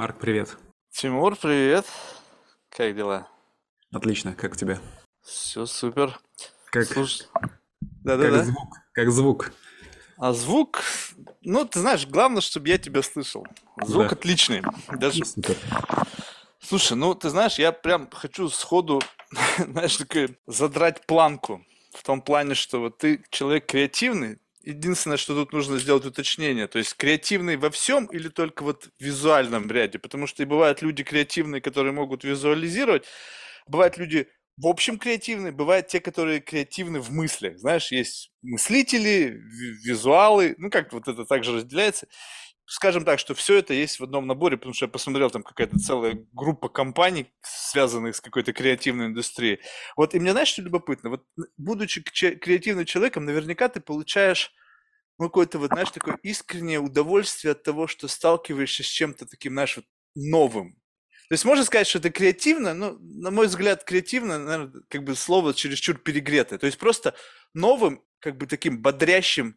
Марк, привет. Тимур, привет. Как дела? Отлично, как у тебя? Все супер. Как, Слушай, как да-да-да. звук? Как звук? А звук, ну, ты знаешь, главное, чтобы я тебя слышал. Звук Да. отличный. Даже, Супер. слушай, ну, ты знаешь, я прям хочу сходу, знаешь, такой задрать планку. В том плане, что вот ты человек креативный. Единственное, что тут нужно сделать уточнение. То есть креативный во всем или только вот в визуальном ряде? Потому что и бывают люди креативные, которые могут визуализировать. Бывают люди в общем креативные, бывают те, которые креативны в мыслях. Знаешь, есть мыслители, ви- визуалы, ну как вот это также разделяется. Скажем так, что все это есть в одном наборе, потому что я посмотрел, там какая-то целая группа компаний, связанных с какой-то креативной индустрией. Вот, и мне, знаешь, что любопытно? Вот, будучи креативным человеком, наверняка ты получаешь ну, какое-то, вот, знаешь, такое искреннее удовольствие от того, что сталкиваешься с чем-то таким, знаешь, вот, новым. То есть можно сказать, что это креативно, но, на мой взгляд, креативно, наверное, как бы слово чересчур перегретое. То есть просто новым, как бы таким бодрящим,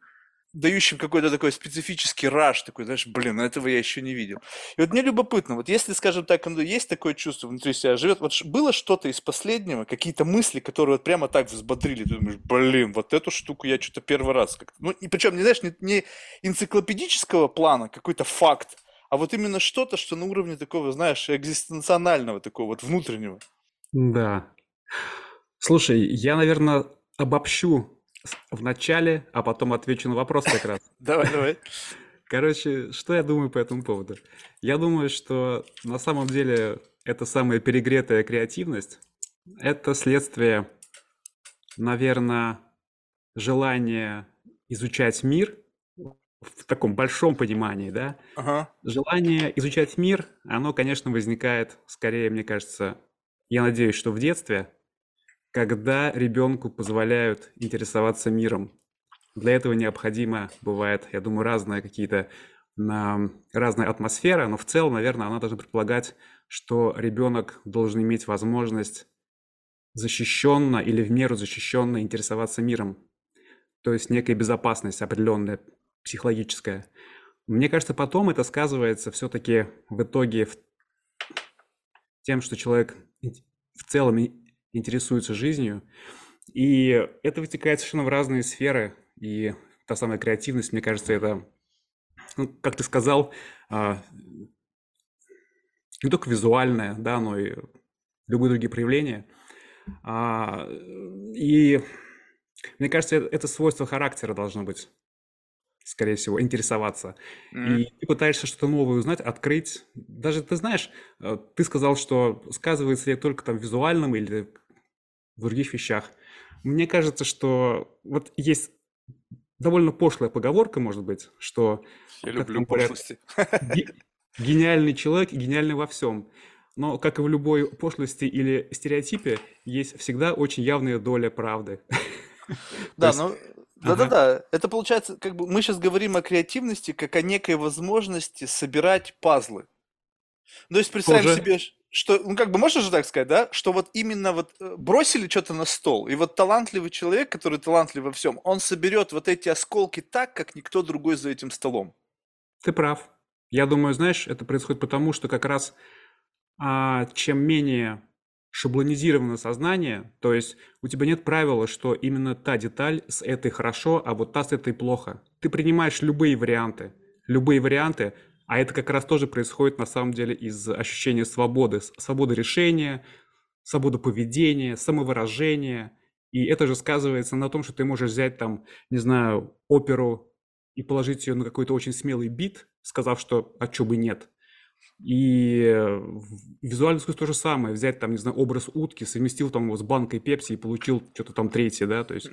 дающим какой-то такой специфический раш, такой, знаешь, блин, этого я еще не видел. И вот мне любопытно, вот если, скажем так, оно есть такое чувство внутри себя живет, вот было что-то из последнего, какие-то мысли, которые вот прямо так взбодрили, ты думаешь, блин, вот эту штуку я что-то первый раз как-то, ну, и причем, не знаешь, не, не энциклопедического плана, какой-то факт, а вот именно что-то, что на уровне такого, знаешь, экзистенционального такого вот внутреннего. Да. Слушай, я, наверное, обобщу в начале, а потом отвечу на вопрос как раз. Давай, давай. Короче, что я думаю по этому поводу? Я думаю, что на самом деле эта самая перегретая креативность– это следствие, наверное, желания изучать мир в таком большом понимании, да? Ага. Желание изучать мир, оно, конечно, возникает скорее, мне кажется, я надеюсь, что в детстве, когда ребенку позволяют интересоваться миром. Для этого необходимо бывает, я думаю, разные какие-то на разная атмосфера, но в целом, наверное, она должна предполагать, что ребенок должен иметь возможность защищенно или в меру защищенно интересоваться миром. То есть некая безопасность определенная, психологическая. Мне кажется, потом это сказывается все-таки в итоге в тем, что человек в целом и- интересуется жизнью. И это вытекает совершенно в разные сферы. И та самая креативность, мне кажется, это, ну, как ты сказал, а, не только визуальная, да, но и любые другие проявления. А, И мне кажется, это свойство характера должно быть, скорее всего, интересоваться. М. И ты пытаешься что-то новое узнать, открыть. Даже ты знаешь, э, ты сказал, что сказывается ли только там в визуальном или в других вещах. Мне кажется, что вот есть довольно пошлая поговорка, может быть, что Я как люблю говорят, пошлости. ге- гениальный человек и гениальный во всем. Но, как и в любой пошлости или стереотипе, есть всегда очень явная доля правды. Да, есть, ну, ага, да-да-да. Это получается, как бы мы сейчас говорим о креативности как о некой возможности собирать пазлы. Ну, то есть представим тоже, себе, что, ну, как бы можно же так сказать, да, что вот именно вот э, бросили что-то на стол, и вот талантливый человек, который талантлив во всем, он соберет вот эти осколки так, как никто другой за этим столом. ты прав. Я думаю, знаешь, это происходит потому, что как раз а, чем менее шаблонизировано сознание, то есть у тебя нет правила, что именно та деталь с этой хорошо, а вот та с этой плохо. Ты принимаешь любые варианты, любые варианты, а это как раз тоже происходит на самом деле из ощущения свободы, свободы решения, свободы поведения, самовыражения. И это же сказывается на том, что ты можешь взять там, не знаю, оперу и положить ее на какой-то очень смелый бит, сказав, что а чё бы нет. И э, в визуальном искусстве то же самое. Взять там, не знаю, образ утки, совместил там его с банкой пепси и получил что-то там третье, да, то есть,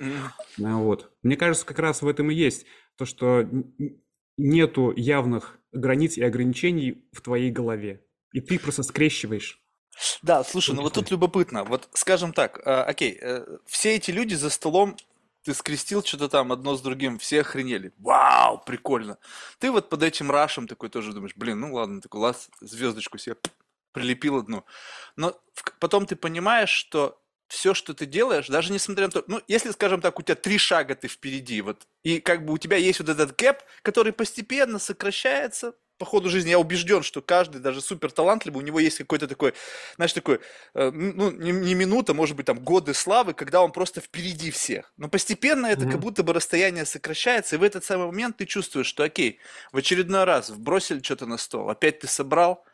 ну вот. Мне кажется, как раз в этом и есть то, что нету явных границ и ограничений в твоей голове. И ты просто скрещиваешь. Да, слушай, ну вот тут любопытно. Вот скажем так, э, окей, э, все эти люди за столом, ты скрестил что-то там одно с другим, все охренели. Вау, прикольно. Ты вот под этим рашем такой тоже думаешь, блин, ну ладно, такой лаз, звездочку себе прилепил одну. Но потом ты понимаешь, что все, что ты делаешь, даже несмотря на то, ну, если, скажем так, у тебя три шага ты впереди, вот, и как бы у тебя есть вот этот гэп, который постепенно сокращается, по ходу жизни я убежден, что каждый, даже супер талантливый, у него есть какой-то такой, знаешь, такой, э, ну, не, не минута, может быть, там, годы славы, когда он просто впереди всех. Но постепенно это mm-hmm. как будто бы расстояние сокращается, и в этот самый момент ты чувствуешь, что, окей, в очередной раз вбросили что-то на стол, опять ты собрал,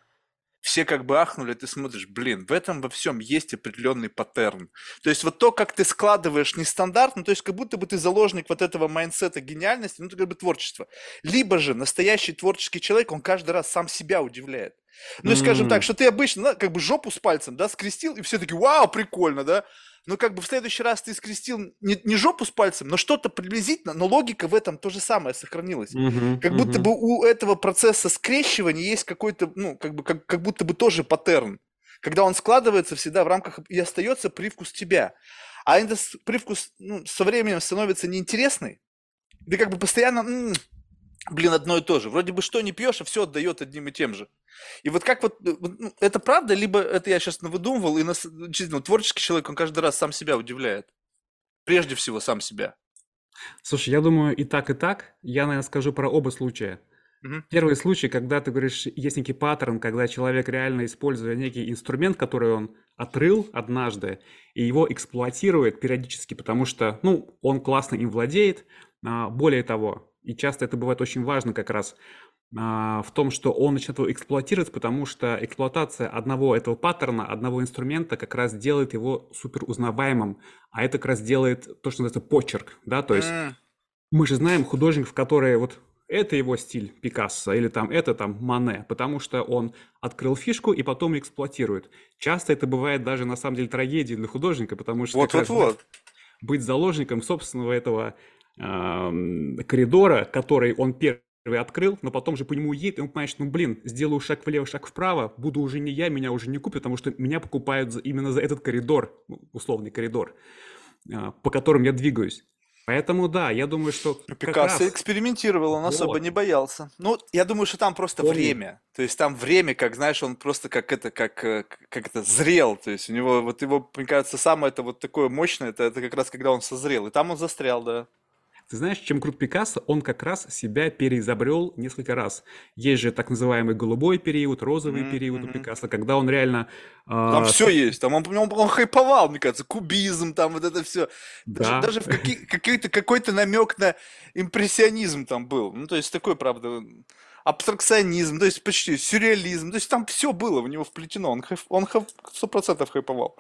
все как бы ахнули, ты смотришь, блин, в этом во всем есть определенный паттерн. То есть вот то, как ты складываешь нестандартно, то есть как будто бы ты заложник вот этого mindset а гениальности, ну, это как бы творчество. Либо же настоящий творческий человек, он каждый раз сам себя удивляет. Ну, mm-hmm. скажем так, что ты обычно, как бы жопу с пальцем, да, скрестил, и все таки вау, прикольно, да, но как бы в следующий раз ты скрестил не, не жопу с пальцем, но что-то приблизительно, но логика в этом то же самое сохранилась. Uh-huh, как uh-huh. будто бы у этого процесса скрещивания есть какой-то, ну, как бы, как, как будто бы тоже паттерн. Когда он складывается всегда в рамках и остается привкус тебя. А этот привкус ну, со временем становится неинтересный. Ты как бы постоянно, блин, одно и то же. Вроде бы что не пьешь, а все отдает одним и тем же. И вот как вот, э, ну, это правда, либо это я сейчас выдумывал, и нас, действительно, творческий человек, он каждый раз сам себя удивляет. Прежде всего, сам себя. Слушай, я думаю, и так, и так. Я, наверное, скажу про оба случая. Угу. Первый случай, когда ты говоришь, есть некий паттерн, когда человек реально используя некий инструмент, который он отрыл однажды, и его эксплуатирует периодически, потому что, ну, он классно им владеет. А, более того, и часто это бывает очень важно как раз а, в том, что он начинает его эксплуатировать, потому что эксплуатация одного этого паттерна, одного инструмента как раз делает его супер узнаваемым, а это как раз делает то, что называется почерк, да, то есть mm. мы же знаем художников, которые вот это его стиль Пикассо или там это там Мане, потому что он открыл фишку и потом эксплуатирует. Часто это бывает даже на самом деле трагедией для художника, потому что вот, вот, вот. быть заложником собственного этого коридора, который он первый открыл, но потом же по нему едет, и он понимает, что, ну, блин, сделаю шаг влево, шаг вправо, буду уже не я, меня уже не купят, потому что меня покупают именно за этот коридор, ну, условный коридор, а, по которым я двигаюсь. Поэтому да, я думаю, что... Пикассо раз... экспериментировал, он вот. особо не боялся. Ну, я думаю, что там просто Помню. время. То есть там время, как, знаешь, он просто как это, как, э, как это, зрел. То есть у него, вот его, мне кажется, самое это вот такое мощное, это, это как раз когда он созрел. И там он застрял, да. Ты знаешь, чем крут Пикассо, он как раз себя переизобрел несколько раз. Есть же так называемый голубой период, розовый mm-hmm. период у Пикассо, когда он реально... Э, там все есть, там он, он, он хайповал, мне кажется, кубизм, там вот это все. Да. Даже, даже в какие, какой-то, какой-то намек на импрессионизм там был. Ну, то есть такой, правда, абстракционизм, то есть почти сюрреализм. То есть там все было в него вплетено, он, хайф, он сто процентов хайповал.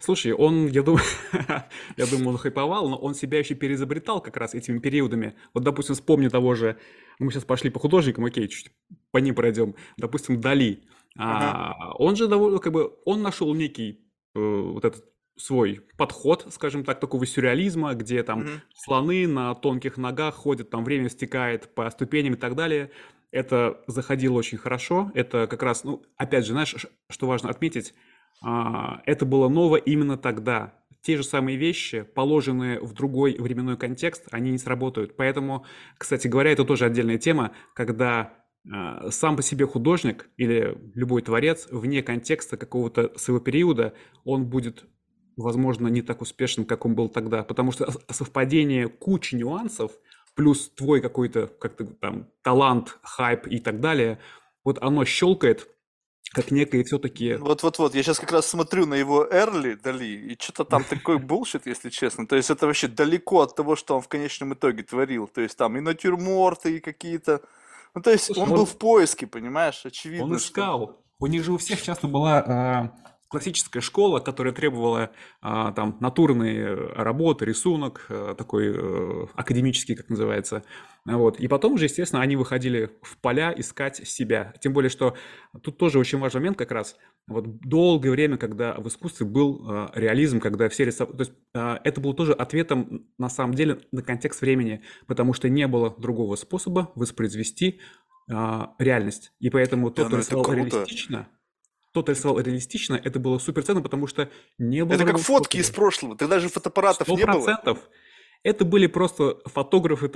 Слушай, он, я думаю, я думаю, он хайповал, но он себя еще переизобретал как раз этими периодами. Вот, допустим, вспомню того же, мы сейчас пошли по художникам, окей, чуть по ним пройдем. Допустим, Дали. Ага. А, он же довольно, как бы, он нашел некий э, вот этот свой подход, скажем так, такого сюрреализма, где там угу. слоны на тонких ногах ходят, там время стекает по ступеням и так далее. Это заходило очень хорошо. Это как раз, ну, опять же, знаешь, что важно отметить, а, это было ново именно тогда. Те же самые вещи, положенные в другой временной контекст, они не сработают. Поэтому, кстати говоря, это тоже отдельная тема, когда а, сам по себе художник или любой творец вне контекста какого-то своего периода, он будет, возможно, не так успешным, как он был тогда, потому что совпадение кучи нюансов плюс твой какой-то как-то там талант, хайп и так далее, вот оно щелкает как некое все-таки... Вот-вот-вот, я сейчас как раз смотрю на его Эрли, Дали, и что-то там такой булшит, если честно. То есть это вообще далеко от того, что он в конечном итоге творил. То есть там и натюрморты, и какие-то... Ну, то есть он, он был в поиске, понимаешь, очевидно. Он искал. Что... У них же у всех часто была а, классическая школа, которая требовала а, там натурные работы, рисунок, а, такой а, академический, как называется. Вот. И потом уже, естественно, они выходили в поля искать себя. Тем более, что тут тоже очень важный момент как раз. Вот долгое время, когда в искусстве был а, реализм, когда все рисовали... То есть а, это было тоже ответом, на самом деле, на контекст времени, потому что не было другого способа воспроизвести а, реальность. И поэтому тот, кто рисовал реалистично кто-то рисовал реалистично, это было супер ценно, потому что не было... Это как фотки из прошлого, тогда же фотоаппаратов 100%. не было. Это были просто фотографы,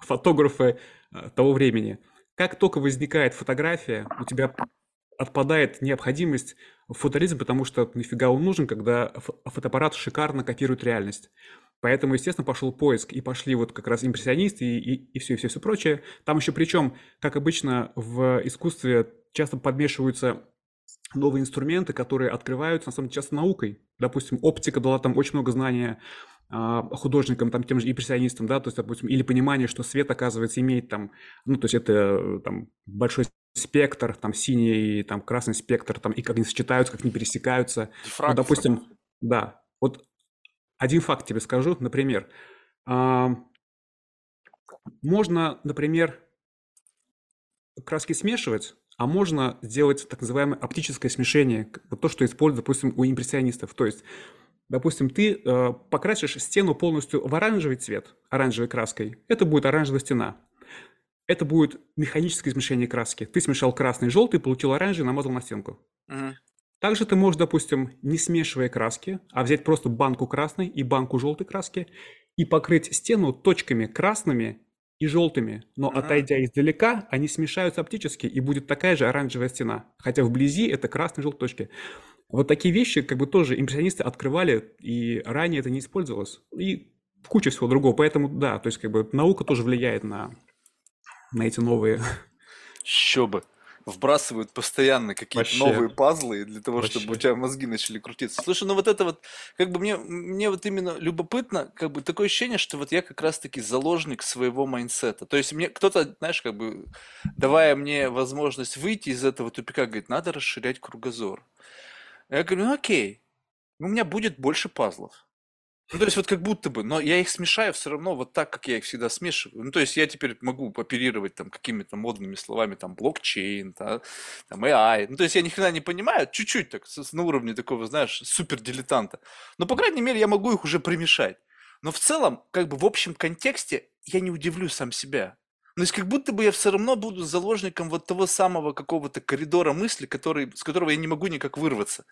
фотографы э, того времени. Как только возникает фотография, у тебя отпадает необходимость в фотореализме, потому что нафига он нужен, когда фотоаппарат шикарно копирует реальность. Поэтому, естественно, пошел поиск, и пошли вот как раз импрессионисты и, и, и все, и все, все прочее. Там еще причем, как обычно в искусстве, часто подмешиваются новые инструменты, которые открываются, на самом деле, часто наукой. Допустим, оптика дала там очень много знания художникам, там, тем же импрессионистам, да, то есть, допустим, или понимание, что свет, оказывается, имеет там, ну, то есть это там большой спектр, там синий, там красный спектр, там и как они сочетаются, как они пересекаются. Ну, допустим, да, вот один факт тебе скажу, например, а, можно, например, краски смешивать, а можно сделать так называемое оптическое смешение, вот то, что используют, допустим, у импрессионистов. То есть Допустим, ты э, покрасишь стену полностью в оранжевый цвет, оранжевой краской. Это будет оранжевая стена. Это будет механическое смешение краски. Ты смешал красный и желтый, получил оранжевый, намазал на стенку. Угу. Также ты можешь, допустим, не смешивая краски, а взять просто банку красной и банку желтой краски и покрыть стену точками красными и желтыми, но uh отойдя издалека, они смешаются оптически, и будет такая же оранжевая стена. Хотя вблизи это красные и желтые точки. Вот такие вещи как бы тоже импрессионисты открывали, и ранее это не использовалось. И куча всего другого. Поэтому, да, то есть как бы наука тоже влияет на, на эти новые... Еще бы вбрасывают постоянно какие-то Вообще. новые пазлы для того, Вообще. чтобы у тебя мозги начали крутиться. Слушай, ну вот это вот, как бы мне, мне вот именно любопытно, как бы такое ощущение, что вот я как раз-таки заложник своего майнсета. То есть мне кто-то, знаешь, как бы, давая мне возможность выйти из этого тупика, говорит, надо расширять кругозор. Я говорю, ну окей, у меня будет больше пазлов. Ну, то есть вот как будто бы, но я их смешаю все равно вот так, как я их всегда смешиваю. Ну, то есть я теперь могу оперировать там какими-то модными словами, там, блокчейн, да, там, AI. Ну, то есть я ни хрена не понимаю, чуть-чуть так, на уровне такого, знаешь, супер дилетанта. Но, по крайней мере, я могу их уже примешать. Но в целом, как бы в общем контексте, я не удивлю сам себя. Ну, то есть как будто бы я все равно буду заложником вот того самого какого-то коридора мысли, который, с которого я не могу никак вырваться.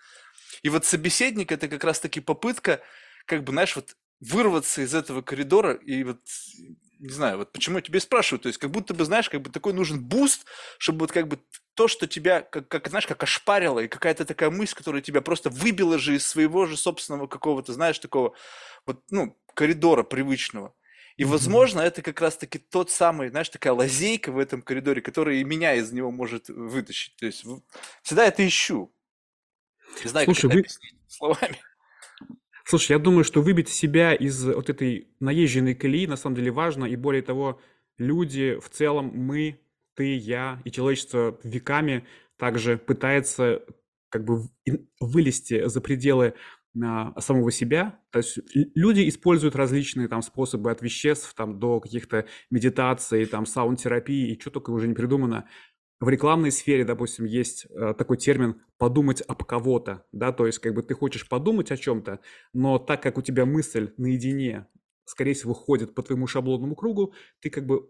И вот собеседник – это как раз-таки попытка, как бы, знаешь, вот вырваться из этого коридора и вот не знаю, вот почему я тебе спрашиваю, то есть как будто бы, знаешь, как бы такой нужен boost, чтобы вот как бы то, что тебя, как, как знаешь, как ошпарило, и какая-то такая мысль, которая тебя просто выбила же из своего же собственного какого-то, знаешь, такого вот, ну, коридора привычного. И, возможно, это как раз-таки тот самый, знаешь, такая лазейка в этом коридоре, которая и меня из него может вытащить. То есть всегда это ищу. Не знаю, Слушай, как вы... объяснить словами. Слушай, я думаю, что выбить себя из вот этой наезженной колеи на самом деле важно, и более того, люди в целом, мы, ты, я и человечество веками также пытается как бы вылезти за пределы самого себя. То есть люди используют различные там способы от веществ там до каких-то медитаций, там саунд-терапии и что только уже не придумано. В рекламной сфере, допустим, есть э, такой термин «подумать об кого-то», да, то есть как бы ты хочешь подумать о чем-то, но так как у тебя мысль наедине, скорее всего, ходит по твоему шаблонному кругу, ты как бы,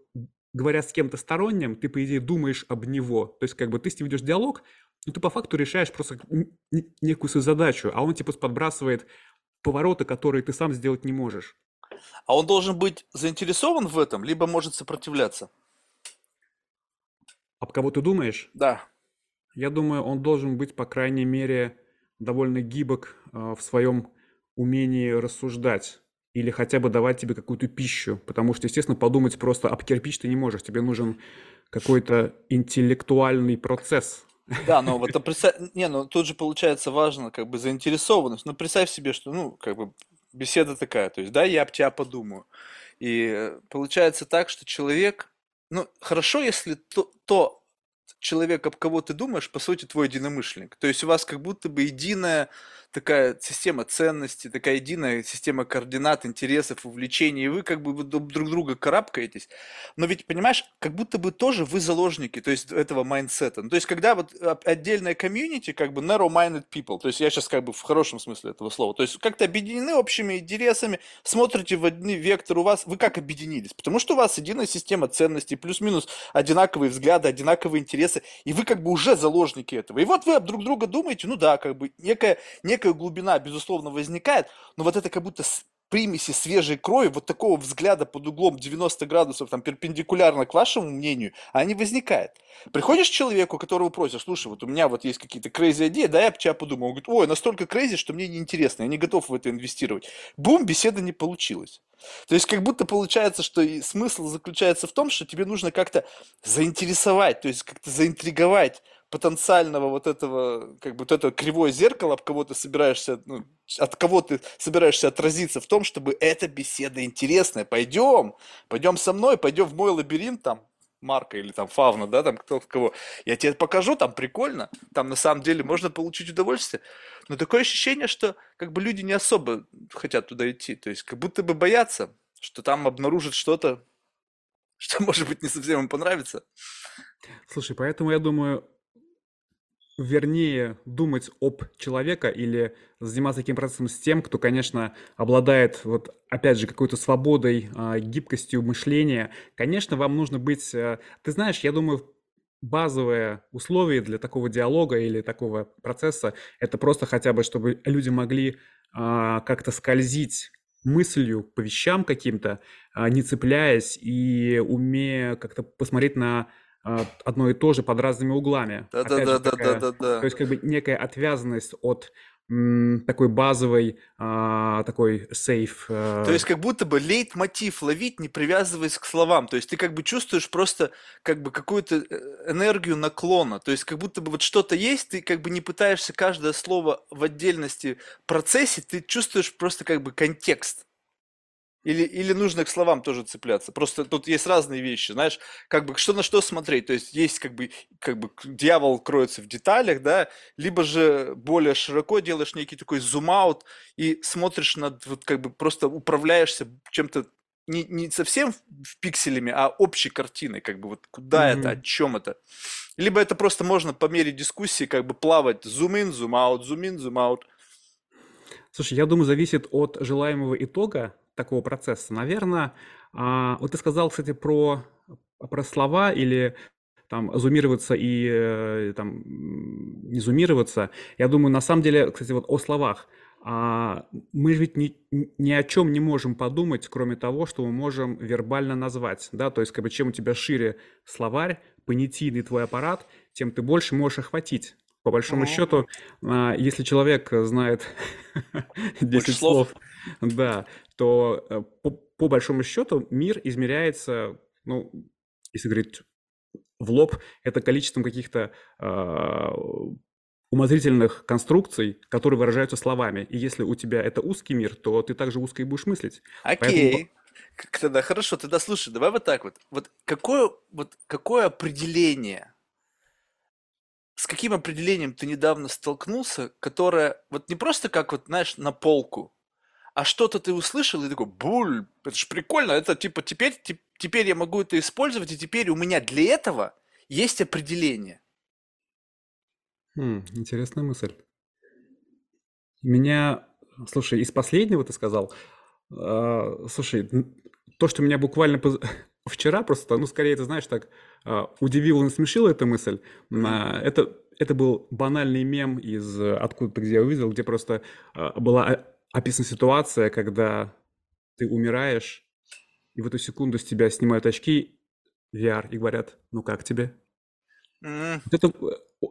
говоря с кем-то сторонним, ты, по идее, думаешь об него, то есть как бы ты с ним ведешь диалог, ну, ты по факту решаешь просто некую свою задачу, а он типа подбрасывает повороты, которые ты сам сделать не можешь. А он должен быть заинтересован в этом, либо может сопротивляться? Об кого ты думаешь? Да. Я думаю, он должен быть, по крайней мере, довольно гибок э, в своем умении рассуждать или хотя бы давать тебе какую-то пищу, потому что, естественно, подумать просто об кирпич ты не можешь, тебе нужен какой-то интеллектуальный процесс, да, но вот а представь, не, ну тут же получается важно как бы заинтересованность. Ну представь себе, что, ну, как бы беседа такая, то есть, да, я об тебя подумаю. И э, получается так, что человек, ну, хорошо, если то, то человек, об кого ты думаешь, по сути, твой единомышленник. То есть у вас как будто бы единая такая система ценностей, такая единая система координат, интересов, увлечений, и вы как бы друг друга карабкаетесь. Но ведь, понимаешь, как будто бы тоже вы заложники, то есть этого mindset а. Ну, то есть когда вот отдельная community, как бы narrow-minded people, то есть я сейчас как бы в хорошем смысле этого слова, то есть как-то объединены общими интересами, смотрите в один вектор у вас, вы как объединились? Потому что у вас единая система ценностей, плюс-минус одинаковые взгляды, одинаковые интересы, и вы как бы уже заложники этого. И вот вы друг друга думаете, ну да, как бы некая некая глубина, безусловно, возникает, но вот это как будто примеси свежей крови, вот такого взгляда под углом 90 градусов, там, перпендикулярно к вашему мнению, а не возникает. Приходишь к человеку, которого просишь, слушай, вот у меня вот есть какие-то crazy идеи, да, я бы тебя подумал. Он говорит, ой, настолько crazy, что мне неинтересно, я не готов в это инвестировать. Бум, беседа не получилась. То есть как будто получается, что и смысл заключается в том, что тебе нужно как-то заинтересовать, то есть как-то заинтриговать потенциального вот этого, как бы вот это кривое зеркало, об кого ты собираешься, ну, от кого ты собираешься отразиться в том, чтобы эта беседа интересная. Пойдем, пойдем со мной, пойдем в мой лабиринт там, Марка или там Фавна, да, там кто кого. Я тебе покажу, там прикольно, там на самом деле можно получить удовольствие. Но такое ощущение, что как бы люди не особо хотят туда идти. То есть как будто бы боятся, что там обнаружат что-то, что может быть не совсем им понравится. Слушай, поэтому я думаю, вернее думать об человека или заниматься таким процессом с тем, кто, конечно, обладает, вот опять же, какой-то свободой, а, гибкостью мышления. Конечно, вам нужно быть... Э, ты знаешь, я думаю, базовое условие для такого диалога или такого процесса – это просто хотя бы, чтобы люди могли а, как-то скользить мыслью по вещам каким-то, а, не цепляясь и умея как-то посмотреть на одно и то же под разными углами. Да-да-да-да-да-да. То есть как бы некая отвязанность от такой базовой, а, такой сейф. А... То есть как будто бы лейтмотив ловить, не привязываясь к словам. То есть ты как бы чувствуешь просто как бы какую-то э, энергию наклона. То есть как будто бы вот что-то есть, ты как бы не пытаешься каждое слово в отдельности процессить, ты чувствуешь просто как бы контекст. Или, или нужно к словам тоже цепляться? Просто тут есть разные вещи, знаешь, как бы что на что смотреть. То есть есть как бы, как бы дьявол кроется в деталях, да, либо же более широко делаешь некий такой зум-аут и смотришь над, вот как бы просто управляешься чем-то не, не совсем в пикселями, а общей картиной, как бы вот куда mm-hmm. это, о чем это. Либо это просто можно по мере дискуссии как бы плавать зум-ин, зум-аут, зум-ин, зум-аут. Слушай, я думаю, зависит от желаемого итога, такого процесса? Наверное, а, вот ты сказал, кстати, про, про слова или там зумироваться и э, там не зумироваться. Я думаю, на самом деле, кстати, вот о словах. А мы ведь ни, ни о чем не можем подумать, кроме того, что мы можем вербально назвать, да, то есть как бы чем у тебя шире словарь, понятийный твой аппарат, тем ты больше можешь охватить. По большому mm-hmm. счету, а, если человек знает 10 слов, слов, да, то э, по, по большому счету мир измеряется, ну, если говорить в лоб, это количеством каких-то э, умозрительных конструкций, которые выражаются словами. И если у тебя это узкий мир, то ты также узко и будешь мыслить. Окей. Поэтому... Тогда хорошо, тогда слушай, давай вот так вот. Вот какое, вот какое определение, с каким определением ты недавно столкнулся, которое вот не просто как вот, знаешь, на полку, а что-то ты услышал и такой, буль, это же прикольно, это типа теперь, теперь я могу это использовать, и теперь у меня для этого есть определение. Хм, интересная мысль. Меня, слушай, из последнего ты сказал, э, слушай, то, что меня буквально поз... вчера просто, ну, скорее, ты знаешь, так э, удивило и насмешило эта мысль, mm-hmm. это, это был банальный мем из откуда-то, где я увидел, где просто э, была описана ситуация, когда ты умираешь, и в эту секунду с тебя снимают очки VR и говорят, ну как тебе? Mm. Это,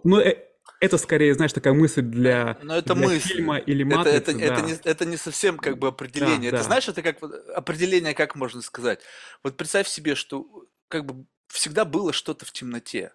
ну, э, это скорее, знаешь, такая мысль для, Но это для мысль. фильма или матрицы. Это, это, да. это, не, это не совсем как бы определение. Да, это да. знаешь, это как определение, как можно сказать. Вот представь себе, что как бы всегда было что-то в темноте.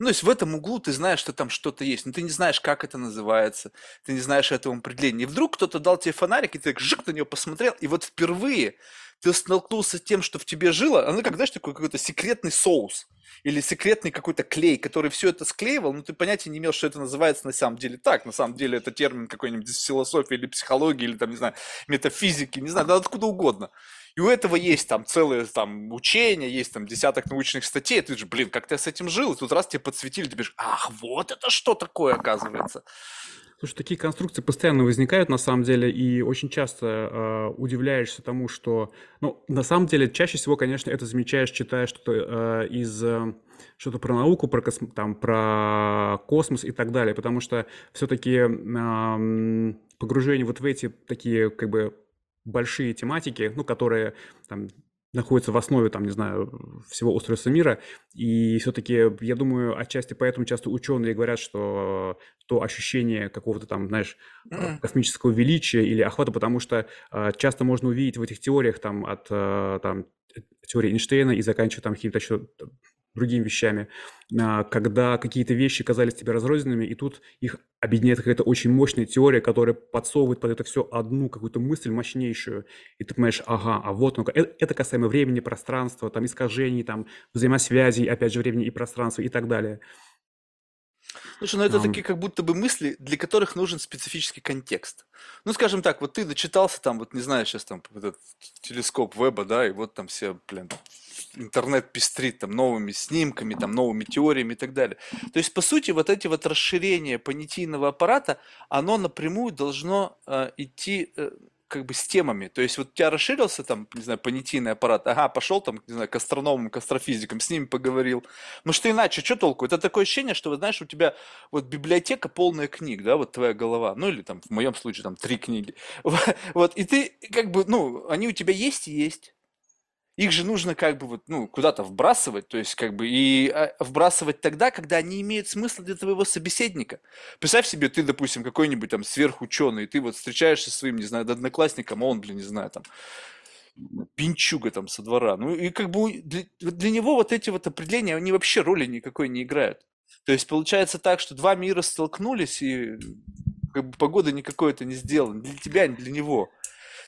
Ну, то есть в этом углу ты знаешь, что там что-то есть, но ты не знаешь, как это называется, ты не знаешь этого определения. И вдруг кто-то дал тебе фонарик, и ты так жик на него посмотрел, и вот впервые ты столкнулся с тем, что в тебе жило, оно как, знаешь, такой какой-то секретный соус или секретный какой-то клей, который все это склеивал, но ты понятия не имел, что это называется на самом деле так. На самом деле это термин какой-нибудь из философии или психологии, или там, не знаю, метафизики, не знаю, да откуда угодно. И у этого есть там целое там учение, есть там десяток научных статей. Ты же, блин, как ты с этим жил? И тут раз тебе подсветили, ты бежишь, ах, вот это что такое, оказывается. Слушай, такие конструкции постоянно возникают на самом деле, и очень часто э, удивляешься тому, что, ну, на самом деле, чаще всего, конечно, это замечаешь, читая что-то э, из э, что-то про науку, про, косм... там, про космос и так далее, потому что все-таки э, погружение вот в эти такие, как бы, большие тематики, ну, которые там находятся в основе, там, не знаю, всего устройства мира. И все-таки, я думаю, отчасти поэтому часто ученые говорят, что то ощущение какого-то там, знаешь, э, космического величия или охвата, потому что э, часто можно увидеть в этих теориях там от э, там, теории Эйнштейна и заканчивая там какими-то еще другими вещами, а, когда какие-то вещи казались тебе разрозненными, и тут их объединяет какая-то очень мощная теория, которая подсовывает под это все одну какую-то мысль мощнейшую, и ты понимаешь, ага, а вот, ну это, это касаемо времени, пространства, там, искажений, там, взаимосвязей, опять же, времени и пространства и так далее. Слушай, ну это такие как будто бы мысли, для которых нужен специфический контекст. Ну, скажем так, вот ты начитался там, вот не знаю, сейчас там этот телескоп веба, да, и вот там все, блин, интернет пестрит там новыми снимками, там новыми теориями и так далее. То есть, по сути, вот эти вот расширения понятийного аппарата, оно напрямую должно э, идти э, как бы с темами. То есть вот у тебя расширился там, не знаю, понятийный аппарат, ага, пошел там, не знаю, к астрономам, к астрофизикам, с ними поговорил. Ну что иначе, что толку? Это такое ощущение, что, вот, знаешь, у тебя вот библиотека полная книг, да, вот твоя голова, ну или там, в моем случае, там, три книги. Вот, и ты как бы, ну, они у тебя есть и есть их же нужно как бы вот, ну, куда-то вбрасывать, то есть как бы и а, вбрасывать тогда, когда они имеют смысл для твоего собеседника. Представь себе, ты, допустим, какой-нибудь там сверхученый, ты вот встречаешься со своим, не знаю, одноклассником, а он, блин, не знаю, там, пинчуга там со двора. Ну и как бы для, для него вот эти вот определения, они вообще роли никакой не играют. То есть получается так, что два мира столкнулись, и как бы погода никакой это не сделана. Для тебя, не для него.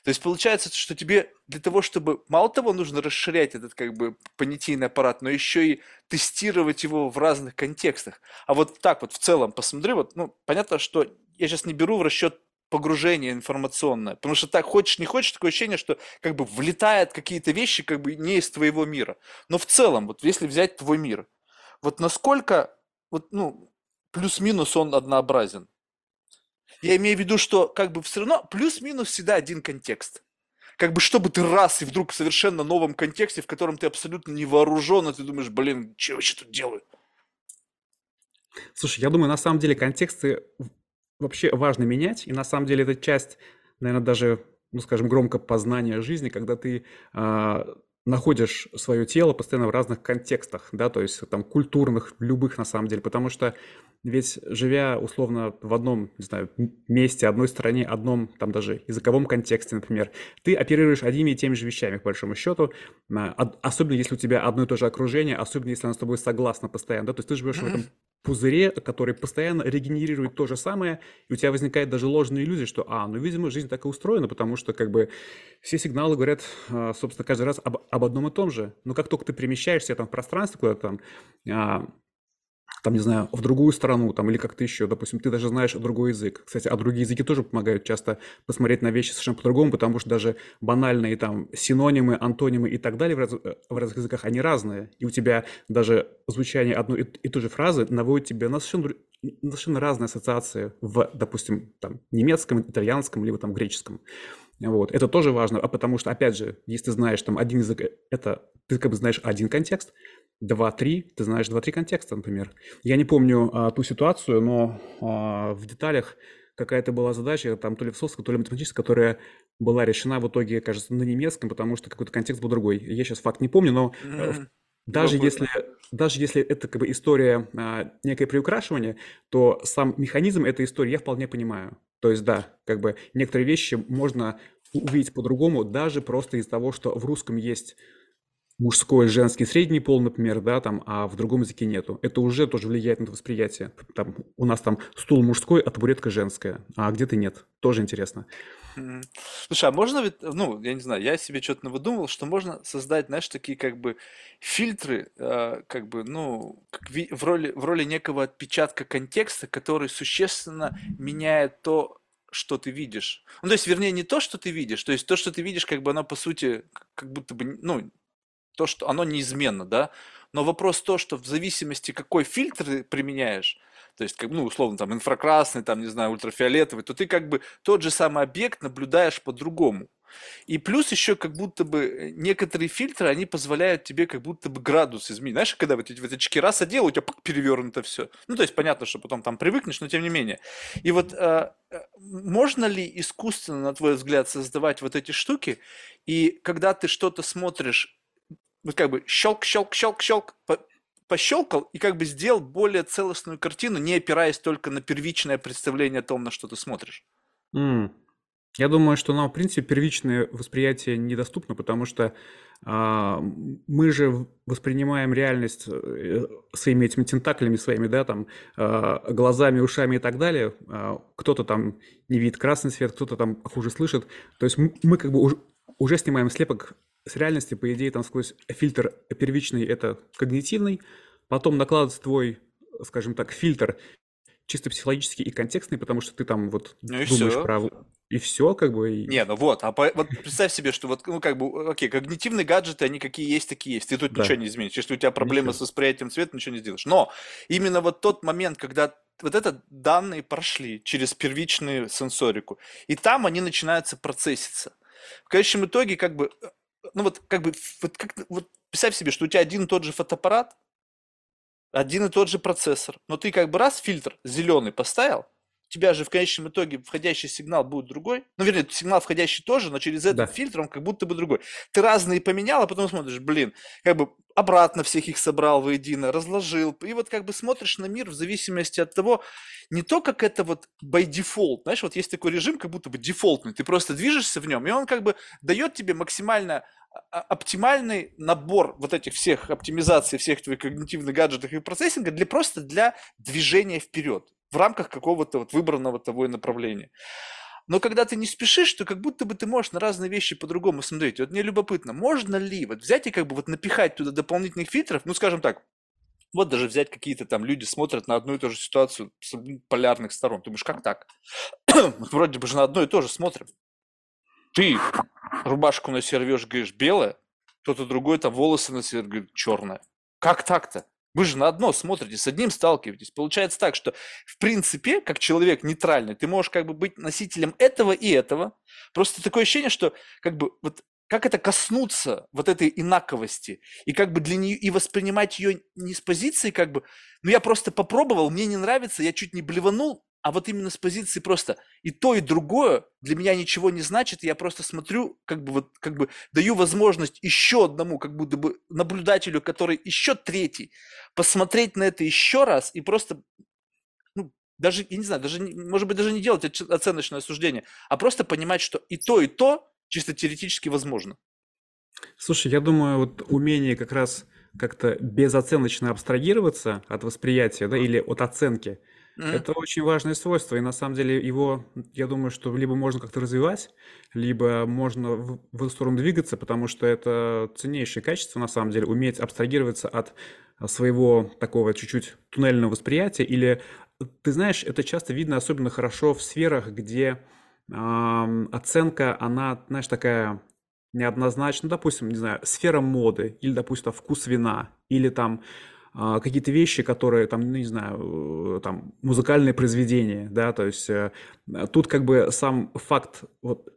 То есть получается, что тебе для того, чтобы мало того нужно расширять этот как бы понятийный аппарат, но еще и тестировать его в разных контекстах. А вот так вот в целом посмотри, вот, ну, понятно, что я сейчас не беру в расчет погружение информационное. Потому что так хочешь, не хочешь, такое ощущение, что как бы влетают какие-то вещи как бы не из твоего мира. Но в целом, вот если взять твой мир, вот насколько, вот, ну, плюс-минус он однообразен. Я имею в виду, что как бы все равно плюс-минус всегда один контекст. Как бы чтобы ты раз и вдруг в совершенно новом контексте, в котором ты абсолютно не вооружен, и ты думаешь, блин, что я вообще тут делаю? Слушай, я думаю, на самом деле контексты вообще важно менять, и на самом деле это часть, наверное, даже, ну, скажем, громко познания жизни, когда ты э, находишь свое тело постоянно в разных контекстах, да, то есть там культурных, любых на самом деле, потому что ведь живя условно в одном, не знаю, месте, одной стране, одном там даже языковом контексте, например, ты оперируешь одними и теми же вещами, к большому счету, а, особенно если у тебя одно и то же окружение, особенно если оно с тобой согласно постоянно, да, то есть ты живешь в этом пузыре, который постоянно регенерирует то же самое, и у тебя возникает даже ложная иллюзия, что, а, ну, видимо, жизнь так и устроена, потому что, как бы, все сигналы говорят, а, собственно, каждый раз об, об одном и том же. Но как только ты перемещаешься там в пространстве куда-то там, а, там, не знаю, в другую страну, там, или как-то еще, допустим, ты даже знаешь другой язык. Кстати, а другие языки тоже помогают часто посмотреть на вещи совершенно по-другому, потому что даже банальные там синонимы, антонимы и так далее в, раз, в разных языках, они разные. И у тебя даже звучание одной и, и той же фразы наводит тебя на совершенно, на совершенно разные ассоциации в, допустим, там, немецком, итальянском, либо там греческом. Вот. Это тоже важно, а потому что, опять же, если ты знаешь там один язык, это ты как бы знаешь один контекст, два-три, ты знаешь два-три контекста, например. Я не помню а, ту ситуацию, но а, в деталях какая-то была задача, там то ли философская, то ли математическая, которая была решена в итоге, кажется, на немецком, потому что какой-то контекст был другой. Я сейчас факт не помню, но mm-hmm. даже если даже если это как бы история а, некое приукрашивание, то сам механизм этой истории я вполне понимаю. То есть да, как бы некоторые вещи можно увидеть по-другому, даже просто из-за того, что в русском есть мужской, женский, средний пол, например, да, там, а в другом языке нету. Это уже тоже влияет на восприятие. Там, у нас там стул мужской, а табуретка женская, а где-то нет. Тоже интересно. Слушай, а можно ведь, ну, я не знаю, я себе что-то навыдумывал, что можно создать, знаешь, такие как бы фильтры, э, как бы, ну, как ви- в роли, в роли некого отпечатка контекста, который существенно меняет то, что ты видишь. Ну, то есть, вернее, не то, что ты видишь, то есть то, что ты видишь, как бы оно, по сути, как будто бы, ну, то, что оно неизменно, да, но вопрос то, что в зависимости, какой фильтр ты применяешь, то есть, ну, условно, там, инфракрасный, там, не знаю, ультрафиолетовый, то ты как бы тот же самый объект наблюдаешь по-другому. И плюс еще как будто бы э, некоторые фильтры, они позволяют тебе как будто бы градус изменить. Знаешь, когда вот эти, вот очки раз одел, у тебя перевернуто все. Ну, то есть понятно, что потом там привыкнешь, но тем не менее. И вот э, э, можно ли искусственно, на твой взгляд, создавать вот эти штуки, и когда ты что-то смотришь, вот как бы щелк, щелк, щелк, щелк, пощелкал и как бы сделал более целостную картину, не опираясь только на первичное представление о том, на что ты смотришь. Mm. Я думаю, что нам, в принципе, первичное восприятие недоступно, потому что а, мы же воспринимаем реальность э, своими этими тентаклями своими, да, там, а, глазами, ушами и так далее. А, кто-то там не видит красный свет, кто-то там хуже слышит. То есть мы как бы уже, уже снимаем слепок с реальности, по идее, там сквозь фильтр первичный – это когнитивный, потом накладывается твой, скажем так, фильтр чисто психологический и контекстный, потому что ты там вот ну думаешь все. про... И все, как бы... И... Не, ну вот, а по... вот представь себе, что вот, ну как бы, окей, когнитивные гаджеты, они какие есть, такие есть. Ты тут да. ничего не изменишь. Если у тебя проблемы ничего. с восприятием цвета, ничего не сделаешь. Но именно вот тот момент, когда вот это данные прошли через первичную сенсорику, и там они начинаются процесситься. В конечном итоге, как бы, ну вот, как бы, вот, как, вот представь себе, что у тебя один и тот же фотоаппарат, один и тот же процессор, но ты как бы раз фильтр зеленый поставил, тебя же в конечном итоге входящий сигнал будет другой. Ну, вернее, сигнал входящий тоже, но через этот да. фильтр он как будто бы другой. Ты разные поменял, а потом смотришь, блин, как бы обратно всех их собрал воедино, разложил. И вот как бы смотришь на мир в зависимости от того, не то, как это вот by default. Знаешь, вот есть такой режим, как будто бы дефолтный. Ты просто движешься в нем, и он как бы дает тебе максимально оптимальный набор вот этих всех оптимизаций, всех твоих когнитивных гаджетов и процессинга для просто для движения вперед в рамках какого-то вот выбранного тобой направления. Но когда ты не спешишь, то как будто бы ты можешь на разные вещи по-другому смотреть. Вот мне любопытно, можно ли вот взять и как бы вот напихать туда дополнительных фильтров, ну, скажем так, вот даже взять какие-то там люди смотрят на одну и ту же ситуацию с полярных сторон. Ты думаешь, как так? вроде бы же на одно и то же смотрим ты рубашку на себя рвешь, говоришь, белая, кто-то другой там волосы на себя говорит, черная. Как так-то? Вы же на одно смотрите, с одним сталкиваетесь. Получается так, что в принципе, как человек нейтральный, ты можешь как бы быть носителем этого и этого. Просто такое ощущение, что как бы вот как это коснуться вот этой инаковости и как бы для нее и воспринимать ее не с позиции как бы, ну я просто попробовал, мне не нравится, я чуть не блеванул, а вот именно с позиции просто и то, и другое для меня ничего не значит, я просто смотрю, как бы вот, как бы даю возможность еще одному, как будто бы наблюдателю, который еще третий, посмотреть на это еще раз и просто, ну, даже, я не знаю, даже, может быть, даже не делать оценочное суждение, а просто понимать, что и то, и то чисто теоретически возможно. Слушай, я думаю, вот умение как раз как-то безоценочно абстрагироваться от восприятия, да, или от оценки – это очень важное свойство, и на самом деле его, я думаю, что либо можно как-то развивать, либо можно в, в эту сторону двигаться, потому что это ценнейшее качество, на самом деле, уметь абстрагироваться от своего такого чуть-чуть туннельного восприятия. Или, ты знаешь, это часто видно особенно хорошо в сферах, где э, оценка, она, знаешь, такая неоднозначная, ну, допустим, не знаю, сфера моды, или, допустим, вкус вина, или там а, какие-то вещи, которые там, ну, не знаю, э, там музыкальные произведения, да, то есть э, тут как бы сам факт вот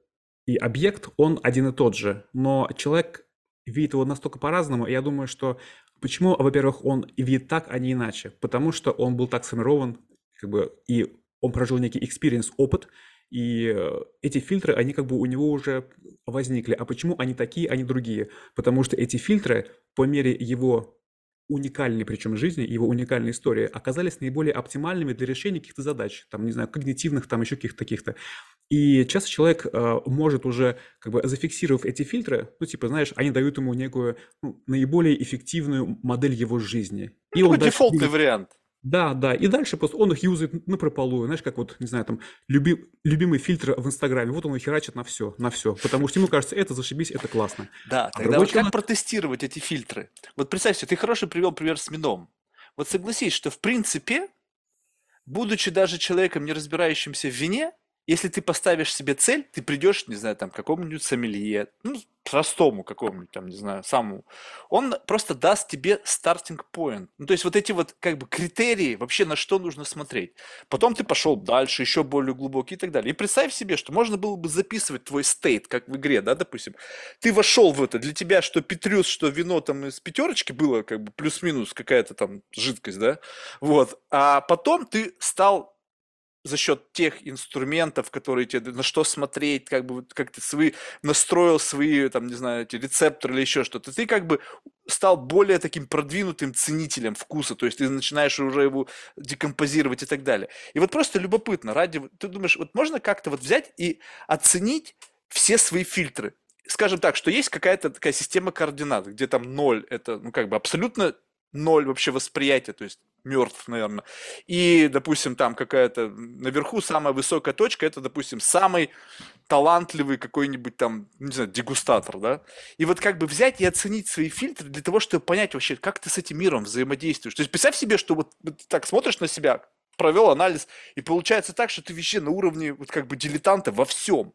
и объект, он один и тот же, но человек видит его настолько по-разному, я думаю, что почему, во-первых, он видит так, а не иначе, потому что он был так сформирован, как бы, и он прожил некий experience, опыт, и э, эти фильтры, они как бы у него уже возникли. А почему они такие, а не другие? Потому что эти фильтры по мере его уникальной причем жизни, его уникальной истории, оказались наиболее оптимальными для решения каких-то задач, там, не знаю, когнитивных, там, еще каких-то таких-то. И часто человек э, может уже, как бы, зафиксировав эти фильтры, ну, типа, знаешь, они дают ему некую ну, наиболее эффективную модель его жизни. И ну, он дефолтный дальше... вариант. Да, да. И дальше просто он их юзает на прополую. Знаешь, как вот, не знаю, там, люби, любимый фильтр в Инстаграме. Вот он их херачит на все, на все. Потому что ему кажется, это зашибись, это классно. Да, а тогда вот человек... как протестировать эти фильтры? Вот представь себе, ты хороший привел пример с медом. Вот согласись, что в принципе, будучи даже человеком, не разбирающимся в вине, если ты поставишь себе цель, ты придешь, не знаю, там, к какому-нибудь сомелье, ну, простому какому-нибудь, там, не знаю, самому, он просто даст тебе стартинг point. Ну, то есть вот эти вот, как бы, критерии, вообще на что нужно смотреть. Потом ты пошел дальше, еще более глубокий и так далее. И представь себе, что можно было бы записывать твой стейт, как в игре, да, допустим. Ты вошел в это, для тебя что Петрюс, что вино там из пятерочки было, как бы, плюс-минус какая-то там жидкость, да, вот. А потом ты стал за счет тех инструментов, которые тебе, на что смотреть, как бы, как ты свои, настроил свои, там, не знаю, эти рецепторы или еще что-то, ты как бы стал более таким продвинутым ценителем вкуса, то есть ты начинаешь уже его декомпозировать и так далее. И вот просто любопытно, ради, ты думаешь, вот можно как-то вот взять и оценить все свои фильтры, скажем так, что есть какая-то такая система координат, где там ноль, это, ну, как бы абсолютно ноль вообще восприятия, то есть мертв, наверное. И, допустим, там какая-то наверху самая высокая точка, это, допустим, самый талантливый какой-нибудь там, не знаю, дегустатор, да. И вот как бы взять и оценить свои фильтры для того, чтобы понять вообще, как ты с этим миром взаимодействуешь. То есть представь себе, что вот, вот так смотришь на себя, провел анализ, и получается так, что ты вообще на уровне вот как бы дилетанта во всем.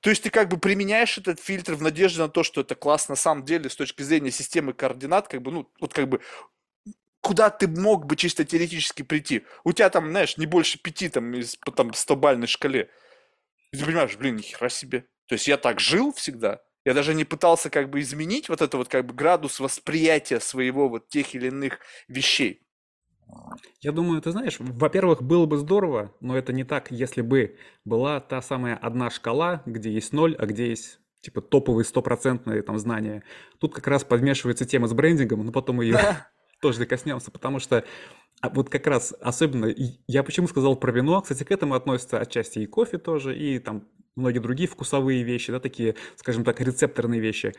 То есть ты как бы применяешь этот фильтр в надежде на то, что это класс на самом деле с точки зрения системы координат, как бы, ну, вот как бы куда ты мог бы чисто теоретически прийти. У тебя там, знаешь, не больше пяти там из там, 100-бальной шкале. И ты понимаешь, блин, нихера себе. То есть я так жил всегда. Я даже не пытался как бы изменить вот это вот как бы градус восприятия своего вот тех или иных вещей. Я думаю, ты знаешь, во-первых, было бы здорово, но это не так, если бы была та самая одна шкала, где есть ноль, а где есть типа топовые стопроцентные там знания. Тут как раз подмешивается тема с брендингом, но потом ее тоже докоснемся, потому что а вот как раз особенно, я почему сказал про вино, кстати, к этому относятся отчасти и кофе тоже, и там многие другие вкусовые вещи, да, такие, скажем так, рецепторные вещи.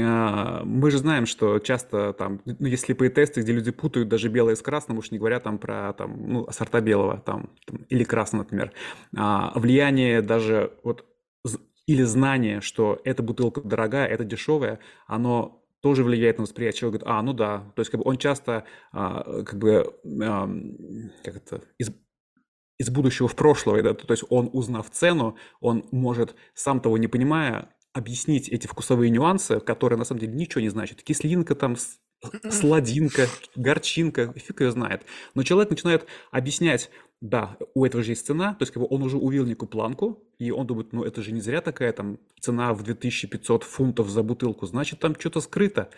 А, мы же знаем, что часто там, ну, есть слепые тесты, где люди путают даже белое с красным, уж не говоря там про там, ну, сорта белого там, там, или красного, например. А, влияние даже вот или знание, что эта бутылка дорогая, это дешевая, оно тоже влияет на восприятие. Человек говорит, а, ну да. То есть как бы он часто а, как бы а, как это, из, из будущего в прошлое, да, то есть он, узнав цену, он может, сам того не понимая, объяснить эти вкусовые нюансы, которые на самом деле ничего не значат. Кислинка там, сладинка, горчинка, фиг ее знает. Но человек начинает объяснять, да, у этого же есть цена, то есть как бы он уже увидел некую планку, и он думает, ну это же не зря такая там цена в 2500 фунтов за бутылку, значит там что-то скрыто.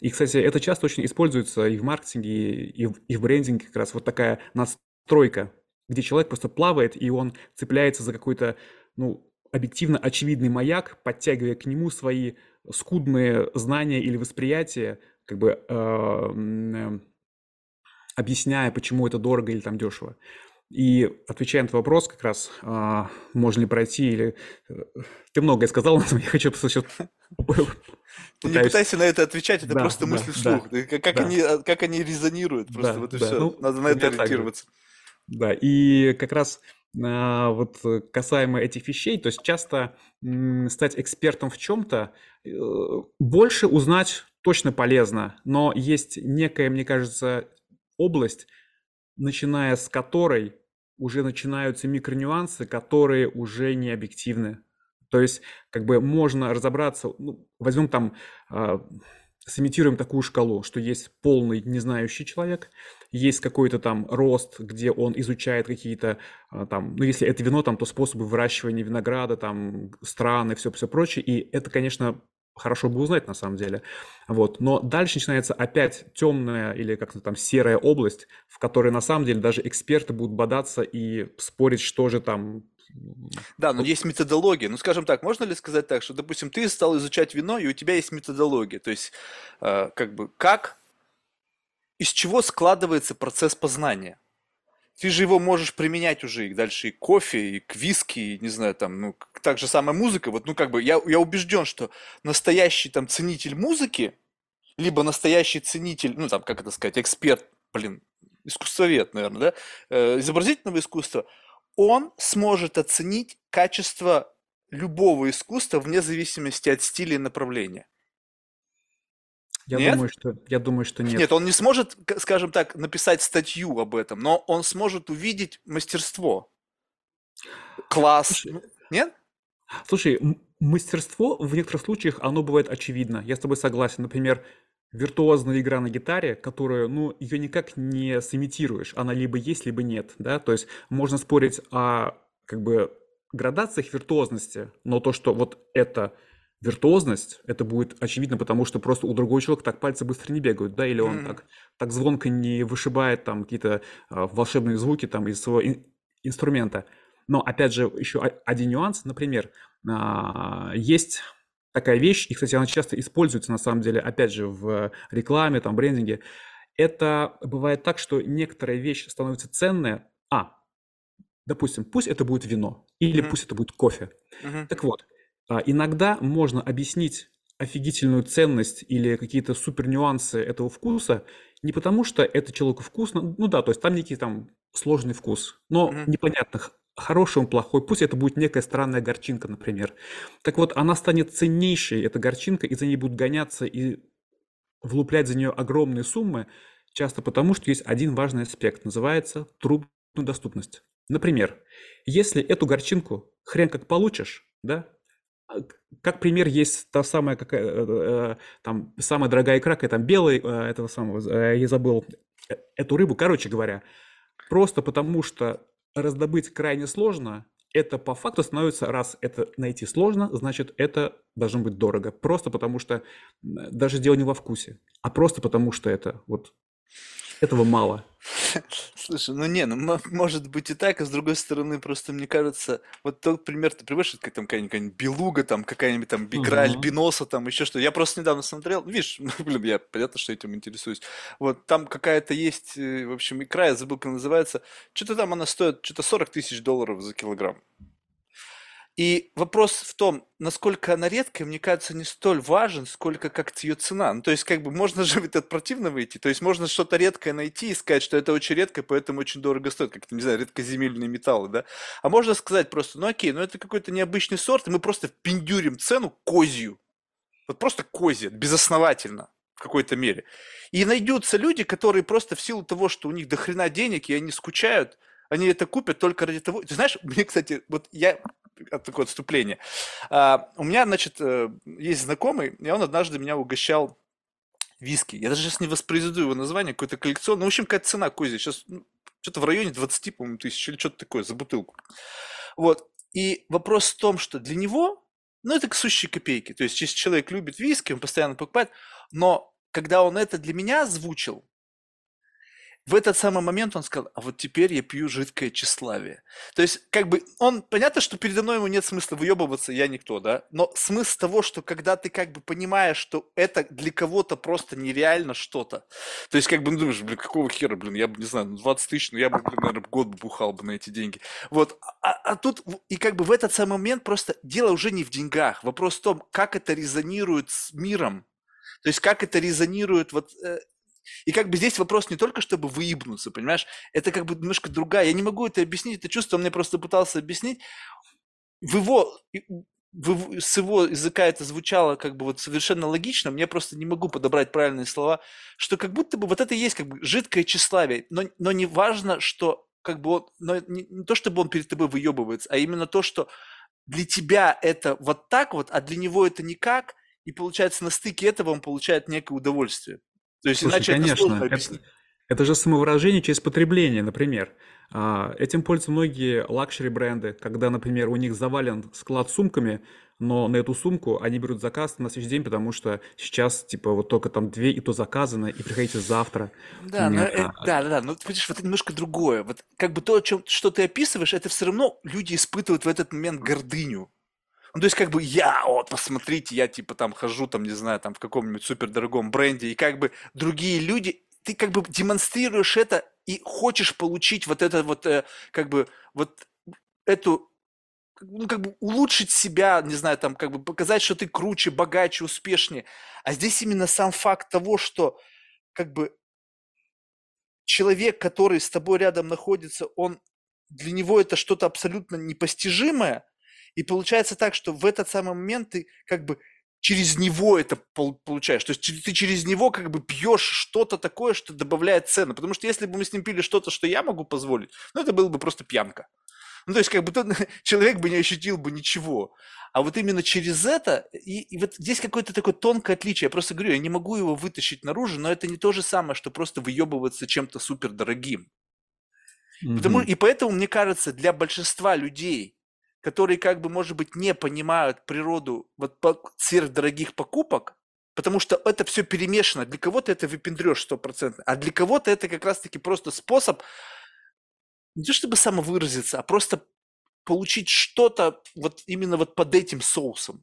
И, кстати, это часто очень используется и в маркетинге, и в, и в брендинге как раз вот такая настройка, где человек просто плавает, и он цепляется за какой-то, ну, объективно очевидный маяк, подтягивая к нему свои скудные знания или восприятия, как бы э, э, объясняя, почему это дорого или там дешево. И отвечая на твой вопрос, как раз а, можно ли пройти или... Э, ты многое сказал, но я хочу просто сейчас... Ты не пытайся на это отвечать, это просто мысли вслух. Как они как они резонируют, просто вот и все. Ну, Надо на это ориентироваться. Да, и как раз а, вот касаемо этих вещей, то есть часто стать экспертом в чем-то, э, больше узнать точно полезно, но есть некая, мне кажется, область, начиная с которой уже начинаются микронюансы, которые уже не объективны. То есть, как бы можно разобраться, ну, возьмем там, э, сымитируем такую шкалу, что есть полный незнающий человек, есть какой-то там рост, где он изучает какие-то э, там, ну, если это вино, там, то способы выращивания винограда, там, страны, все-все прочее, и это, конечно, хорошо бы узнать на самом деле. Вот. Но дальше начинается опять темная или как-то там серая область, в которой на самом деле даже эксперты будут бодаться и спорить, что же там да, но есть методология. Ну, скажем так, можно ли сказать так, что, допустим, ты стал изучать вино, и у тебя есть методология. То есть, э, как бы, как, из чего складывается процесс познания? Ты же его можешь применять уже и дальше и к кофе, и к виски, и, не знаю, там, ну, так же самая музыка. Вот, ну, как бы, я, я убежден, что настоящий там ценитель музыки, либо настоящий ценитель, ну, там, как это сказать, эксперт, блин, искусствовед, наверное, да, э, изобразительного искусства, он сможет оценить качество любого искусства вне зависимости от стиля и направления. Я нет? думаю, что я думаю, что нет. Нет, он не сможет, скажем так, написать статью об этом, но он сможет увидеть мастерство. класс. Слушай, Нет? слушай, мастерство в некоторых случаях, оно бывает очевидно. Я с тобой согласен. Например, виртуозная игра на гитаре, которую, ну, ее никак не сымитируешь. Она либо есть, либо нет, да. То есть можно спорить о, как бы, градациях виртуозности, но то, что вот это виртуозность, это будет очевидно, потому что просто у другого человека так пальцы быстро не бегают, да, или он Мгм. так, так звонко не вышибает там какие-то а, волшебные звуки там из своего ин- инструмента. Но опять же, еще один нюанс, например, а, есть такая вещь, и, кстати, она часто используется на самом деле, опять же, в рекламе, там, брендинге. Это бывает так, что некоторая вещь становится ценная, а, допустим, пусть это будет вино, или Мгм. пусть это будет кофе. Мгм. Так вот, иногда можно объяснить офигительную ценность или какие-то супер нюансы этого вкуса не потому, что это человеку вкусно, ну да, то есть там некий там сложный вкус, но Мгм. непонятно, хороший он, плохой, пусть это будет некая странная горчинка, например. Так вот, она станет ценнейшей, эта горчинка, и за ней будут гоняться и влуплять за нее огромные суммы, часто потому, что есть один важный аспект, называется труднодоступность. Например, если эту горчинку хрен как получишь, да, а, как пример есть та самая какая э, э, там самая дорогая икра, какая там белая э, этого самого, я забыл эту рыбу, короче говоря, просто потому что раздобыть крайне сложно, это по факту становится, раз это найти сложно, значит это должно быть дорого, просто потому что даже дело не во вкусе, а просто потому что это вот этого мало. Слушай, ну не, ну мо- может быть и так, а с другой стороны, просто мне кажется, вот тот пример ты приводишь, как там какая-нибудь белуга, там какая-нибудь там игра Мгм. альбиноса, там еще что. Я просто недавно смотрел, видишь, блин, я понятно, что этим интересуюсь. Вот там какая-то есть, э, в общем, икра, я забыл, как называется. Что-то там она стоит, что-то 40 тысяч долларов за килограмм. И вопрос в том, насколько она редкая, мне кажется, не столь важен, сколько как ее цена. Ну, то есть, как бы можно же ведь от противного идти. То есть, можно что-то редкое найти и сказать, что это очень редкое, поэтому очень дорого стоит, как, не знаю, редкоземельные металлы, да. А можно сказать просто, ну окей, ну это какой-то необычный сорт, и мы просто впендюрим цену козью. Вот просто козья, безосновательно в какой-то мере. И найдутся люди, которые просто в силу того, что у них до хрена денег, и они скучают, они это купят только ради того. Ты знаешь, мне, кстати, вот я от такое отступление. А, у меня, значит, э, есть знакомый, и он однажды меня угощал виски. Я даже сейчас не воспроизведу его название, какой-то коллекцион. Ну, в общем, какая цена козья. Сейчас что-то в районе 20, по-моему, тысяч или что-то такое за бутылку. Вот. И вопрос в том, что для него, ну, это сущие копейки. То есть, если человек любит виски, он постоянно покупает. Но когда он это для меня озвучил, в этот самый момент он сказал, а вот теперь я пью жидкое тщеславие. То есть, как бы, он, понятно, что передо мной ему нет смысла выебываться, я никто, да, но смысл того, что когда ты как бы понимаешь, что это для кого-то просто нереально что-то, то есть, как бы, ну, думаешь, блин, какого хера, блин, я бы, не знаю, ну, 20 тысяч, ну, я бы, блин, наверное, год бы бухал бы на эти деньги. Вот, а, а тут, и как бы в этот самый момент просто дело уже не в деньгах, вопрос в том, как это резонирует с миром, то есть, как это резонирует вот э, и как бы здесь вопрос не только, чтобы выебнуться, понимаешь? Это как бы немножко другая. Я не могу это объяснить, это чувство, он мне просто пытался объяснить. В его, в с его языка это звучало как бы вот совершенно логично, мне просто не могу подобрать правильные слова, что как будто бы вот это и есть как бы жидкое тщеславие, но, но не важно, что как бы он, но не, не то, чтобы он перед тобой выебывается, а именно то, что для тебя это вот так вот, а для него это никак, и получается на стыке этого он получает некое удовольствие. То есть Слушай, иначе это конечно, сложно это, объяснить. это же самовыражение через потребление, например. А, Этим пользуются многие luxury бренды, когда, например, у них завален склад сумками, но на эту сумку они берут заказ на следующий день, потому что сейчас, типа, вот только там две, и то заказано, и приходите завтра. Да, но, э, а, да, да, да, но ты понимаешь, вот это немножко другое. Вот как бы то, о чем, что ты описываешь, это все равно люди испытывают в этот момент гордыню. Ну, то есть, как бы я, вот, посмотрите, я типа там хожу, там, не знаю, там в каком-нибудь супердорогом бренде, и как бы другие люди, ты как бы демонстрируешь это и хочешь получить вот это вот, э, как бы, вот эту, ну, как бы улучшить себя, не знаю, там, как бы показать, что ты круче, богаче, успешнее. А здесь именно сам факт того, что, как бы, человек, который с тобой рядом находится, он, для него это что-то абсолютно непостижимое, и получается так, что в этот самый момент ты как бы через него это пол- получаешь. То есть ты через него как бы пьешь что-то такое, что добавляет цену. Потому что если бы мы с ним пили что-то, что я могу позволить, ну это было бы просто пьянка. Ну, то есть, как бы тот человек бы не ощутил бы ничего. А вот именно через это, и, и вот здесь какое-то такое тонкое отличие. Я просто говорю, я не могу его вытащить наружу, но это не то же самое, что просто выебываться чем-то супер дорогим. Потому, и поэтому, мне кажется, для большинства людей, которые как бы, может быть, не понимают природу вот сверхдорогих покупок, потому что это все перемешано. Для кого-то это выпендрешь стопроцентно, а для кого-то это как раз-таки просто способ не то чтобы самовыразиться, а просто получить что-то вот именно вот под этим соусом.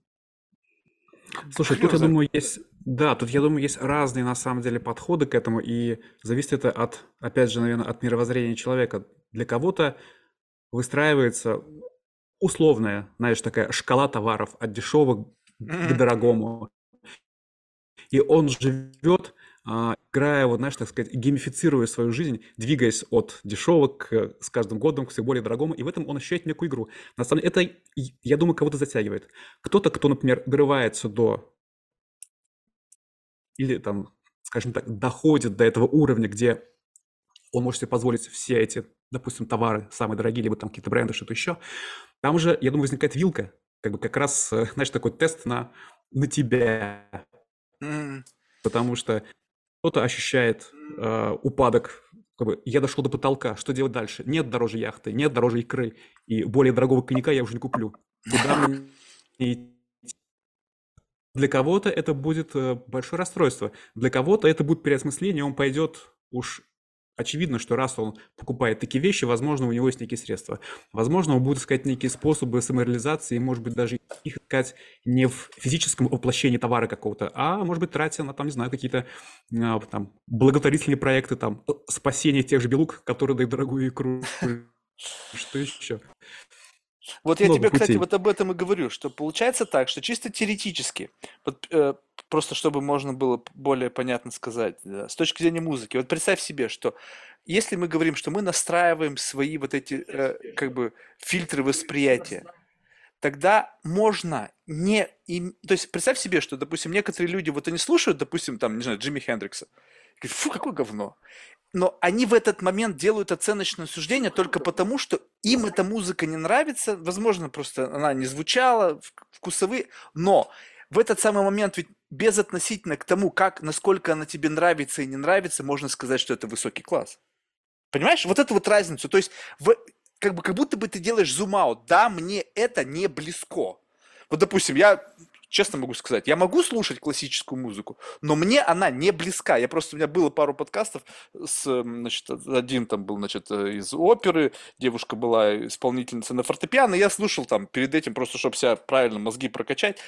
Слушай, тут, я думаю, есть, да, тут, я думаю, есть разные, на самом деле, подходы к этому, и зависит это от, опять же, наверное, от мировоззрения человека. Для кого-то выстраивается условная, знаешь, такая шкала товаров от дешевого к дорогому. И он живет а, играя, вот, знаешь, так сказать, геймифицируя свою жизнь, двигаясь от дешевого к, с каждым годом к все более дорогому, и в этом он ощущает некую игру. На самом деле, это, я думаю, кого-то затягивает. Кто-то, кто, например, дорывается до, или там, скажем так, доходит до этого уровня, где он может себе позволить все эти, допустим, товары самые дорогие, либо там какие-то бренды, что-то еще, там уже, я думаю, возникает вилка, как бы как раз, э, знаешь, такой тест на, на тебя. Mm. Потому что кто-то ощущает э, упадок, как бы, я дошел до потолка, что делать дальше? Нет дороже яхты, нет дороже икры, и более дорогого коньяка я уже не куплю. Куда мне идти? Для кого-то это будет э, большое расстройство, для кого-то это будет переосмысление, он пойдет уж Очевидно, что раз он покупает такие вещи, возможно, у него есть некие средства. Возможно, он будет искать некие способы самореализации, может быть, даже их искать не в физическом воплощении товара какого-то, а, может быть, тратя на, там, не знаю, какие-то а, там благотворительные проекты, там, спасение тех же белук, которые дают дорогую икру. Что еще? Вот я тебе, кстати, вот об этом и говорю, что получается так, что чисто теоретически, вот, э, просто чтобы можно было более понятно сказать, да, с точки зрения музыки, вот представь себе, что если мы говорим, что мы настраиваем свои вот эти э, как бы фильтры восприятия, тогда можно не... Им... То есть представь себе, что, допустим, некоторые люди, вот они слушают, допустим, там, не знаю, Джимми Хендрикса, говорят, фу, какое говно но они в этот момент делают оценочное суждение только потому, что им эта музыка не нравится, возможно, просто она не звучала, вкусовые, но в этот самый момент ведь безотносительно к тому, как, насколько она тебе нравится и не нравится, можно сказать, что это высокий класс. Понимаешь? Вот эту вот разницу. То есть, в, как, бы, как будто бы ты делаешь зум-аут. Да, мне это не близко. Вот, допустим, я честно могу сказать, я могу слушать классическую музыку, но мне она не близка. Я просто, у меня было пару подкастов, с, значит, один там был, значит, э, из оперы, девушка была исполнительница на фортепиано, я слушал там перед этим просто, чтобы себя правильно мозги прокачать.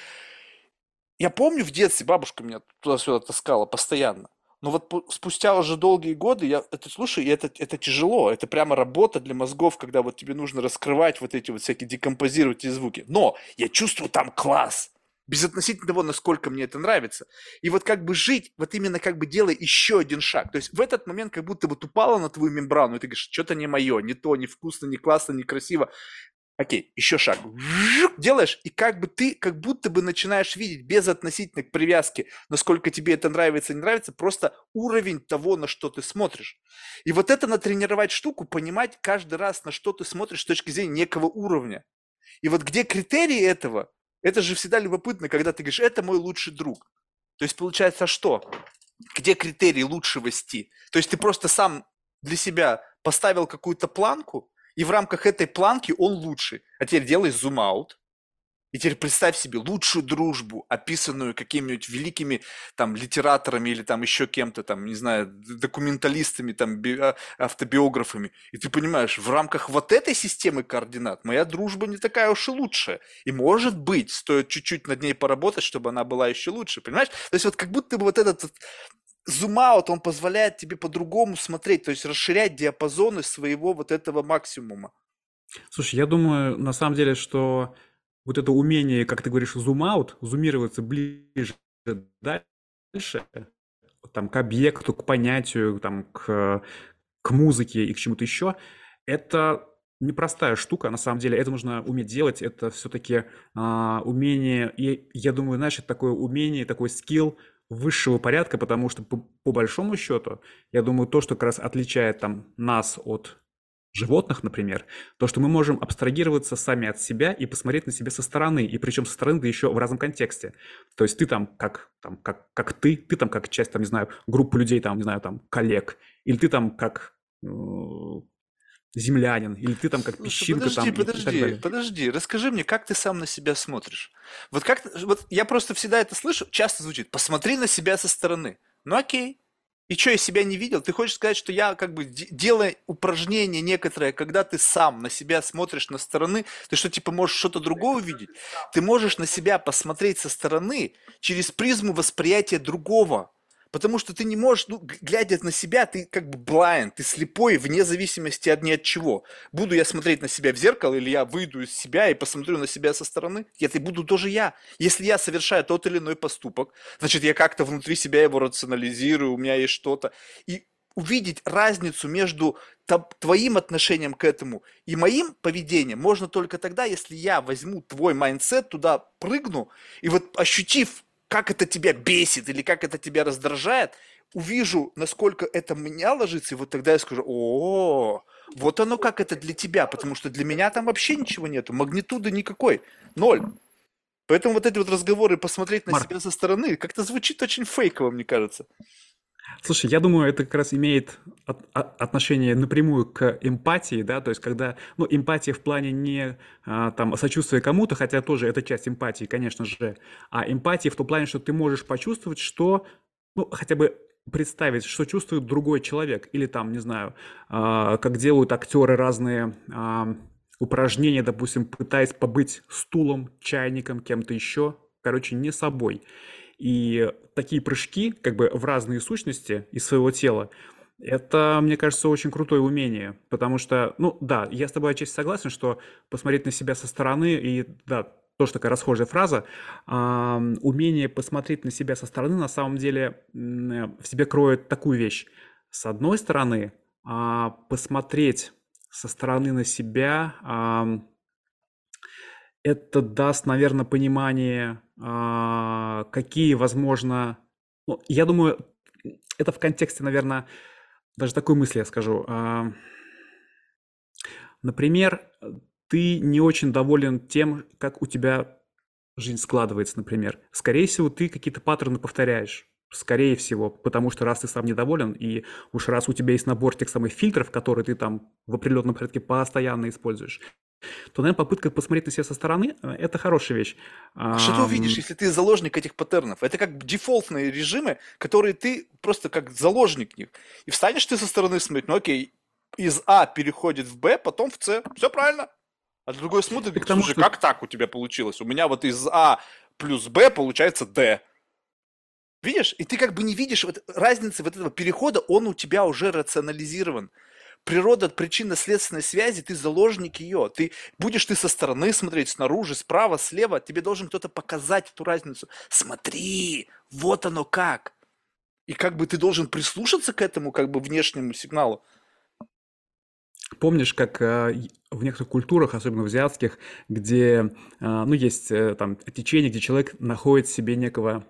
Я помню в детстве бабушка меня туда-сюда таскала постоянно. Но вот спустя уже долгие годы я это слушаю, и это, это тяжело. Это прямо работа для мозгов, когда вот тебе нужно раскрывать вот эти вот всякие, декомпозировать эти звуки. Но я чувствую там класс безотносительно того, насколько мне это нравится. И вот как бы жить, вот именно как бы делая еще один шаг. То есть в этот момент как будто бы упало на твою мембрану, и ты говоришь, что-то не мое, не то, не вкусно, не классно, не красиво. Окей, еще шаг. Делаешь, и как бы ты как будто бы начинаешь видеть без относительно к привязке, насколько тебе это нравится, не нравится, просто уровень того, на что ты смотришь. И вот это натренировать штуку, понимать каждый раз, на что ты смотришь с точки зрения некого уровня. И вот где критерии этого, это же всегда любопытно, когда ты говоришь, это мой лучший друг. То есть получается что? Где критерий лучшевости? То есть ты просто сам для себя поставил какую-то планку, и в рамках этой планки он лучший. А теперь делай зум-аут, и теперь представь себе лучшую дружбу, описанную какими-нибудь великими там литераторами или там еще кем-то, там, не знаю, документалистами, там, би- а, автобиографами. И ты понимаешь, в рамках вот этой системы координат моя дружба не такая уж и лучшая. И может быть, стоит чуть-чуть над ней поработать, чтобы она была еще лучше, понимаешь? То есть вот как будто бы вот этот зум-аут, он позволяет тебе по-другому смотреть, то есть расширять диапазоны своего вот этого максимума. Слушай, я думаю, на самом деле, что вот это умение, как ты говоришь, зум-аут, зумироваться ближе, дальше, там, к объекту, к понятию, там, к, к музыке и к чему-то еще, это непростая штука, на самом деле, это нужно уметь делать, это все-таки а, умение, и я думаю, знаешь, это такое умение, такой скилл высшего порядка, потому что по, по большому счету, я думаю, то, что как раз отличает там нас от животных, например, то, что мы можем абстрагироваться сами от себя и посмотреть на себя со стороны, и причем со стороны да еще в разном контексте. То есть ты там как, там, как, как ты, ты там как часть, там, не знаю, группы людей, там, не знаю, там, коллег, или ты там как э, землянин, или ты там как песчинка подожди, там. Подожди, подожди, расскажи мне, как ты сам на себя смотришь? Вот как, вот я просто всегда это слышу, часто звучит, посмотри на себя со стороны. Ну окей, и что, я себя не видел? Ты хочешь сказать, что я как бы делая упражнение некоторое, когда ты сам на себя смотришь на стороны, ты что, типа можешь что-то другое увидеть? Ты можешь на себя посмотреть со стороны через призму восприятия другого. Потому что ты не можешь, ну, глядя на себя, ты как бы blind, ты слепой вне зависимости от ни от чего. Буду я смотреть на себя в зеркало, или я выйду из себя и посмотрю на себя со стороны, это буду тоже я. Если я совершаю тот или иной поступок, значит, я как-то внутри себя его рационализирую, у меня есть что-то. И увидеть разницу между твоим отношением к этому и моим поведением можно только тогда, если я возьму твой mindset, туда прыгну, и вот ощутив как это тебя бесит или как это тебя раздражает, увижу, насколько это меня ложится, и вот тогда я скажу, о, вот оно как это для тебя, потому что для меня там вообще ничего нету, магнитуды никакой, ноль. Поэтому вот эти вот разговоры, посмотреть на Марк. себя со стороны, как-то звучит очень фейково, мне кажется. Слушай, я думаю, это как раз имеет от, отношение напрямую к эмпатии, да, то есть когда, ну, эмпатия в плане не а, там сочувствия кому-то, хотя тоже это часть эмпатии, конечно же, а эмпатия в том плане, что ты можешь почувствовать, что, ну, хотя бы представить, что чувствует другой человек, или там, не знаю, а, как делают актеры разные а, упражнения, допустим, пытаясь побыть стулом, чайником, кем-то еще, короче, не собой. И такие прыжки, как бы в разные сущности из своего тела, это, мне кажется, очень крутое умение, потому что, ну да, я с тобой отчасти согласен, что посмотреть на себя со стороны, и да, тоже такая расхожая фраза, э, умение посмотреть на себя со стороны на самом деле в себе кроет такую вещь. С одной стороны, э, посмотреть со стороны на себя, э, это даст, наверное, понимание какие, возможно... Ну, я думаю, это в контексте, наверное, даже такой мысли я скажу. А, например, ты не очень доволен тем, как у тебя жизнь складывается, например. Скорее всего, ты какие-то паттерны повторяешь. Скорее всего, потому что раз ты сам недоволен, и уж раз у тебя есть набор тех самых фильтров, которые ты там в определенном порядке постоянно используешь, то, наверное, попытка посмотреть на себя со стороны э, – это хорошая вещь. А что ты увидишь, если ты заложник этих паттернов? Это как дефолтные режимы, которые ты просто как заложник них. И встанешь ты со стороны смотреть, ну окей, из А переходит в Б, потом в С. Все правильно. А другой смотрит, говорит, слушай, что... как так у тебя получилось? У меня вот из А плюс Б получается Д. Видишь? И ты как бы не видишь вот разницы вот этого перехода, он у тебя уже рационализирован природа причинно-следственной связи, ты заложник ее. Ты будешь ты со стороны смотреть, снаружи, справа, слева, тебе должен кто-то показать эту разницу. Смотри, вот оно как. И как бы ты должен прислушаться к этому как бы внешнему сигналу. Помнишь, как э, в некоторых культурах, особенно в азиатских, где, э, ну, есть э, там течение, где человек находит себе некого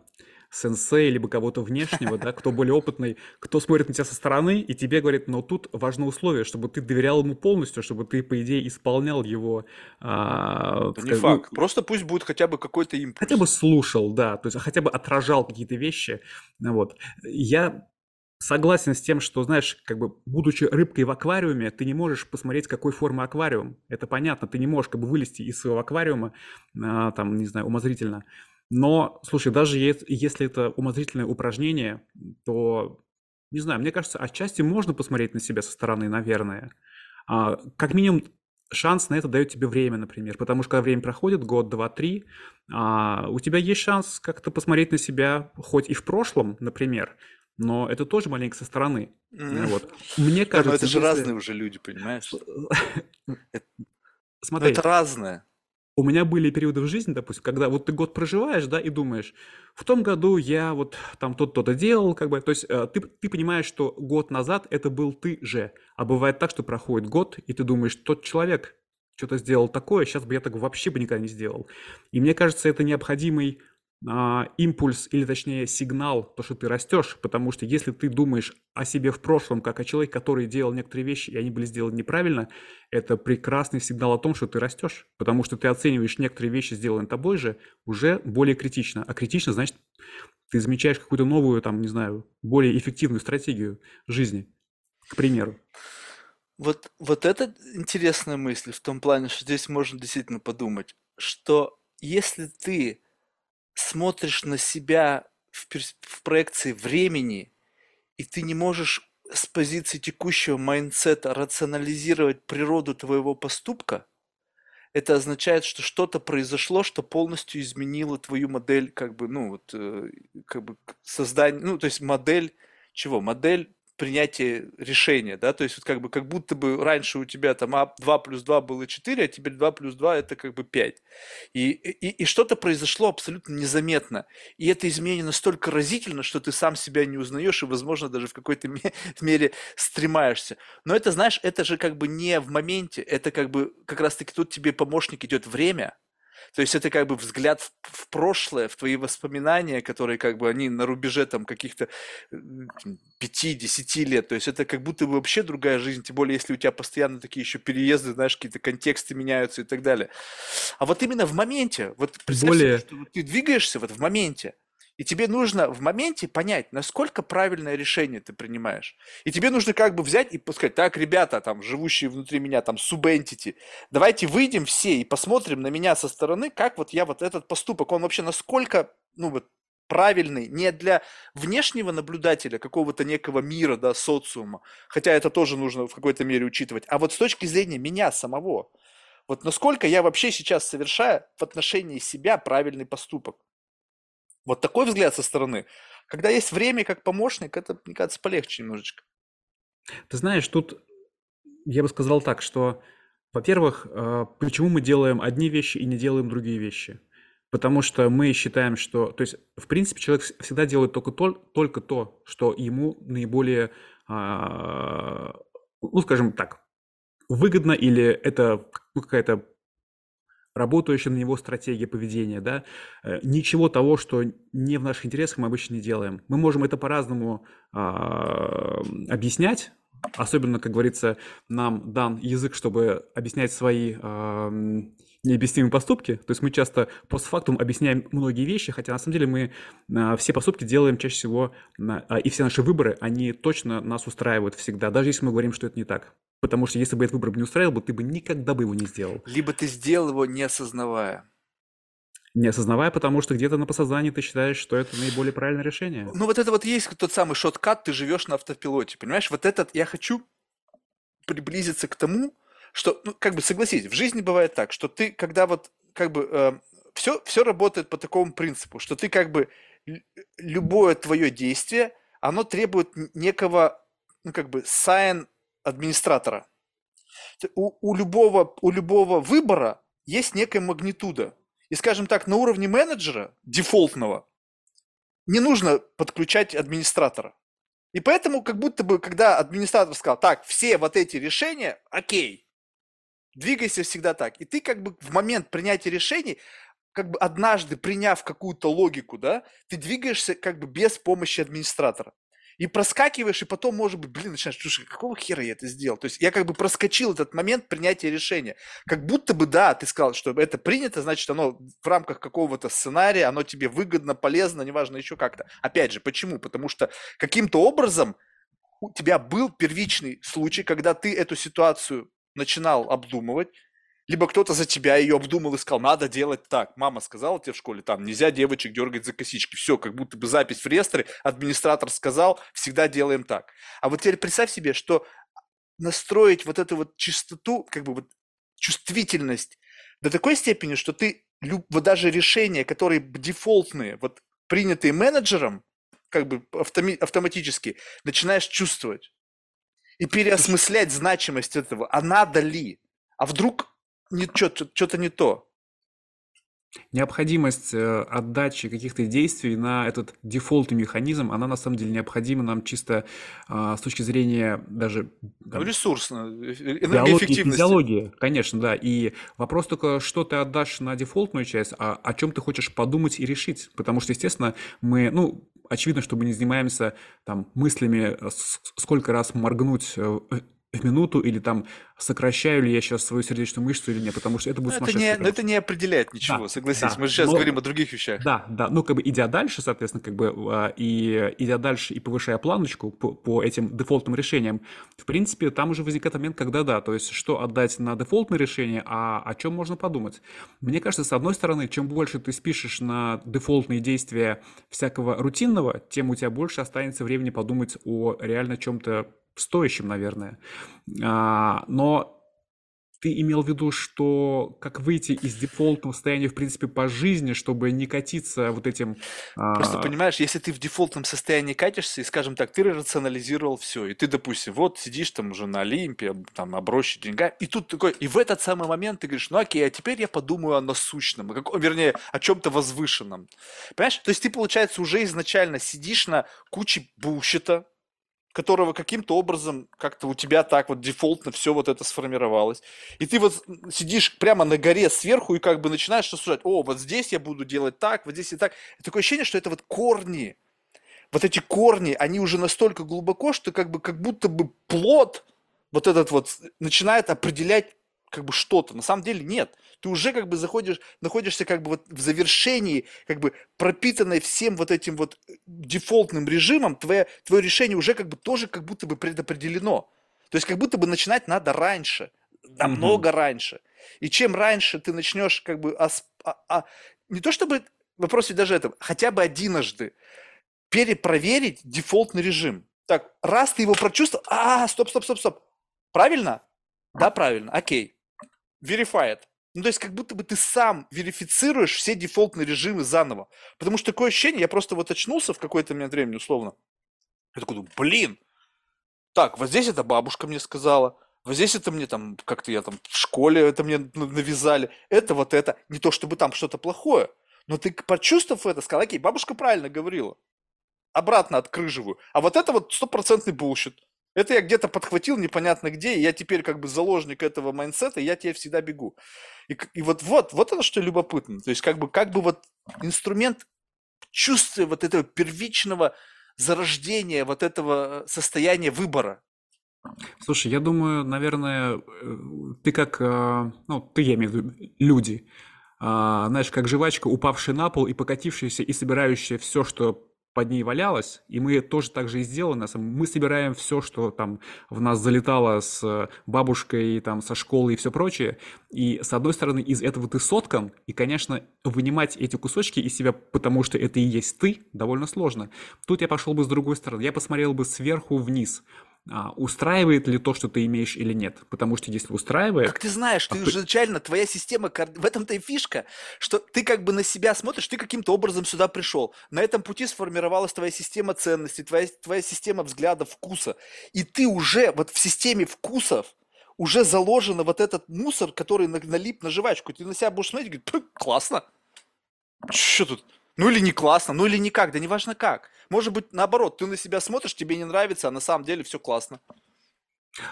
сенсей, либо кого-то внешнего, да, кто более опытный, кто смотрит на тебя со стороны и тебе говорит, но тут важно условие, чтобы ты доверял ему полностью, чтобы ты, по идее, исполнял его... А, Это не факт, ну, просто пусть будет хотя бы какой-то импульс. Хотя бы слушал, да, то есть хотя бы отражал какие-то вещи, вот. Я согласен с тем, что, знаешь, как бы, будучи рыбкой в аквариуме, ты не можешь посмотреть, какой формы аквариум. Это понятно, ты не можешь как бы вылезти из своего аквариума, а, там, не знаю, умозрительно. Но, слушай, даже если это умозрительное упражнение, то, не знаю, мне кажется, отчасти можно посмотреть на себя со стороны, наверное. А, как минимум, шанс на это дает тебе время, например. Потому что когда время проходит, год, два, три, а, у тебя есть шанс как-то посмотреть на себя хоть и в прошлом, например, но это тоже маленько со стороны. Mm. Вот. Мне кажется... Но это же если... разные уже люди, понимаешь? Смотри. это разное. У меня были периоды в жизни, допустим, когда вот ты год проживаешь, да, и думаешь, в том году я вот там то-то делал, как бы, то есть э, ты, ты понимаешь, что год назад это был ты же, а бывает так, что проходит год, и ты думаешь, тот человек что-то сделал такое, сейчас бы я так вообще бы никогда не сделал. И мне кажется, это необходимый импульс или точнее сигнал, то, что ты растешь, потому что если ты думаешь о себе в прошлом, как о человеке, который делал некоторые вещи, и они были сделаны неправильно, это прекрасный сигнал о том, что ты растешь, потому что ты оцениваешь некоторые вещи, сделанные тобой же, уже более критично. А критично значит, ты замечаешь какую-то новую, там, не знаю, более эффективную стратегию жизни, к примеру. Вот, вот это интересная мысль в том плане, что здесь можно действительно подумать, что если ты смотришь на себя в, в проекции времени, и ты не можешь с позиции текущего mindset а рационализировать природу твоего поступка, это означает, что что-то произошло, что полностью изменило твою модель, как бы, ну, вот, э, как бы создание, ну, то есть модель чего? Модель принятие решения, да, то есть вот как бы как будто бы раньше у тебя там 2 плюс 2 было 4, а теперь 2 плюс 2 это как бы 5. И, и, и что-то произошло абсолютно незаметно. И это изменение настолько разительно, что ты сам себя не узнаешь и, возможно, даже в какой-то мере стремаешься. Но это, знаешь, это же как бы не в моменте, это как бы как раз-таки тут тебе помощник идет время, то есть это как бы взгляд в, в прошлое, в твои воспоминания, которые как бы они на рубеже там каких-то 5-10 лет. То есть это как будто бы вообще другая жизнь, тем более если у тебя постоянно такие еще переезды, знаешь, какие-то контексты меняются и так далее. А вот именно в моменте, вот представь более... себе, что ты двигаешься вот в моменте, и тебе нужно в моменте понять, насколько правильное решение ты принимаешь. И тебе нужно как бы взять и сказать, так, ребята, там, живущие внутри меня, там, субентити, давайте выйдем все и посмотрим на меня со стороны, как вот я вот этот поступок, он вообще насколько, ну вот, правильный не для внешнего наблюдателя какого-то некого мира, да, социума, хотя это тоже нужно в какой-то мере учитывать, а вот с точки зрения меня самого. Вот насколько я вообще сейчас совершаю в отношении себя правильный поступок. Вот такой взгляд со стороны. Когда есть время как помощник, это, мне кажется, полегче немножечко. Ты знаешь, тут я бы сказал так, что, во-первых, э, почему мы делаем одни вещи и не делаем другие вещи? Потому что мы считаем, что, то есть, в принципе, человек всегда делает только то, только то что ему наиболее, а, ну, скажем так, выгодно или это ну, какая-то работающая на него стратегия поведения, да, э, ничего того, что не в наших интересах, мы обычно не делаем. Мы можем это по-разному а, объяснять, особенно, как говорится, нам дан язык, чтобы объяснять свои а, необъяснимые поступки. То есть мы часто постфактум объясняем многие вещи, хотя на самом деле мы а, все поступки делаем чаще всего, а, и все наши выборы, они точно нас устраивают всегда, даже если мы говорим, что это не так. Потому что если бы этот выбор не устраивал бы, ты бы никогда бы его не сделал. Либо ты сделал его, не осознавая. Не осознавая, потому что где-то на подсознании ты считаешь, что это наиболее правильное решение. Ну вот это вот есть тот самый шоткат, ты живешь на автопилоте, понимаешь? Вот этот я хочу приблизиться к тому, что, ну, как бы согласись, в жизни бывает так, что ты, когда вот, как бы, э, все, все работает по такому принципу, что ты, как бы, любое твое действие, оно требует некого, ну, как бы, sign администратора. У, у, любого, у любого выбора есть некая магнитуда. И, скажем так, на уровне менеджера, дефолтного, не нужно подключать администратора. И поэтому, как будто бы, когда администратор сказал, так, все вот эти решения, окей, двигайся всегда так. И ты как бы в момент принятия решений, как бы однажды приняв какую-то логику, да, ты двигаешься как бы без помощи администратора и проскакиваешь, и потом, может быть, блин, начинаешь, слушай, какого хера я это сделал? То есть я как бы проскочил этот момент принятия решения. Как будто бы, да, ты сказал, что это принято, значит, оно в рамках какого-то сценария, оно тебе выгодно, полезно, неважно еще как-то. Опять же, почему? Потому что каким-то образом у тебя был первичный случай, когда ты эту ситуацию начинал обдумывать, либо кто-то за тебя ее обдумал и сказал, надо делать так. Мама сказала тебе в школе, там, нельзя девочек дергать за косички. Все, как будто бы запись в реестре, администратор сказал, всегда делаем так. А вот теперь представь себе, что настроить вот эту вот чистоту, как бы вот чувствительность до такой степени, что ты вот даже решения, которые дефолтные, вот принятые менеджером, как бы автоматически, начинаешь чувствовать и переосмыслять значимость этого. А надо ли? А вдруг что-то не то. Необходимость э, отдачи каких-то действий на этот дефолтный механизм, она на самом деле необходима нам чисто а, с точки зрения даже Ну, там, ресурсно, э, э, энергоэффективности. физиологии, конечно, да. И вопрос только, что ты отдашь на дефолтную часть, а о чем ты хочешь подумать и решить. Потому что, естественно, мы, ну, очевидно, что мы не занимаемся там мыслями, э, сколько раз моргнуть э, в минуту или там сокращаю ли я сейчас свою сердечную мышцу или нет, потому что это Ну, будет это не, но это не определяет ничего, Да, согласись. да, Мы же сейчас но говорим о других вещах. да, да, ну как бы идя дальше, соответственно, как бы а, и идя дальше и повышая планочку по, по этим дефолтным решениям, в принципе, там уже возникает момент, когда да, то есть что отдать на дефолтное решение, а о чем можно подумать. Мне кажется, с одной стороны, чем больше ты спишешь на дефолтные действия всякого рутинного, тем у тебя больше останется времени подумать о реально чем-то стоящем, наверное. А, но ты имел в виду, что как выйти из дефолтного состояния, в принципе, по жизни, чтобы не катиться вот этим... Просто а, понимаешь, если ты в дефолтном состоянии катишься, и, скажем так, ты рационализировал все, и ты, допустим, вот сидишь там уже на Олимпе, там, обросший деньгами, и тут такой, и в этот самый момент ты говоришь, ну окей, а теперь я подумаю о насущном, о каком- вернее, о чем-то возвышенном. Понимаешь? То есть ты, получается, уже изначально сидишь на куче булщита, которого каким-то образом как-то у тебя так вот дефолтно все вот это сформировалось. И ты вот сидишь прямо на горе сверху и как бы начинаешь рассуждать, о, вот здесь я буду делать так, вот здесь и так. И такое ощущение, что это вот корни, вот эти корни, они уже настолько глубоко, что как бы как будто бы плод вот этот вот начинает определять как бы что-то. На самом деле нет. Ты уже как бы заходишь, находишься как бы вот в завершении, как бы пропитанной всем вот этим вот э, дефолтным режимом, твое, твое решение уже как бы тоже как будто бы предопределено. То есть как будто бы начинать надо раньше, намного раньше. И чем раньше ты начнешь как бы ос- а- а- не то чтобы вопрос ведь даже это, хотя бы единожды перепроверить дефолтный режим. Так, раз ты его прочувствовал, а, стоп, стоп, стоп, стоп. Правильно? Да, правильно, окей. Verified. Ну, то есть, как будто бы ты сам верифицируешь все дефолтные режимы заново. Потому что такое ощущение, я просто вот очнулся в какой-то момент времени, условно. Я такой думаю, блин, так, вот здесь это бабушка мне сказала, вот здесь это мне там, как-то я там в школе это мне навязали, это вот это. Не то чтобы там что-то плохое, но ты, почувствовав это, сказал, окей, бабушка правильно говорила обратно открыживаю. А вот это вот стопроцентный булщит. Это я где-то подхватил непонятно где, и я теперь как бы заложник этого майнсета, и я тебе всегда бегу. И, и вот, вот, вот это что любопытно. То есть как бы, как бы вот инструмент чувствия вот этого первичного зарождения, вот этого э, состояния выбора. Слушай, я думаю, наверное, э, ты как, а, ну, ты, я имею в виду, люди, а, знаешь, как жвачка, упавшая на пол и покатившаяся и собирающая все, что под ней валялось, и мы тоже так же и самом- Мы собираем все, что там в нас залетало с бабушкой, там, со школы и все прочее. И, с одной стороны, из этого ты соткан, и, конечно, вынимать эти кусочки из себя, потому что это и есть ты, довольно сложно. Тут я пошел бы с другой стороны. Я посмотрел бы сверху вниз. А, устраивает ли то, что ты имеешь или нет? Потому что если устраивает, Как ты знаешь, ты А ты- изначально, твоя система, в этом-то и фишка, что ты как бы на себя смотришь, ты каким-то образом сюда пришел. На этом пути сформировалась твоя система ценностей, твоя, твоя система взгляда, вкуса. И ты уже вот в системе вкусов уже заложено вот этот мусор, который на- налип на жвачку. Ты на себя будешь смотреть и говорить, «Пф, классно. Что тут? Ну или не классно, ну или никак, да неважно как. Может быть, наоборот, ты на себя смотришь, тебе не нравится, а на самом деле все классно.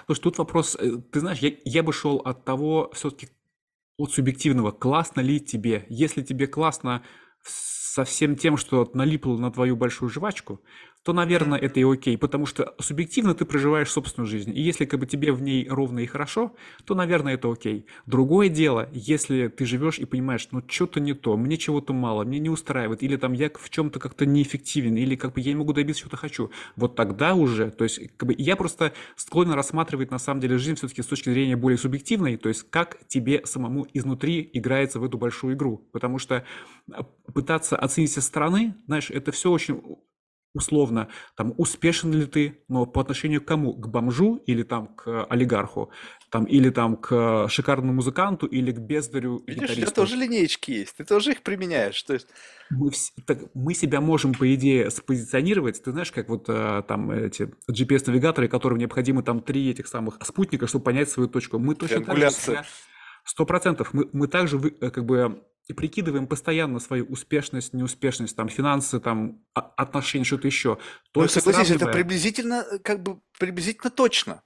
Слушай, тут вопрос, э, ты знаешь, я, я бы шел от того, все-таки от субъективного, классно ли тебе. Если тебе классно со всем тем, что налипло на твою большую жвачку, то, наверное, это и окей, потому что субъективно ты проживаешь собственную жизнь. И если как бы тебе в ней ровно и хорошо, то, наверное, это окей. Другое дело, если ты живешь и понимаешь, ну что-то не то, мне чего-то мало, мне не устраивает, или там я в чем-то как-то неэффективен, или как бы я не могу добиться чего-то хочу, вот тогда уже, то есть как бы я просто склонен рассматривать на самом деле жизнь все-таки с точки зрения более субъективной, то есть как тебе самому изнутри играется в эту большую игру, потому что а, пытаться оценить со стороны, знаешь, это все очень условно, там, успешен ли ты, но по отношению к кому? К бомжу или там к олигарху, там, или там к шикарному музыканту, или к бездарю Видишь, у тебя тоже линеечки есть, ты тоже их применяешь. То есть Мы, вс- так, мы себя можем, по идее, спозиционировать. Ты знаешь, как вот э, там эти GPS-навигаторы, которым необходимы там три этих самых спутника, чтобы понять свою точку. Мы точно так же себя... Сто процентов. Мы, мы также э, как бы и прикидываем постоянно свою успешность, неуспешность, там, финансы, там, отношения, что-то еще. Ну, согласись, сравнивая... это приблизительно, э, как бы, приблизительно точно.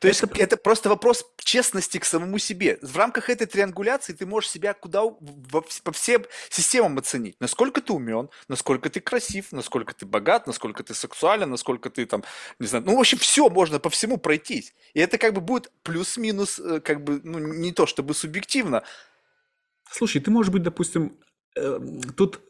То есть это... это просто вопрос честности к самому себе. В рамках этой триангуляции ты можешь себя куда во, по всем системам оценить. Насколько ты умен, насколько ты красив, насколько ты богат, насколько ты сексуален, насколько ты там, не знаю, ну, в общем, все можно по всему пройтись. И это как бы будет плюс-минус, э, как бы, ну, не то чтобы субъективно. Слушай, ты можешь быть, допустим, э, тут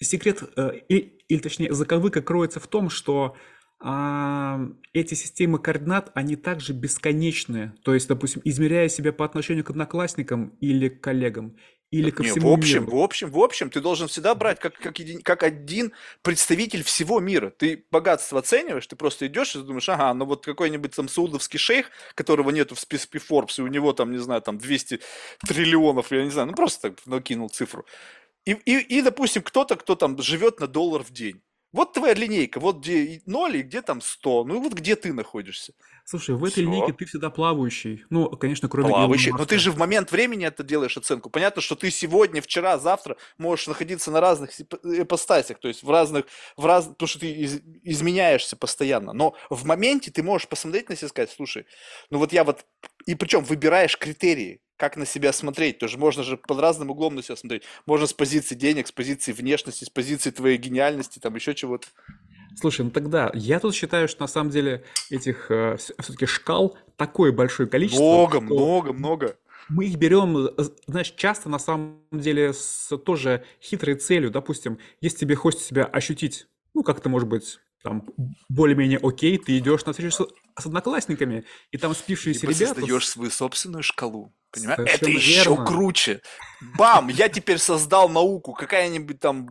секрет, э, и, или точнее, заковыка кроется в том, что а, эти системы координат, они также бесконечные. То есть, допустим, измеряя себя по отношению к одноклассникам или к коллегам, или ко Нет, всему в общем, миру. в общем, в общем, ты должен всегда брать как, как, един, как один представитель всего мира. Ты богатство оцениваешь, ты просто идешь и думаешь, ага, ну вот какой-нибудь там саудовский шейх, которого нету в списке Forbes, и у него там, не знаю, там 200 триллионов, я не знаю, ну просто так накинул цифру. И, и, и допустим, кто-то, кто там живет на доллар в день. Вот твоя линейка, вот где 0 и где там 100. Ну и вот где ты находишься. Слушай, в этой Всё. линейке ты всда плавающий. Ну, конечно, кроме Плавающий. Но ты же в момент времени это делаешь оценку. Понятно, что ты сегодня, вчера, завтра можешь находиться на разных ипостасях, то есть в разных, в раз... потому что ты из... изменяешься постоянно. Но в моменте ты можешь посмотреть на себя и сказать, слушай, ну вот я вот... И причем выбираешь критерии как на себя смотреть. Тоже можно же под разным углом на себя смотреть. Можно с позиции денег, с позиции внешности, с позиции твоей гениальности, там еще чего-то. Слушай, ну тогда я тут считаю, что на самом деле этих э, все-таки шкал такое большое количество. Много, много, много. Мы их берем, э, знаешь, часто на самом деле с тоже хитрой целью. Допустим, если тебе хочется себя ощутить, ну, как-то, может быть, там более-менее окей, ты идешь на встречу с, одноклассниками, и там спившиеся ребята... создаешь свою собственную шкалу. Понимаешь? Это еще верно. круче. Бам! Я теперь создал науку, какая-нибудь там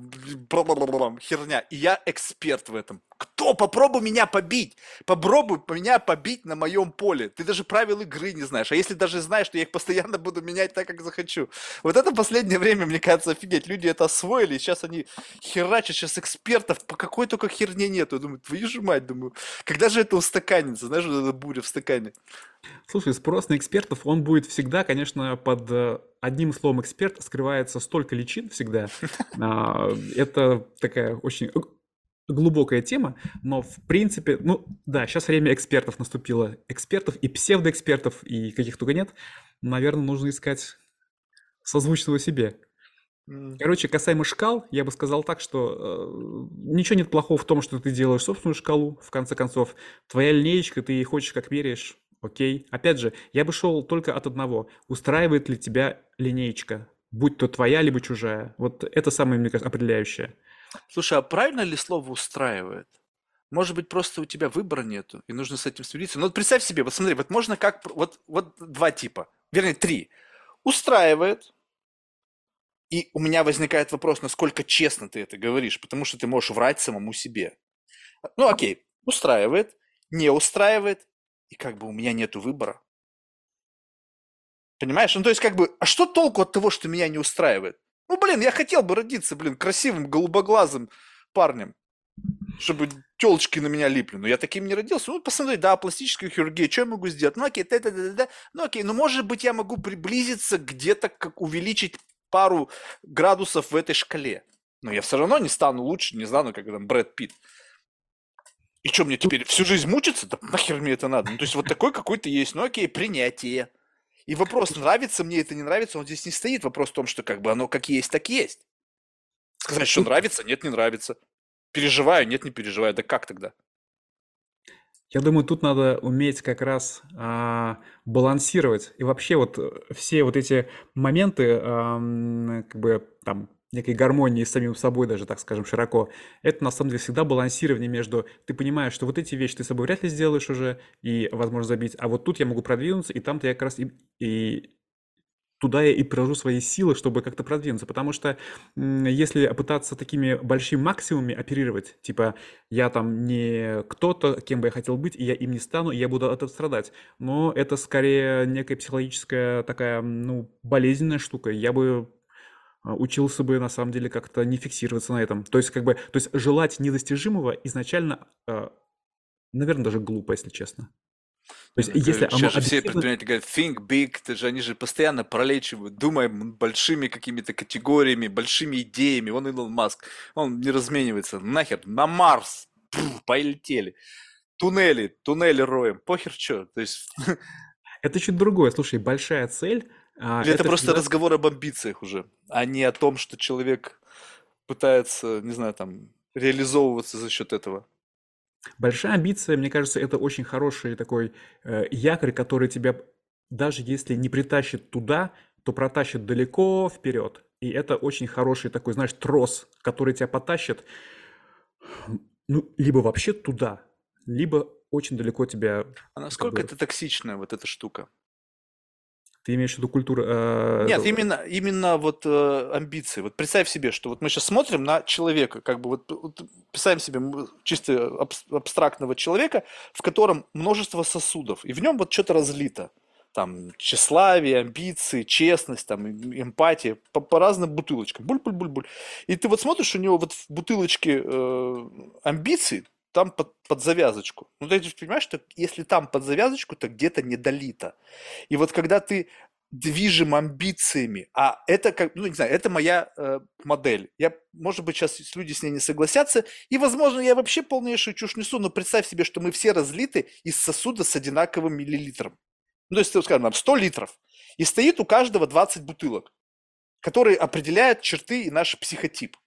херня, и я эксперт в этом. Кто? Попробуй меня побить. Попробуй меня побить на моем поле. Ты даже правил игры не знаешь. А если даже знаешь, что я их постоянно буду менять так, как захочу. Вот это последнее время, мне кажется, офигеть. Люди это освоили, сейчас они херачат, сейчас экспертов по какой только херне нету. Я думаю, твою же мать, думаю, когда же это устаканится? Знаешь, вот эта буря в стакане. Слушай, спрос на экспертов, он будет всегда, конечно, под э, одним словом эксперт скрывается столько личин всегда. А, это такая очень глубокая тема, но в принципе, ну да, сейчас время экспертов наступило. Экспертов и псевдоэкспертов, и каких только нет. Наверное, нужно искать созвучного себе. Короче, касаемо шкал, я бы сказал так, что э, ничего нет плохого в том, что ты делаешь собственную шкалу, в конце концов. Твоя линеечка, ты хочешь как меряешь, окей. Опять же, я бы шел только от одного. Устраивает ли тебя линеечка, будь то твоя, либо чужая? Вот это самое, мне кажется, определяющее. Слушай, а правильно ли слово устраивает? Может быть, просто у тебя выбора нету, и нужно с этим смириться. Ну, вот представь себе, вот смотри, вот можно как, вот, вот два типа, вернее, три. Устраивает, и у меня возникает вопрос, насколько честно ты это говоришь, потому что ты можешь врать самому себе. Ну, окей, устраивает, не устраивает, и как бы у меня нету выбора. Понимаешь? Ну, то есть, как бы, а что толку от того, что меня не устраивает? Ну, блин, я хотел бы родиться, блин, красивым, голубоглазым парнем, чтобы телочки на меня липли. Но я таким не родился. Ну, посмотри, да, пластическая хирургия, что я могу сделать? Ну, окей, да, да, да, да. Ну, окей, ну, может быть, я могу приблизиться где-то, как увеличить пару градусов в этой шкале. Но я все равно не стану лучше, не стану, как там Брэд Питт. И что мне теперь, всю жизнь мучиться? Да нахер мне это надо? Ну, то есть вот такой какой-то есть, ну окей, принятие. И вопрос, нравится мне это, не нравится, он здесь не стоит. Вопрос в том, что как бы оно как есть, так есть. Сказать, что нравится, нет, не нравится. Переживаю, нет, не переживаю. Да как тогда? Я думаю, тут надо уметь как раз а, балансировать. И вообще вот э, все вот эти моменты, а, как бы там некой гармонии с самим собой, даже так скажем, широко, это на самом деле всегда балансирование между, ты понимаешь, что вот эти вещи ты с собой вряд ли сделаешь уже, и, возможно, забить, а вот тут я могу продвинуться, и там-то я как раз и, и туда я и приложу свои силы, чтобы как-то продвинуться. Потому что если пытаться такими большими максимумами оперировать, типа я там не кто-то, кем бы я хотел быть, и я им не стану, и я буду от этого страдать. Но это скорее некая психологическая такая, ну, болезненная штука. Я бы а, учился бы на самом деле как-то не фиксироваться на этом. То есть как бы, то есть желать недостижимого изначально, э, наверное, даже глупо, если честно. То есть, если оно Сейчас же все предприниматели говорят, think big, ты же, они же постоянно пролечивают, думаем большими какими-то категориями, большими идеями. Вон Илон Маск, он не разменивается. Нахер, на Марс, Пф, полетели. Туннели, туннели роем, похер что. То есть, Это чуть другое. Слушай, большая цель, а, или это это просто всегда... разговор об амбициях уже, а не о том, что человек пытается, не знаю, там, реализовываться за счет этого. Большая амбиция, мне кажется, это очень хороший такой э, якорь, который тебя, даже если не притащит туда, то протащит далеко вперед. И это очень хороший такой, знаешь, трос, который тебя потащит, ну, либо вообще туда, либо очень далеко тебя, А как насколько бы, это токсичная вот эта штука? Ты имеешь в виду культуру, э, Нет, это- именно, именно вот э, амбиции. Вот представь себе, что вот мы сейчас смотрим на человека, как бы вот, вот представим себе чисто абс- абстрактного человека, в котором множество сосудов, и в нем вот что-то разлито. Там тщеславие, амбиции, честность, там эм- эмпатия по, по разным бутылочкам. Буль-буль-буль-буль. И ты вот смотришь, у него вот в бутылочке э, амбиций, там под, под завязочку. Ну, ты понимаешь, что если там под завязочку, то где-то недолито. И вот когда ты движим амбициями, а это как, ну не знаю, это моя э, модель. Я, может быть, сейчас люди с ней не согласятся, и, возможно, я вообще полнейшую чушь несу, но представь себе, что мы все разлиты из сосуда с одинаковым миллилитром. Ну, то есть, скажем, там, 100 литров. И стоит у каждого 20 бутылок, которые определяют черты и наш психотип.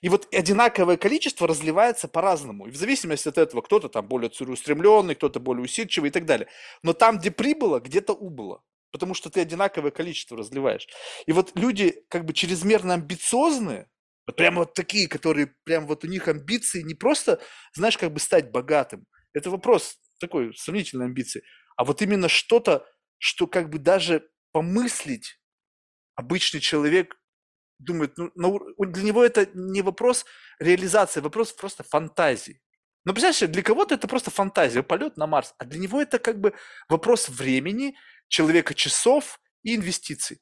И вот одинаковое количество разливается по-разному. И в зависимости от этого кто-то там более целеустремленный, кто-то более усидчивый и так далее. Но там, где прибыло, где-то убыло. Потому что ты одинаковое количество разливаешь. И вот люди как бы чрезмерно амбициозные, вот прямо вот такие, которые прям вот у них амбиции не просто, знаешь, как бы стать богатым. Это вопрос такой сомнительной амбиции. А вот именно что-то, что как бы даже помыслить обычный человек думает, ну, на для него это не вопрос реализации, вопрос просто фантазии. Представляешь, себе, для кого-то это просто фантазия, полет на Марс, а для него это как бы вопрос времени, человека часов и инвестиций.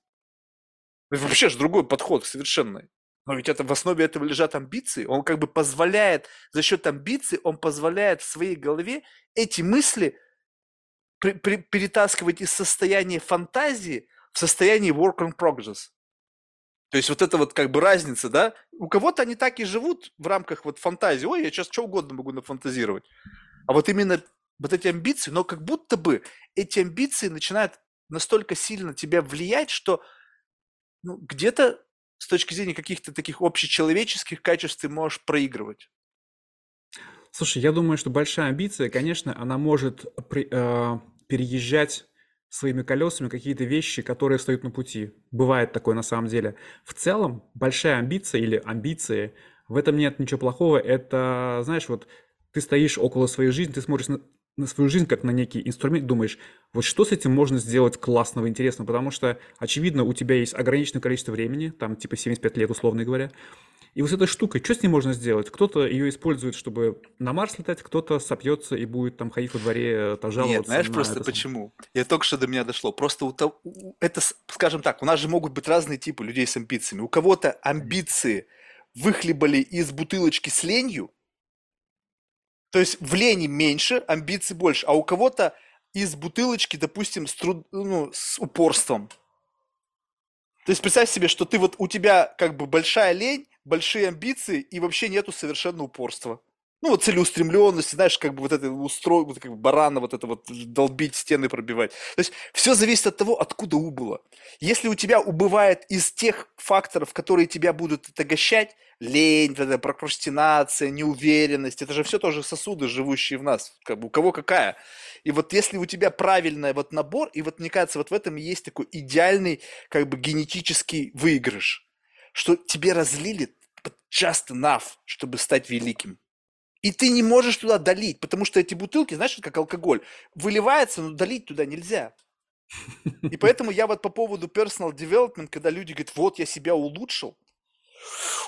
Вообще же другой подход совершенно. Но ведь это в основе этого лежат амбиции. Он как бы позволяет, за счет амбиций, он позволяет в своей голове эти мысли при- при- перетаскивать из состояния фантазии в состояние work in progress. То есть вот это вот как бы разница, да? У кого-то они так и живут в рамках вот фантазии. Ой, я сейчас что угодно могу нафантазировать. А вот именно вот эти амбиции, но как будто бы эти амбиции начинают настолько сильно тебя влиять, что ну, где-то с точки зрения каких-то таких общечеловеческих качеств ты можешь проигрывать. Слушай, я думаю, что большая амбиция, конечно, она может при- э, переезжать своими колесами какие-то вещи, которые встают на пути. Бывает такое на самом деле. В целом, большая амбиция или амбиции, в этом нет ничего плохого. Это, знаешь, вот ты стоишь около своей жизни, ты смотришь на, на свою жизнь как на некий инструмент, думаешь, вот что с этим можно сделать классного, интересного, потому что, очевидно, у тебя есть ограниченное количество времени, там типа 75 лет, условно говоря, и вот с этой штукой, что с ней можно сделать? Кто-то ее использует, чтобы на Марс летать, кто-то сопьется и будет там ходить во дворе, э, Нет, жаловаться знаешь на просто самое. почему? Я только что до меня дошло. Просто у того- это, скажем так, у нас же могут быть разные типы людей с амбициями. У кого-то амбиции выхлебали из бутылочки с ленью, то есть в лени меньше, амбиций больше, а у кого-то из бутылочки, допустим, с, труд- ну, с упорством. То есть представь себе, что ты вот у тебя как бы большая лень, большие амбиции и вообще нету совершенно упорства. Ну вот целеустремленности, знаешь, как бы вот это устрой, вот как бы барана вот это вот долбить, стены пробивать. То есть все зависит от того, откуда убыло. Если у тебя убывает из тех факторов, которые тебя будут отягощать, лень, вот прокрастинация, неуверенность, это же все тоже сосуды, живущие в нас, как бы у кого какая. И вот если у тебя правильный вот набор, и вот мне кажется, вот в этом и есть такой идеальный как бы генетический выигрыш, что тебе разлили just enough, чтобы стать великим. И ты не можешь туда долить, потому что эти бутылки, знаешь, как алкоголь, выливается, но долить туда нельзя. И поэтому я вот по поводу personal development, когда люди говорят, вот я себя улучшил,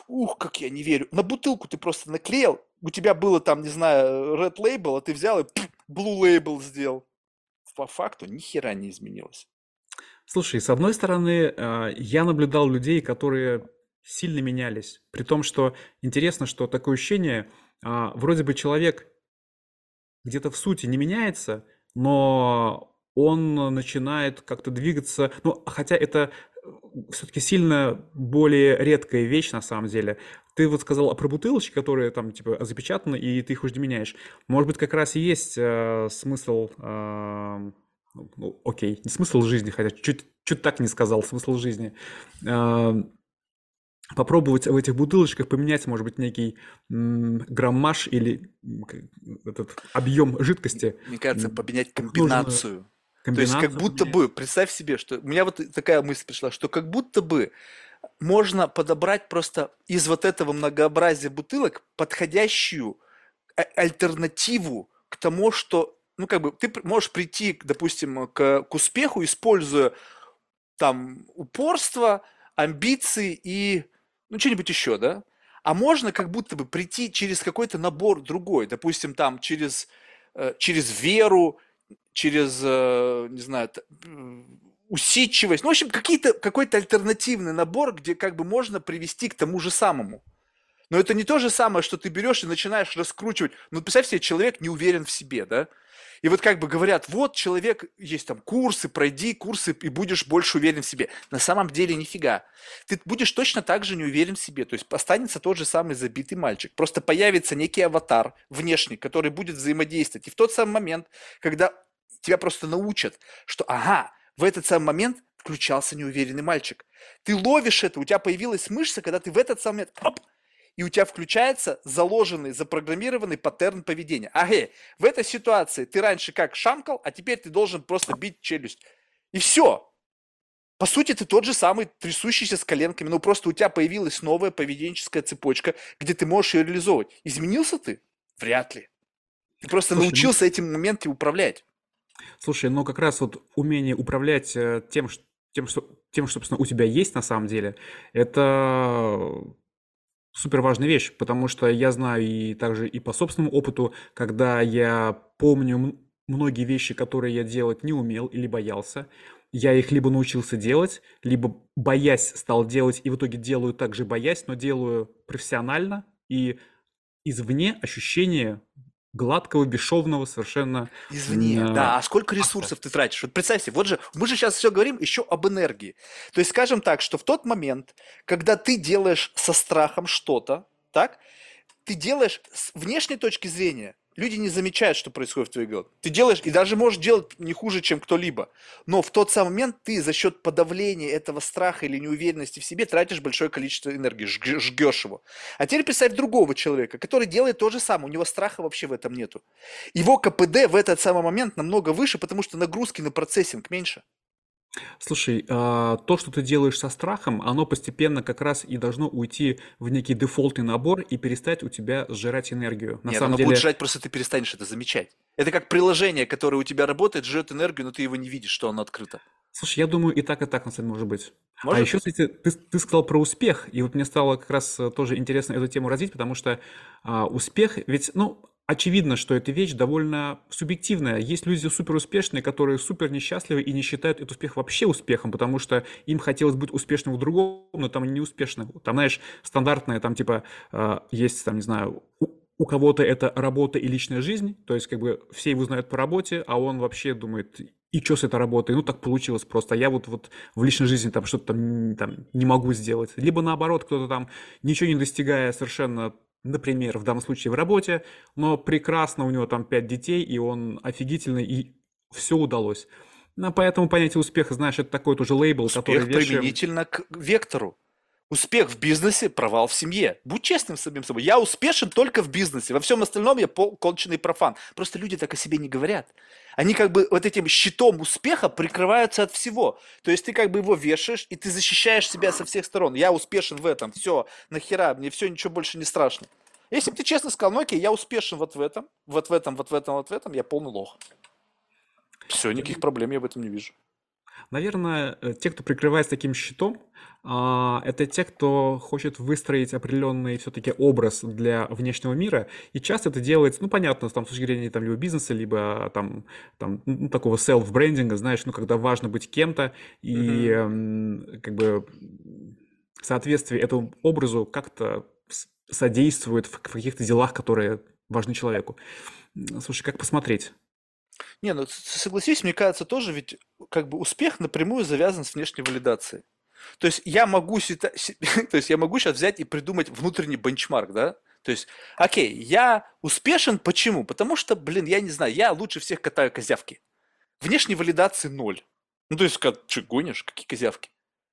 ух, как я не верю. На бутылку ты просто наклеил, у тебя было там, не знаю, red label, а ты взял и пф, blue label сделал. По факту ни хера не изменилось. Слушай, с одной стороны, э, я наблюдал людей, которые сильно менялись. При том, что интересно, что такое ощущение, а, вроде бы человек где-то в сути не меняется, но он начинает как-то двигаться, ну, хотя это все-таки сильно более редкая вещь на самом деле. Ты вот сказал про бутылочки, которые там типа запечатаны, и ты их уже меняешь. Может быть, как раз и есть э, смысл, э, ну, окей, не смысл жизни, хотя чуть, чуть так не сказал, смысл жизни. Э, попробовать в этих бутылочках поменять, может быть, некий граммаж или этот объем жидкости. Мне кажется, поменять комбинацию. Нужно то есть как будто бы, представь себе, что у меня вот такая мысль пришла, что как будто бы можно подобрать просто из вот этого многообразия бутылок подходящую а, альтернативу к тому, что, ну как бы, ты можешь прийти, допустим, к, к успеху, используя там упорство, амбиции и, ну, что-нибудь еще, да? А можно как будто бы прийти через какой-то набор другой, допустим, там через, э, через веру, через, э, не знаю, усидчивость. Ну, в общем, какие-то, какой-то альтернативный набор, где как бы можно привести к тому же самому. Но это не то же самое, что ты берешь и начинаешь раскручивать. Ну, представь себе, человек не уверен в себе, да? И вот как бы говорят, вот человек, есть там курсы, пройди курсы и будешь больше уверен в себе. На самом деле нифига. Ты будешь точно так же не уверен в себе. То есть останется тот же самый забитый мальчик. Просто появится некий аватар внешний, который будет взаимодействовать. И в тот самый момент, когда тебя просто научат, что ага, в этот самый момент включался неуверенный мальчик. Ты ловишь это, у тебя появилась мышца, когда ты в этот самый момент оп, и у тебя включается заложенный, запрограммированный паттерн поведения. Ага, в этой ситуации ты раньше как шамкал, а теперь ты должен просто бить челюсть. И все. По сути, ты тот же самый трясущийся с коленками, но просто у тебя появилась новая поведенческая цепочка, где ты можешь ее реализовывать. Изменился ты? Вряд ли. Ты просто Слушай, ну научился ну... этим моментом управлять. Слушай, ну как раз вот умение управлять э, тем, тем, что, тем, что, собственно, у тебя есть на самом деле, это супер важная вещь, потому что я знаю и также и по собственному опыту, когда я помню многие вещи, которые я делать не умел или боялся, я их либо научился делать, либо боясь стал делать, и в итоге делаю также боясь, но делаю профессионально, и извне ощущение гладкого, бесшовного совершенно... Извне, а, да. А сколько ресурсов ты тратишь? Вот представь себе, вот же, мы же сейчас все говорим еще об энергии. То есть скажем так, что в тот момент, когда ты делаешь со страхом что-то, так, ты делаешь с внешней точки зрения, люди не замечают, что происходит в твоей голове. Ты делаешь, и даже можешь делать не хуже, чем кто-либо. Но в тот самый момент ты за счет подавления этого страха или неуверенности в себе тратишь большое количество энергии, жгешь его. А теперь представь другого человека, который делает то же самое, у него страха вообще в этом нету. Его КПД в этот самый момент намного выше, потому что нагрузки на процессинг меньше. Слушай, а, то, что ты делаешь со страхом, оно постепенно как раз и должно уйти в некий дефолтный набор и перестать у тебя сжирать энергию. На Нет, самом оно деле... будет жрать, просто ты перестанешь это замечать. Это как приложение, которое у тебя работает, жрет энергию, но ты его не видишь, что оно открыто. Слушай, я думаю, и так, и так, на самом деле, может быть. А может? А еще, кстати, ты, ты сказал про успех, и вот мне стало как раз э, тоже интересно эту тему развить, потому что а, успех, ведь, ну, очевидно, что эта вещь довольно субъективная. Есть люди супер успешные, которые супер несчастливы и не считают этот успех вообще успехом, потому что им хотелось быть успешным в другом, но там не успешны. Там, знаешь, стандартное, там типа э, есть, там, не знаю, у, кого-то это работа и личная жизнь, то есть как бы все его знают по работе, а он вообще думает, и что с этой работой? Ну, так получилось просто. Я вот, вот в личной жизни там что-то там, там не могу сделать. Либо наоборот, кто-то там, ничего не достигая совершенно например, в данном случае в работе, но прекрасно у него там пять детей, и он офигительный, и все удалось. Ну, поэтому понятие успеха, знаешь, это такой тоже лейбл, Успех который вешаем... применительно к вектору. Успех в бизнесе, провал в семье. Будь честным с самим собой. Я успешен только в бизнесе. Во всем остальном я пол, конченый профан. Просто люди так о себе не говорят. Они как бы вот этим щитом успеха прикрываются от всего. То есть ты как бы его вешаешь, и ты защищаешь себя со всех сторон. Я успешен в этом. Все, нахера, мне все, ничего больше не страшно. Если бы ты честно сказал, ну окей, я успешен вот в этом, вот в этом, вот в этом, вот в этом, я полный лох. Все, никаких проблем я в этом не вижу. Наверное, э, те, кто прикрывается таким щитом, а, это те, кто хочет выстроить определенный все-таки образ для внешнего мира, и часто это делается, ну, понятно, там, с точки зрения там, либо бизнеса, либо там, там ну, такого селф-брендинга, знаешь, ну, когда важно быть кем-то, и mm-hmm. как бы соответствие этому образу как-то содействует в каких-то делах, которые важны человеку. Слушай, как посмотреть? Не, ну согласись, мне кажется, тоже ведь как бы успех напрямую завязан с внешней валидацией. То есть я могу, то есть я могу сейчас взять и придумать внутренний бенчмарк, да? То есть, окей, я успешен, почему? Потому что, блин, я не знаю, я лучше всех катаю козявки. Внешней валидации ноль. Ну, то есть, как, что, гонишь? Какие козявки?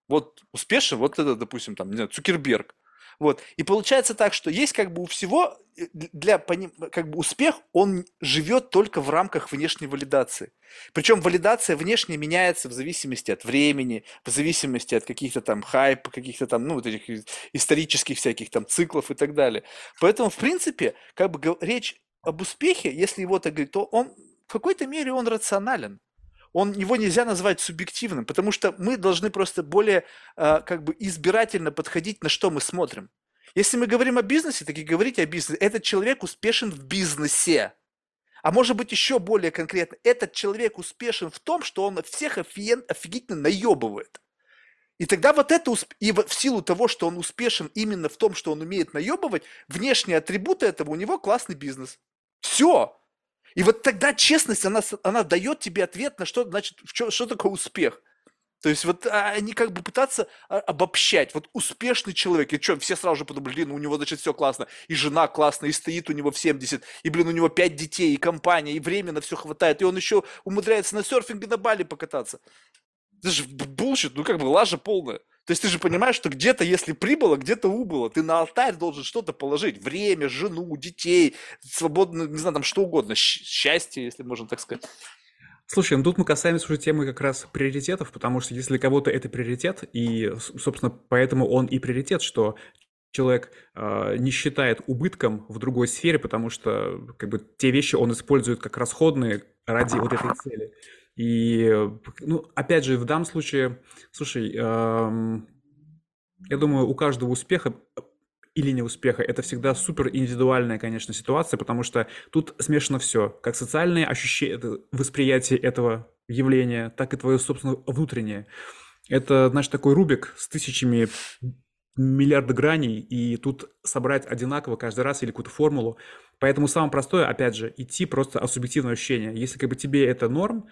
Вот успешен, вот это, допустим, там, не знаю, Цукерберг. Вот. И получается так, что есть как бы у всего, э, для как бы успех, он живет только в рамках внешней валидации. Причем валидация внешне меняется в зависимости от времени, в зависимости от каких-то там хайп, каких-то там, ну, вот этих исторических всяких там циклов и так далее. Поэтому, в принципе, как бы речь об успехе, если его так говорить, то он в какой-то мере он рационален он, его нельзя назвать субъективным, потому что мы должны просто более э, как бы избирательно подходить, на что мы смотрим. Если мы говорим о бизнесе, так и говорить о бизнесе. Этот человек успешен в бизнесе. А может быть еще более конкретно, этот человек успешен в том, что он всех офиген, офигительно наебывает. И тогда вот это, и в силу того, что он успешен именно в том, что он умеет наебывать, внешние атрибуты этого, у него классный бизнес. Все. И вот тогда честность, она, она дает тебе ответ на что, значит, что, что такое успех. То есть вот а, они как бы пытаться а, обобщать. Вот успешный человек, и что, все сразу же подумали, блин, у него, значит, все классно, и жена классная, и стоит у него в 70, и, блин, у него 5 детей, и компания, и время на все хватает, и он еще умудряется на серфинге на Бали покататься. Это же bullshit, ну как бы лажа полная. То есть ты же понимаешь, что где-то, если прибыло, где-то убыло. Ты на алтарь должен что-то положить. Время, жену, детей, свободно, не знаю, там что угодно. Счастье, если можно так сказать. Слушай, ну тут мы касаемся уже темы как раз приоритетов, потому что если для кого-то это приоритет, и, собственно, поэтому он и приоритет, что человек э, не считает убытком в другой сфере, потому что как бы те вещи он использует как расходные ради вот этой цели. И, ну, опять же, в данном случае, слушай, эм, я думаю, у каждого успеха или неуспеха, это всегда супер индивидуальная, конечно, ситуация, потому что тут смешано все, как социальные ощущения, восприятие этого явления, так и твое, собственно, внутреннее. Это, значит, такой рубик с тысячами миллиарда граней, и тут собрать одинаково каждый раз или какую-то формулу. Поэтому самое простое, опять же, идти просто от субъективного ощущения. Если как бы тебе это норм,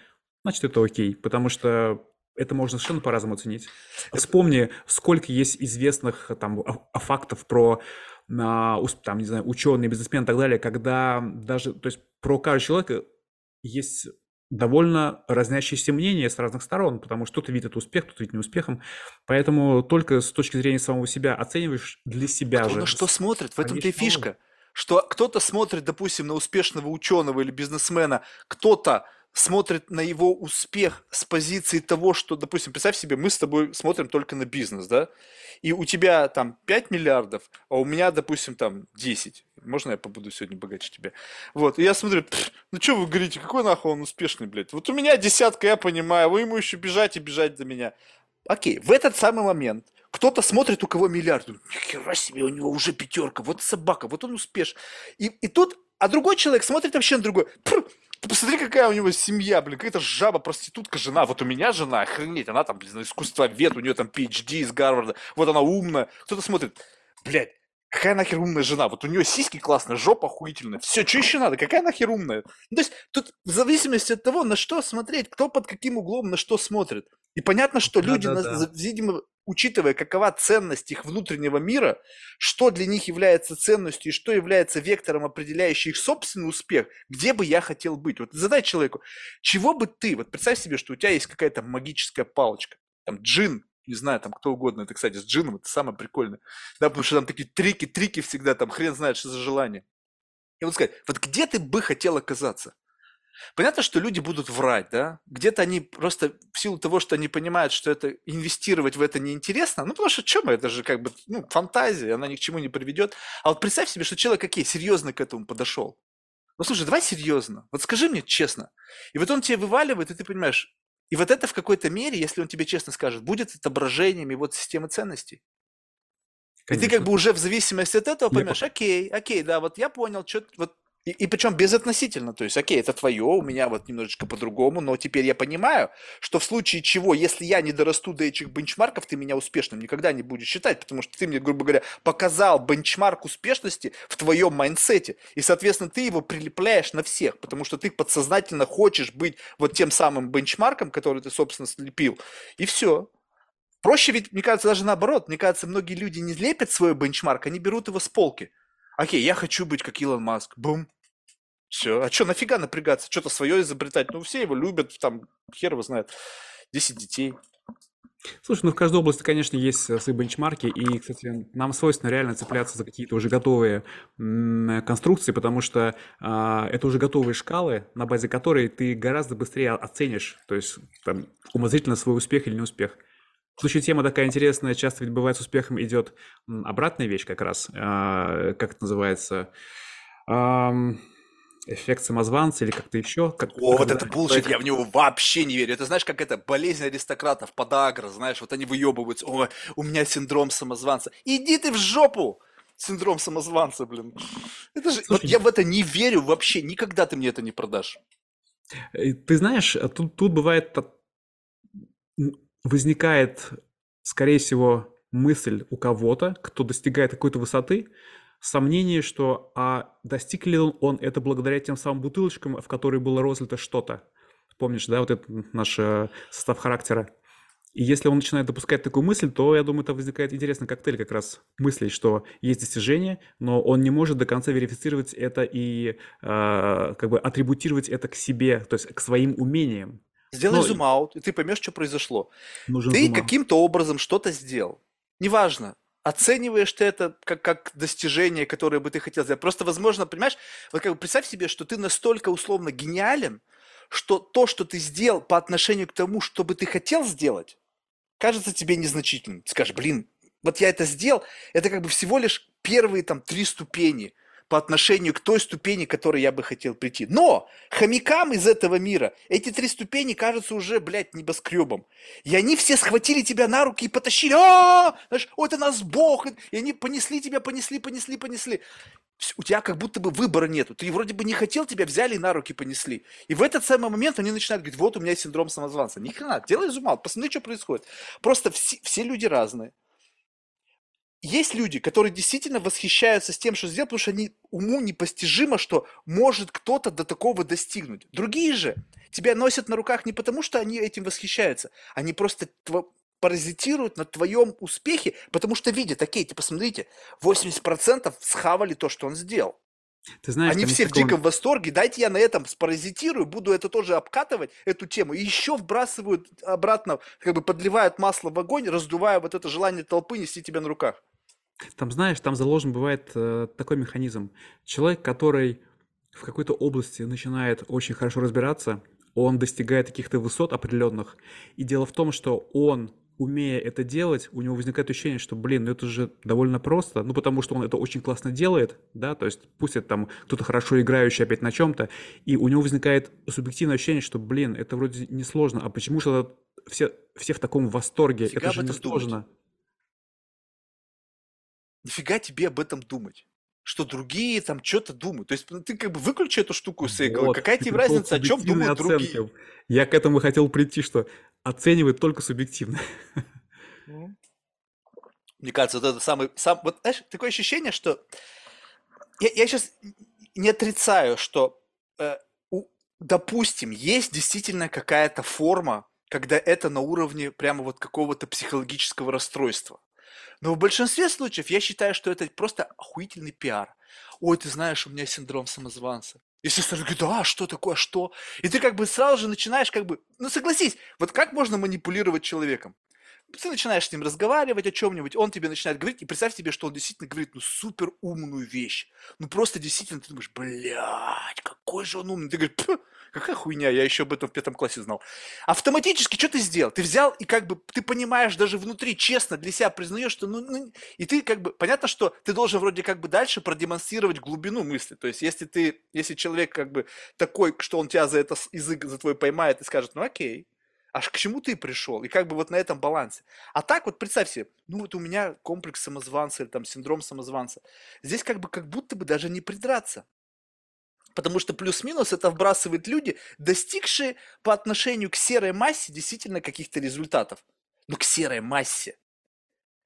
значит, это окей, потому что это можно совершенно по-разному оценить. Вспомни, сколько есть известных там фактов про там, не знаю, ученые, бизнесмены и так далее, когда даже, то есть про каждого человека есть довольно разнящиеся мнения с разных сторон, потому что кто-то видит это успех, кто-то видит неуспехом. Поэтому только с точки зрения самого себя оцениваешь для себя кто же. на что смотрит, в этом-то и фишка. Что кто-то смотрит, допустим, на успешного ученого или бизнесмена, кто-то смотрит на его успех с позиции того, что, допустим, представь себе, мы с тобой смотрим только на бизнес, да, и у тебя там 5 миллиардов, а у меня, допустим, там 10. Можно я побуду сегодня богаче тебя? Вот, и я смотрю, ну что вы говорите, какой нахуй он успешный, блядь? Вот у меня десятка, я понимаю, вы ему еще бежать и бежать за меня. Окей, в этот самый момент кто-то смотрит, у кого миллиард, нихера себе, у него уже пятерка, вот собака, вот он успеш. И, и тут, а другой человек смотрит вообще на другой, ты посмотри, какая у него семья, блин, какая-то жаба, проститутка, жена. Вот у меня жена, охренеть, она там, блин, искусствовед, у нее там PhD из Гарварда. Вот она умная. Кто-то смотрит, блядь, какая нахер умная жена? Вот у нее сиськи классные, жопа охуительная. Все, что еще надо? Какая нахер умная? Ну, то есть тут в зависимости от того, на что смотреть, кто под каким углом на что смотрит. И понятно, что да, люди, да, да. видимо, учитывая, какова ценность их внутреннего мира, что для них является ценностью и что является вектором, определяющим их собственный успех, где бы я хотел быть. Вот задай человеку, чего бы ты, вот представь себе, что у тебя есть какая-то магическая палочка, там джин, не знаю, там кто угодно, это, кстати, с джином, это самое прикольное, да, потому что там такие трики, трики всегда, там хрен знает, что за желание. И вот сказать, вот где ты бы хотел оказаться? Понятно, что люди будут врать, да? Где-то они просто в силу того, что они понимают, что это инвестировать в это неинтересно, ну потому что чем это же как бы ну, фантазия, она ни к чему не приведет. А вот представь себе, что человек какие серьезно к этому подошел. Ну слушай, давай серьезно. Вот скажи мне честно. И вот он тебе вываливает, и ты понимаешь, и вот это в какой-то мере, если он тебе честно скажет, будет отображением его системы ценностей. Конечно. И ты как бы уже в зависимости от этого поймешь, окей, окей, да, вот я понял, что вот И, и причем безотносительно, то есть, окей, это твое, у меня вот немножечко по-другому, но теперь я понимаю, что в случае чего, если я не дорасту до этих benchmark ов, ты меня успешным никогда не будешь считать, потому что ты мне, грубо говоря, показал benchmark успешности в твоем mindset е, и, соответственно, ты его прилепляешь на всех, потому что ты подсознательно хочешь быть вот тем самым benchmark ом, который ты, собственно, слепил, и все. Проще ведь, мне кажется, даже наоборот, мне кажется, многие люди не лепят свой benchmark, они берут его с полки. Окей, я хочу быть как Илон Маск. Бум, все. А что, нафига напрягаться? Что-то свое изобретать? Ну, все его любят, там, хер его знает. 10 детей. Слушай, ну в каждой области, конечно, есть э, свои бенчмарки, и, кстати, нам свойственно реально цепляться за какие-то уже готовые конструкции, потому что а, это уже готовые шкалы, на базе которой ты гораздо быстрее оценишь, то есть там, умозрительно свой успех или неуспех. В случае тема такая интересная, часто ведь бывает с успехом идет обратная вещь как раз, а, как это называется, эффект самозванца или как-то еще. Как, О, вот это булшит, я в него вообще не верю. Это знаешь, как это болезнь аристократов, подагра, знаешь, вот они выебываются, о, у меня синдром самозванца. Иди ты в жопу! Синдром самозванца, блин. Это же, Слушай, вот я в это не верю вообще, никогда ты мне это не продашь. Э, ты знаешь, тут, тут бывает, возникает, скорее всего, мысль у кого-то, кто достигает какой-то высоты, сомнение, что а достиг ли он это благодаря тем самым бутылочкам, в которые было розлито что-то. Помнишь, да, вот это наш э, состав характера. И если он начинает допускать такую мысль, то, я думаю, это возникает интересный коктейль как раз мыслей, что есть достижение, но он не может до конца верифицировать это и э, как бы атрибутировать это к себе, то есть к своим умениям. Сделай зум-аут, и ты поймешь, что произошло. Ты каким-то образом что-то сделал. Неважно, оцениваешь ты это как, как достижение, которое бы ты хотел сделать. Просто, возможно, понимаешь, вот как бы представь себе, что ты настолько условно гениален, что то, что ты сделал по отношению к тому, что бы ты хотел сделать, кажется тебе незначительным. Ты скажешь, блин, вот я это сделал, это как бы всего лишь первые там три ступени – по отношению к той ступени, к которой я бы хотел прийти. Но хомякам из этого мира эти три ступени кажутся уже, блядь, небоскребом. И они все схватили тебя на руки и потащили. А, знаешь, о, это нас Бог. И они понесли тебя, понесли, понесли, понесли. У тебя как будто бы выбора нету. Ты вроде бы не хотел, тебя взяли и на руки понесли. И в этот самый момент они начинают говорить, вот у меня синдром самозванца. Ни хрена, делай зумал, посмотри, что происходит. Просто все, все люди разные есть люди, которые действительно восхищаются с тем, что сделал, потому что они уму непостижимо, что может кто-то до такого достигнуть. Другие же тебя носят на руках не потому, что они этим восхищаются, они просто тво- паразитируют на твоем успехе, потому что видят, окей, типа, смотрите, 80% схавали то, что он сделал. Ты знаешь, Они все в диком восторге, дайте я на этом спаразитирую, буду это тоже обкатывать, эту тему, и еще вбрасывают обратно, как бы подливают масло в огонь, раздувая вот это желание толпы нести тебя на руках. Там, знаешь, там заложен бывает э, такой механизм. Человек, который в какой-то области начинает очень хорошо разбираться, он достигает каких-то высот определенных. И дело в том, что он, умея это делать, у него возникает ощущение, что, блин, ну это же довольно просто, ну потому что он это очень классно делает, да, то есть пусть это там кто-то хорошо играющий опять на чем-то, и у него возникает субъективное ощущение, что, блин, это вроде не сложно, а почему же все, все в таком восторге, Фига это же не сложно. Думать нафига тебе об этом думать? Что другие там что-то думают. То есть ну, ты как бы выключи эту штуку с вот, Какая тебе разница, о чем думают оценки. другие? Я к этому хотел прийти, что оценивает только субъективно. Мне кажется, вот это самый... Сам, вот знаешь, такое ощущение, что... Я, я сейчас не отрицаю, что, э, у, допустим, есть действительно какая-то форма, когда это на уровне прямо вот какого-то психологического расстройства. Но в большинстве случаев я считаю, что это просто охуительный пиар. Ой, ты знаешь, у меня синдром самозванца. И сестра говорит, а что такое, что? И ты как бы сразу же начинаешь как бы, ну согласись, вот как можно манипулировать человеком? Ты начинаешь с ним разговаривать о чем-нибудь, он тебе начинает говорить, и представь себе, что он действительно говорит, ну, супер умную вещь. Ну, просто действительно ты думаешь, блядь, какой же он умный. Ты говоришь, Какая хуйня, я еще об этом в пятом классе знал. Автоматически что ты сделал? Ты взял и как бы, ты понимаешь даже внутри, честно для себя признаешь, что ну, ну, и ты как бы, понятно, что ты должен вроде как бы дальше продемонстрировать глубину мысли. То есть, если ты, если человек как бы такой, что он тебя за это язык за твой поймает и скажет, ну окей, аж к чему ты пришел? И как бы вот на этом балансе. А так вот представь себе, ну вот у меня комплекс самозванца или там синдром самозванца. Здесь как бы как будто бы даже не придраться. Потому что плюс-минус это вбрасывает люди, достигшие по отношению к серой массе действительно каких-то результатов. Но к серой массе.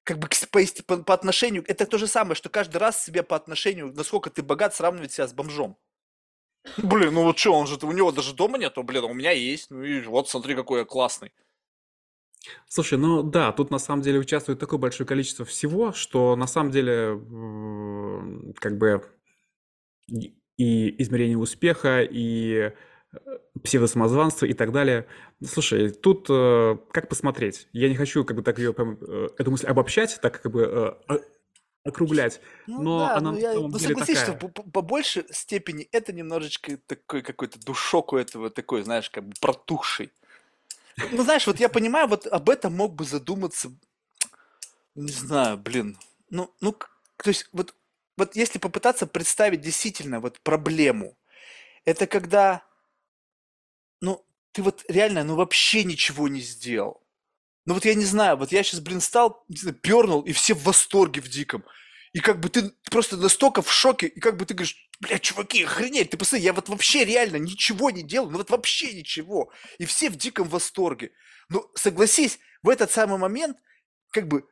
Как бы по, по, по отношению, это то же самое, что каждый раз себя по отношению, насколько ты богат, сравнивать себя с бомжом. Блин, ну вот что, он же, у него даже дома нету, блин, у меня есть, ну и вот смотри, какой я классный. Слушай, ну да, тут на самом деле участвует такое большое количество всего, что на самом деле как бы и измерение успеха, и э, псевдосамозванство и так далее. Слушай, тут э, как посмотреть? Я не хочу как бы так ее, э, эту мысль обобщать, так как бы округлять, ну, но да, она ну, я, ну, согласись, такая. что по, по большей степени это немножечко такой какой-то душок у этого такой, знаешь, как бы протухший. Ну, знаешь, вот я понимаю, вот об этом мог бы задуматься, не знаю, блин, ну, ну, то есть вот, вот если попытаться представить действительно вот проблему, это когда, ну, ты вот реально, ну, вообще ничего не сделал. Ну, вот я не знаю, вот я сейчас, блин, стал, не знаю, пернул, и все в восторге в диком. И как бы ты просто настолько в шоке, и как бы ты говоришь, бля, чуваки, охренеть, ты посмотри, я вот вообще реально ничего не делал, ну вот вообще ничего. И все в диком восторге. Ну, согласись, в этот самый момент, как бы,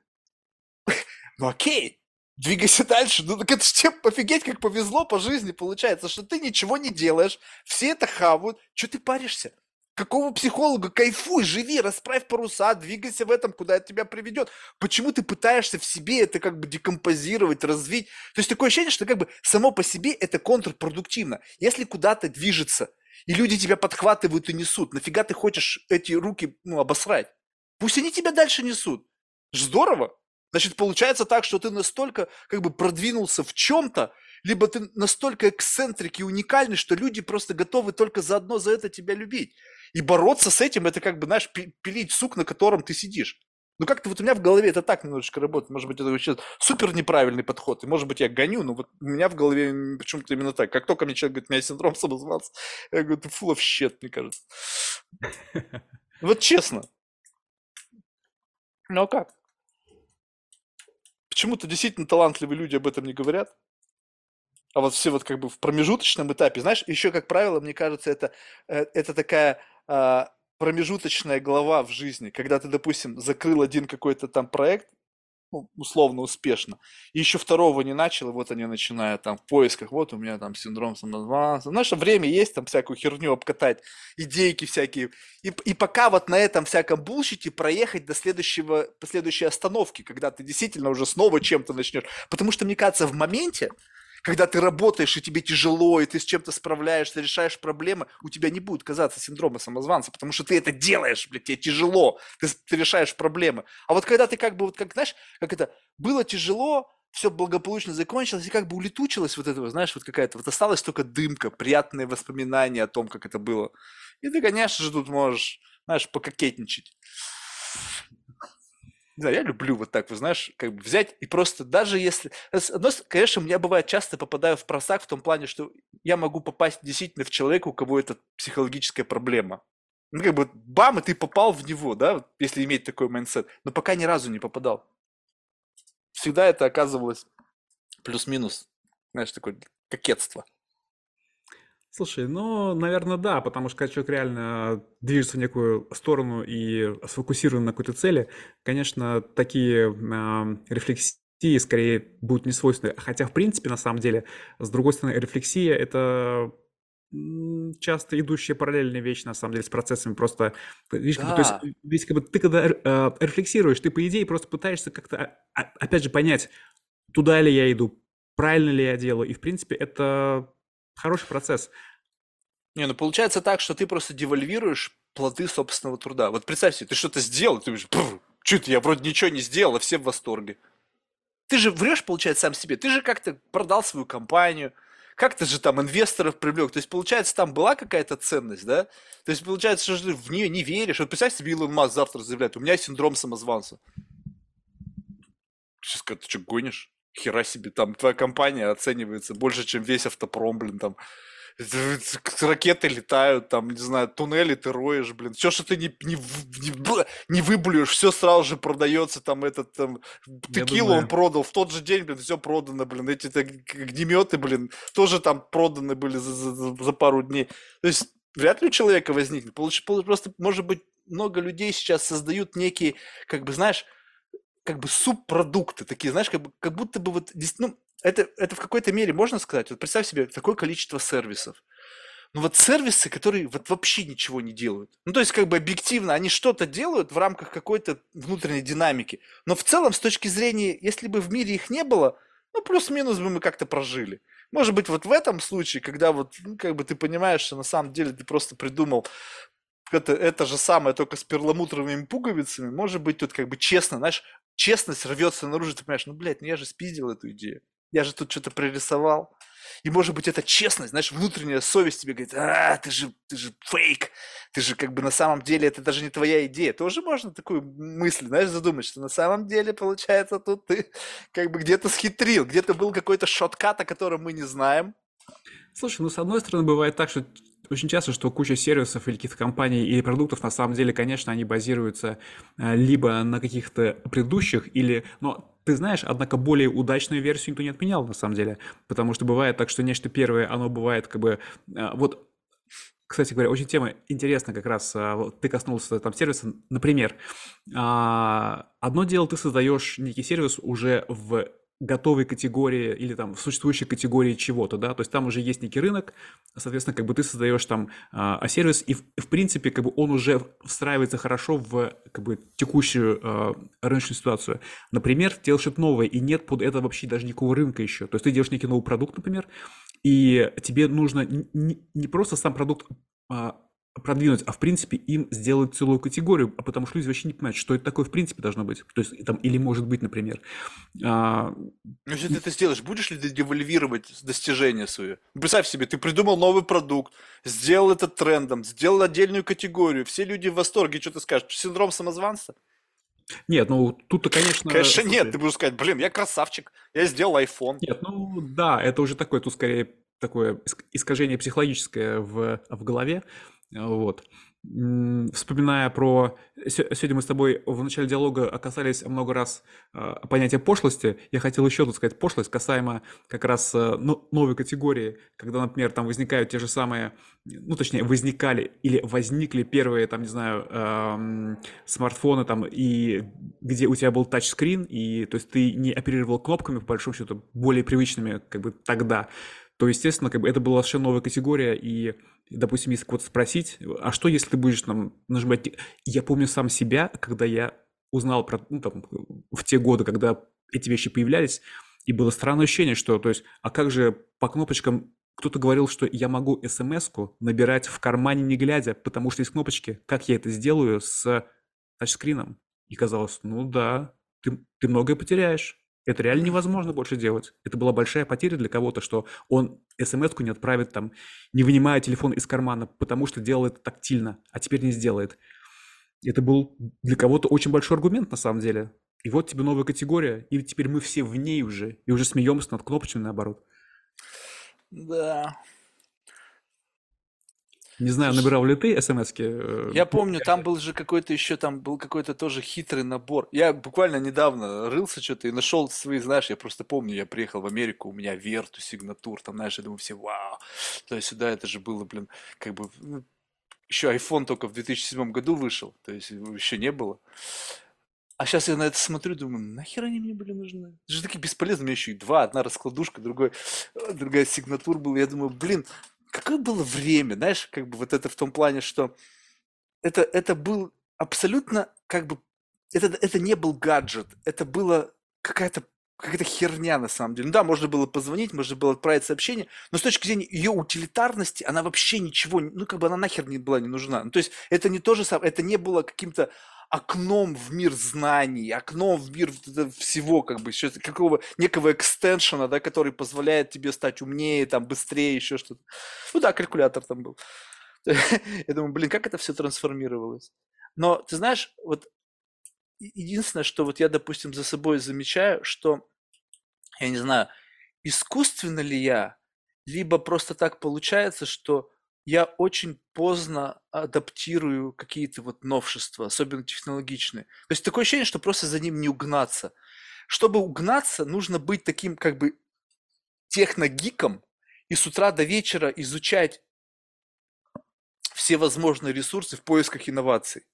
ну окей, двигайся дальше. Ну так это ж тебе офигеть, как повезло по жизни получается, что ты ничего не делаешь, все это хавают, что ты паришься? Какого психолога? Кайфуй, живи, расправь паруса, двигайся в этом, куда это тебя приведет. Почему ты пытаешься в себе это как бы декомпозировать, развить? То есть такое ощущение, что как бы само по себе это контрпродуктивно. Если куда-то движется, и люди тебя подхватывают и несут, нафига ты хочешь эти руки ну, обосрать? Пусть они тебя дальше несут. Здорово. Значит, получается так, что ты настолько как бы продвинулся в чем-то, либо ты настолько эксцентрик и уникальный, что люди просто готовы только заодно за это тебя любить. И бороться с этим, это как бы, знаешь, пилить сук, на котором ты сидишь. Ну как-то вот у меня в голове это так немножечко работает. Может быть, это вообще супер неправильный подход. И может быть, я гоню, но вот у меня в голове почему-то именно так. Как только мне человек говорит, у меня синдром самозванца, я говорю, ты full of shit, мне кажется. Вот честно. Ну а как? Почему-то действительно талантливые люди об этом не говорят. А вот все вот как бы в промежуточном этапе, знаешь, еще, как правило, мне кажется, это, э, это такая а, промежуточная глава в жизни, когда ты, допустим, закрыл один какой-то там проект, ну, условно успешно, и еще второго не начал, и вот они начинают там в поисках, вот у меня там синдром самозванца. Знаешь, время есть там всякую херню обкатать, идейки всякие. И, и пока вот на этом всяком булщите проехать до следующего, до следующей остановки, когда ты действительно уже снова чем-то начнешь. Потому что, мне кажется, в моменте, когда ты работаешь, и тебе тяжело, и ты с чем-то справляешься, решаешь проблемы, у тебя не будет казаться синдрома самозванца, потому что ты это делаешь, блядь, тебе тяжело, ты, ты решаешь проблемы. А вот когда ты как бы, вот как, знаешь, как это, было тяжело, все благополучно закончилось, и как бы улетучилось вот это, знаешь, вот какая-то, вот осталась только дымка, приятные воспоминания о том, как это было. И ты, конечно же, тут можешь, знаешь, пококетничать. Не знаю, я люблю вот так, вы знаешь, как бы взять и просто, даже если... Одно, конечно, у меня бывает часто попадаю в просак в том плане, что я могу попасть действительно в человека, у кого это психологическая проблема. Ну, как бы, бам, и ты попал в него, да, если иметь такой mindset. Но пока ни разу не попадал. Всегда это оказывалось плюс-минус, знаешь, такое кокетство. Слушай, ну, наверное, да, потому что когда человек реально движется в некую сторону и сфокусирован на какой-то цели, конечно, такие э, рефлексии скорее будут не свойственны. Хотя, в принципе, на самом деле, с другой стороны, рефлексия — это часто идущая параллельная вещь, на самом деле, с процессами. Просто, видишь, как бы, то есть, ведь как бы ты когда э, рефлексируешь, ты, по идее, просто пытаешься как-то, а, опять же, понять, туда ли я иду, правильно ли я делаю. И, в принципе, это хороший процесс. Не, ну получается так, что ты просто девальвируешь плоды собственного труда. Вот представь себе, ты что-то сделал, ты говоришь, что это, я вроде ничего не сделал, а все в восторге. Ты же врешь, получается, сам себе. Ты же как-то продал свою компанию, как-то же там инвесторов привлек. То есть, получается, там была какая-то ценность, да? То есть, получается, что ты в нее не веришь. Вот представь себе, Илон Маск завтра заявляет, у меня синдром самозванца. Сейчас ты что, гонишь? Хера себе, там твоя компания оценивается больше, чем весь автопром, блин, там. ракеты летают, там, не знаю, туннели ты роешь, блин, все, что ты не, не, не, не выблюешь, все сразу же продается, там, этот, там, текилу он продал, в тот же день, блин, все продано, блин, эти огнеметы, блин, тоже там проданы были за, за, за пару дней. То есть вряд ли у человека возникнет. Просто, может быть, много людей сейчас создают некие, как бы, знаешь, как бы субпродукты, такие, знаешь, как, бы, как будто бы вот, ну, это, это в какой-то мере можно сказать, вот представь себе такое количество сервисов. Ну вот сервисы, которые вот вообще ничего не делают. Ну то есть как бы объективно они что-то делают в рамках какой-то внутренней динамики. Но в целом с точки зрения, если бы в мире их не было, ну плюс-минус бы мы как-то прожили. Может быть, вот в этом случае, когда вот, ну, как бы ты понимаешь, что на самом деле ты просто придумал это, это же самое, только с перламутровыми пуговицами, может быть, тут как бы честно, знаешь, честность рвется наружу, ты понимаешь, ну, блядь, ну я же спиздил эту идею. Я же тут что-то пририсовал. И может быть это честность, знаешь, внутренняя совесть тебе говорит, а, ты же, ты же фейк, ты же как бы на самом деле это даже не твоя идея. Тоже можно такую мысль, знаешь, задумать, что на самом деле, получается, тут ты как бы где-то схитрил, где-то был какой-то шоткат, о котором мы не знаем. Слушай, ну с одной стороны бывает так, что очень часто, что куча сервисов или каких-то компаний или продуктов, на самом деле, конечно, они базируются э, либо на каких-то предыдущих, или, но ты знаешь, однако более удачную версию никто не отменял, на самом деле, потому что бывает так, что нечто первое, оно бывает как бы, э, вот кстати говоря, очень тема интересная как раз. Э, ты коснулся там сервиса. Например, а, одно дело, ты создаешь некий сервис уже в готовой категории или там в существующей категории чего-то, да, то есть там уже есть некий рынок, соответственно, как бы ты создаешь там а, а сервис, и в, в принципе, как бы он уже встраивается хорошо в как бы текущую а, рыночную ситуацию. Например, делаешь что-то новое, и нет под это вообще даже никакого рынка еще. То есть ты делаешь некий новый продукт, например, и тебе нужно не, не просто сам продукт а, продвинуть, а в принципе им сделать целую категорию, а потому что люди вообще не понимают, что это такое в принципе должно быть. То есть там, или может быть, например. А... Ну, если ты это сделаешь, будешь ли ты девальвировать достижения свои? Представь себе, ты придумал новый продукт, сделал это трендом, сделал отдельную категорию, все люди в восторге, что ты скажешь? Синдром самозванца? Нет, ну тут-то, конечно... Конечно нет, ты будешь сказать, блин, я красавчик, я сделал iPhone. Нет, ну да, это уже такое, тут скорее такое искажение психологическое в, в голове. Вот. Вспоминая про... Сегодня мы с тобой в начале диалога оказались много раз а, понятия пошлости. Я хотел еще тут сказать пошлость касаемо как раз а, ну, новой категории, когда, например, там возникают те же самые, ну, точнее, возникали или возникли первые, там, не знаю, эм, смартфоны, там, и где у тебя был тачскрин, и, то есть, ты не оперировал кнопками, по большому счету, более привычными, как бы, тогда то, естественно, как бы это была совершенно новая категория, и, допустим, если кого-то спросить, а что, если ты будешь там нажимать... Я помню сам себя, когда я узнал про, ну, там, в те годы, когда эти вещи появлялись, и было странное ощущение, что, то есть, а как же по кнопочкам кто-то говорил, что я могу смс-ку набирать в кармане не глядя, потому что есть кнопочки. Как я это сделаю с тачскрином? И казалось, ну да, ты, ты многое потеряешь. Это реально невозможно больше делать. Это была большая потеря для кого-то, что он смс-ку не отправит там, не вынимая телефон из кармана, потому что делал это тактильно, а теперь не сделает. Это был для кого-то очень большой аргумент на самом деле. И вот тебе новая категория, и теперь мы все в ней уже, и уже смеемся над кнопочными наоборот. Да, не знаю, набирал ли ты смс э, Я помню, там был же какой-то еще, там был какой-то тоже хитрый набор. Я буквально недавно рылся что-то и нашел свои, знаешь, я просто помню, я приехал в Америку, у меня Верту, Сигнатур, там, знаешь, я думаю, все, вау, то есть сюда это же было, блин, как бы, ну, еще iPhone только в 2007 году вышел, то есть еще не было. А сейчас я на это смотрю, думаю, нахер они мне были нужны? Это же такие бесполезные, у меня еще и два, одна раскладушка, другой, другая сигнатура была. Я думаю, блин, какое было время, знаешь, как бы вот это в том плане, что это, это был абсолютно как бы, это, это не был гаджет, это было какая-то какая-то херня на самом деле. Ну да, можно было позвонить, можно было отправить сообщение, но с точки зрения ее утилитарности, она вообще ничего, ну как бы она нахер не была не нужна. Ну то есть это не то же самое, это не было каким-то окном в мир знаний, окном в мир всего, как бы, еще какого некого экстеншена, да, который позволяет тебе стать умнее, там, быстрее, еще что-то. Ну да, калькулятор там был. Я думаю, блин, как это все трансформировалось. Но ты знаешь, вот единственное, что вот я, допустим, за собой замечаю, что, я не знаю, искусственно ли я, либо просто так получается, что я очень поздно адаптирую какие-то вот новшества, особенно технологичные. То есть такое ощущение, что просто за ним не угнаться. Чтобы угнаться, нужно быть таким как бы техногиком и с утра до вечера изучать все возможные ресурсы в поисках инноваций.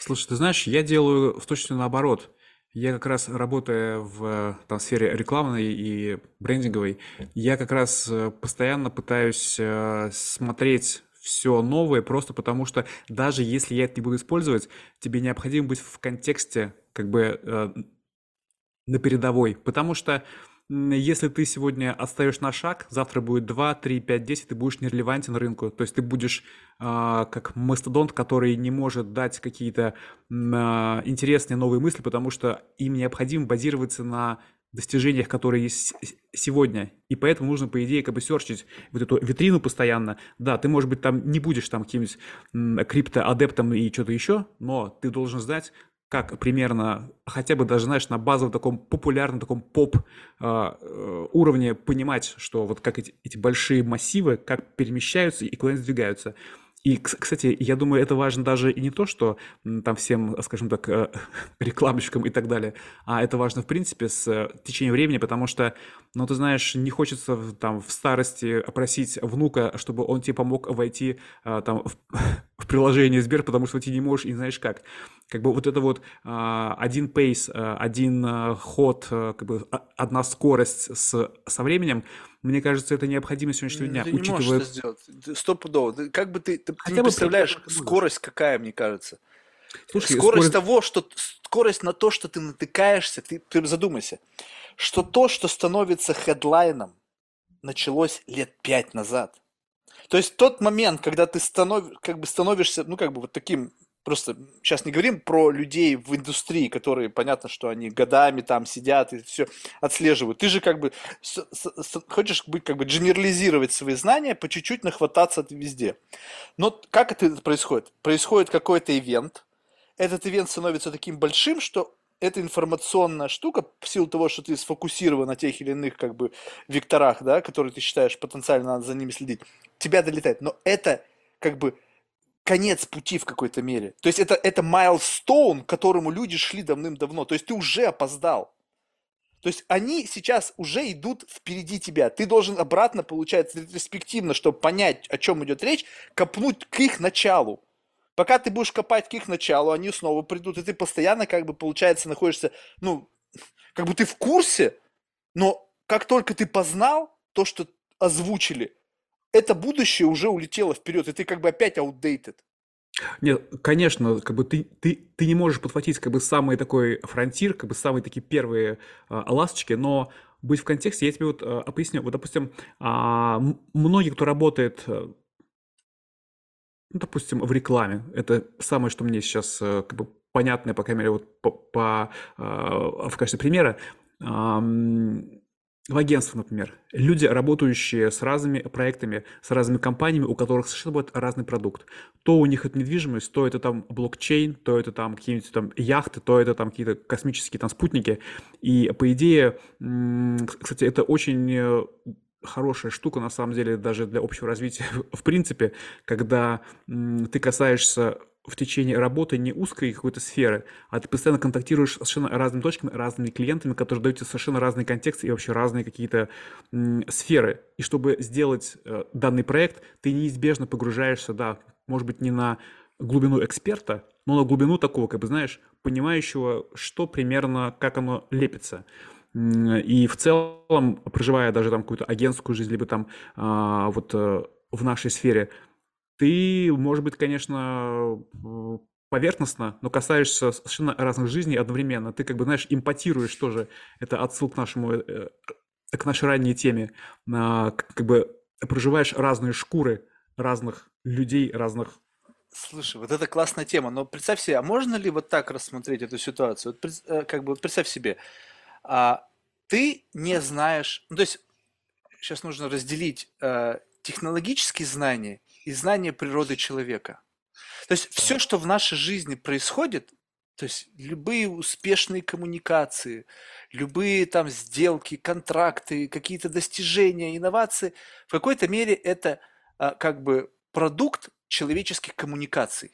Слушай, ты знаешь, я делаю в точности наоборот. Я как раз работая в там, сфере рекламной и брендинговой, я как раз э, постоянно пытаюсь э, смотреть все новое, просто потому что даже если я это не буду использовать, тебе необходимо быть в контексте как бы э, на передовой, потому что если ты сегодня отстаешь на шаг, завтра будет 2, 3, 5, 10, ты будешь нерелевантен рынку. То есть ты будешь э, как мастодонт, который не может дать какие-то э, интересные новые мысли, потому что им необходимо базироваться на достижениях, которые есть сегодня. И поэтому нужно, по идее, как бы серчить вот эту витрину постоянно. Да, ты, может быть, там не будешь там каким-нибудь крипто-адептом и что-то еще, но ты должен знать, как примерно, хотя бы даже, знаешь, на базовом таком популярном, таком поп а, э, уровне понимать, что вот как эти, эти большие массивы, как перемещаются и куда они сдвигаются. И, кстати, я думаю, это важно даже и не то, что там всем, скажем так, э, рекламщикам и так далее, а это важно, в принципе, с э, течением времени, потому что, ну, ты знаешь, не хочется там в старости опросить внука, чтобы он тебе помог войти э, там в, в приложение Сбер, потому что ты не можешь и не знаешь как. Как бы вот это вот один пейс, один ход, как бы одна скорость с, со временем – мне кажется, это необходимо сегодняшнего дня, ты учитывая... не можешь это сделать. Стопудово. Как бы ты, ты, ты не представляешь, скорость какая, мне кажется. Слушай, скорость, скорость того, что скорость на то, что ты натыкаешься, ты, ты задумайся, что то, что становится хедлайном, началось лет пять назад. То есть тот момент, когда ты станов, как бы становишься, ну, как бы вот таким просто сейчас не говорим про людей в индустрии, которые, понятно, что они годами там сидят и все отслеживают. Ты же как бы с, с, хочешь быть как бы генерализировать свои знания, по чуть-чуть нахвататься везде. Но как это происходит? Происходит какой-то ивент, этот ивент становится таким большим, что эта информационная штука, в силу того, что ты сфокусирован на тех или иных как бы векторах, да, которые ты считаешь потенциально надо за ними следить, тебя долетает. Но это как бы конец пути в какой-то мере. То есть это, это майлстоун, к которому люди шли давным-давно. То есть ты уже опоздал. То есть они сейчас уже идут впереди тебя. Ты должен обратно, получается, ретроспективно, чтобы понять, о чем идет речь, копнуть к их началу. Пока ты будешь копать к их началу, они снова придут, и ты постоянно, как бы, получается, находишься, ну, как бы ты в курсе, но как только ты познал то, что озвучили, это будущее уже улетело вперед, и ты как бы опять outdated. Нет, конечно, как бы ты, ты, ты не можешь подхватить как бы самый такой фронтир, как бы самые такие первые а, ласточки, но быть в контексте, я тебе вот а, поясню, вот, допустим, а, многие, кто работает, а, ну, допустим, в рекламе, это самое, что мне сейчас а, как бы понятное, по крайней мере, вот по, по а, в качестве примера, а, в агентстве, например, люди, работающие с разными проектами, с разными компаниями, у которых совершенно будет разный продукт. То у них это недвижимость, то это там блокчейн, то это там какие-нибудь там яхты, то это там какие-то космические там спутники. И по идее, кстати, это очень э, хорошая штука, на самом деле, даже для общего развития в принципе, когда ты касаешься в течение работы не узкой какой-то сферы, а ты постоянно контактируешь с совершенно разными точками, разными клиентами, которые дают тебе совершенно разный контекст и вообще разные какие-то сферы. И чтобы сделать э, данный проект, ты неизбежно погружаешься, да, может быть, не на глубину эксперта, но на глубину такого, как бы, знаешь, понимающего, что примерно, как оно лепится. И в целом, проживая даже там какую-то агентскую жизнь, либо там а, вот а, в нашей сфере, ты, может быть, конечно, поверхностно, но касаешься совершенно разных жизней одновременно. Ты как бы, знаешь, импотируешь тоже. Это отсыл к нашему, э, к нашей ранней теме. Как бы проживаешь разные шкуры разных людей, разных Слушай, вот это классная тема, но представь себе, а можно ли вот так рассмотреть эту ситуацию? Вот, э, как бы представь себе, а, ты не знаешь, ну, то есть сейчас нужно разделить а, технологические знания и знание природы человека. То есть все, что в нашей жизни происходит, То есть любые успешные коммуникации, любые там сделки, контракты, какие-то достижения, инновации, в какой-то мере это а, как бы продукт человеческих коммуникаций.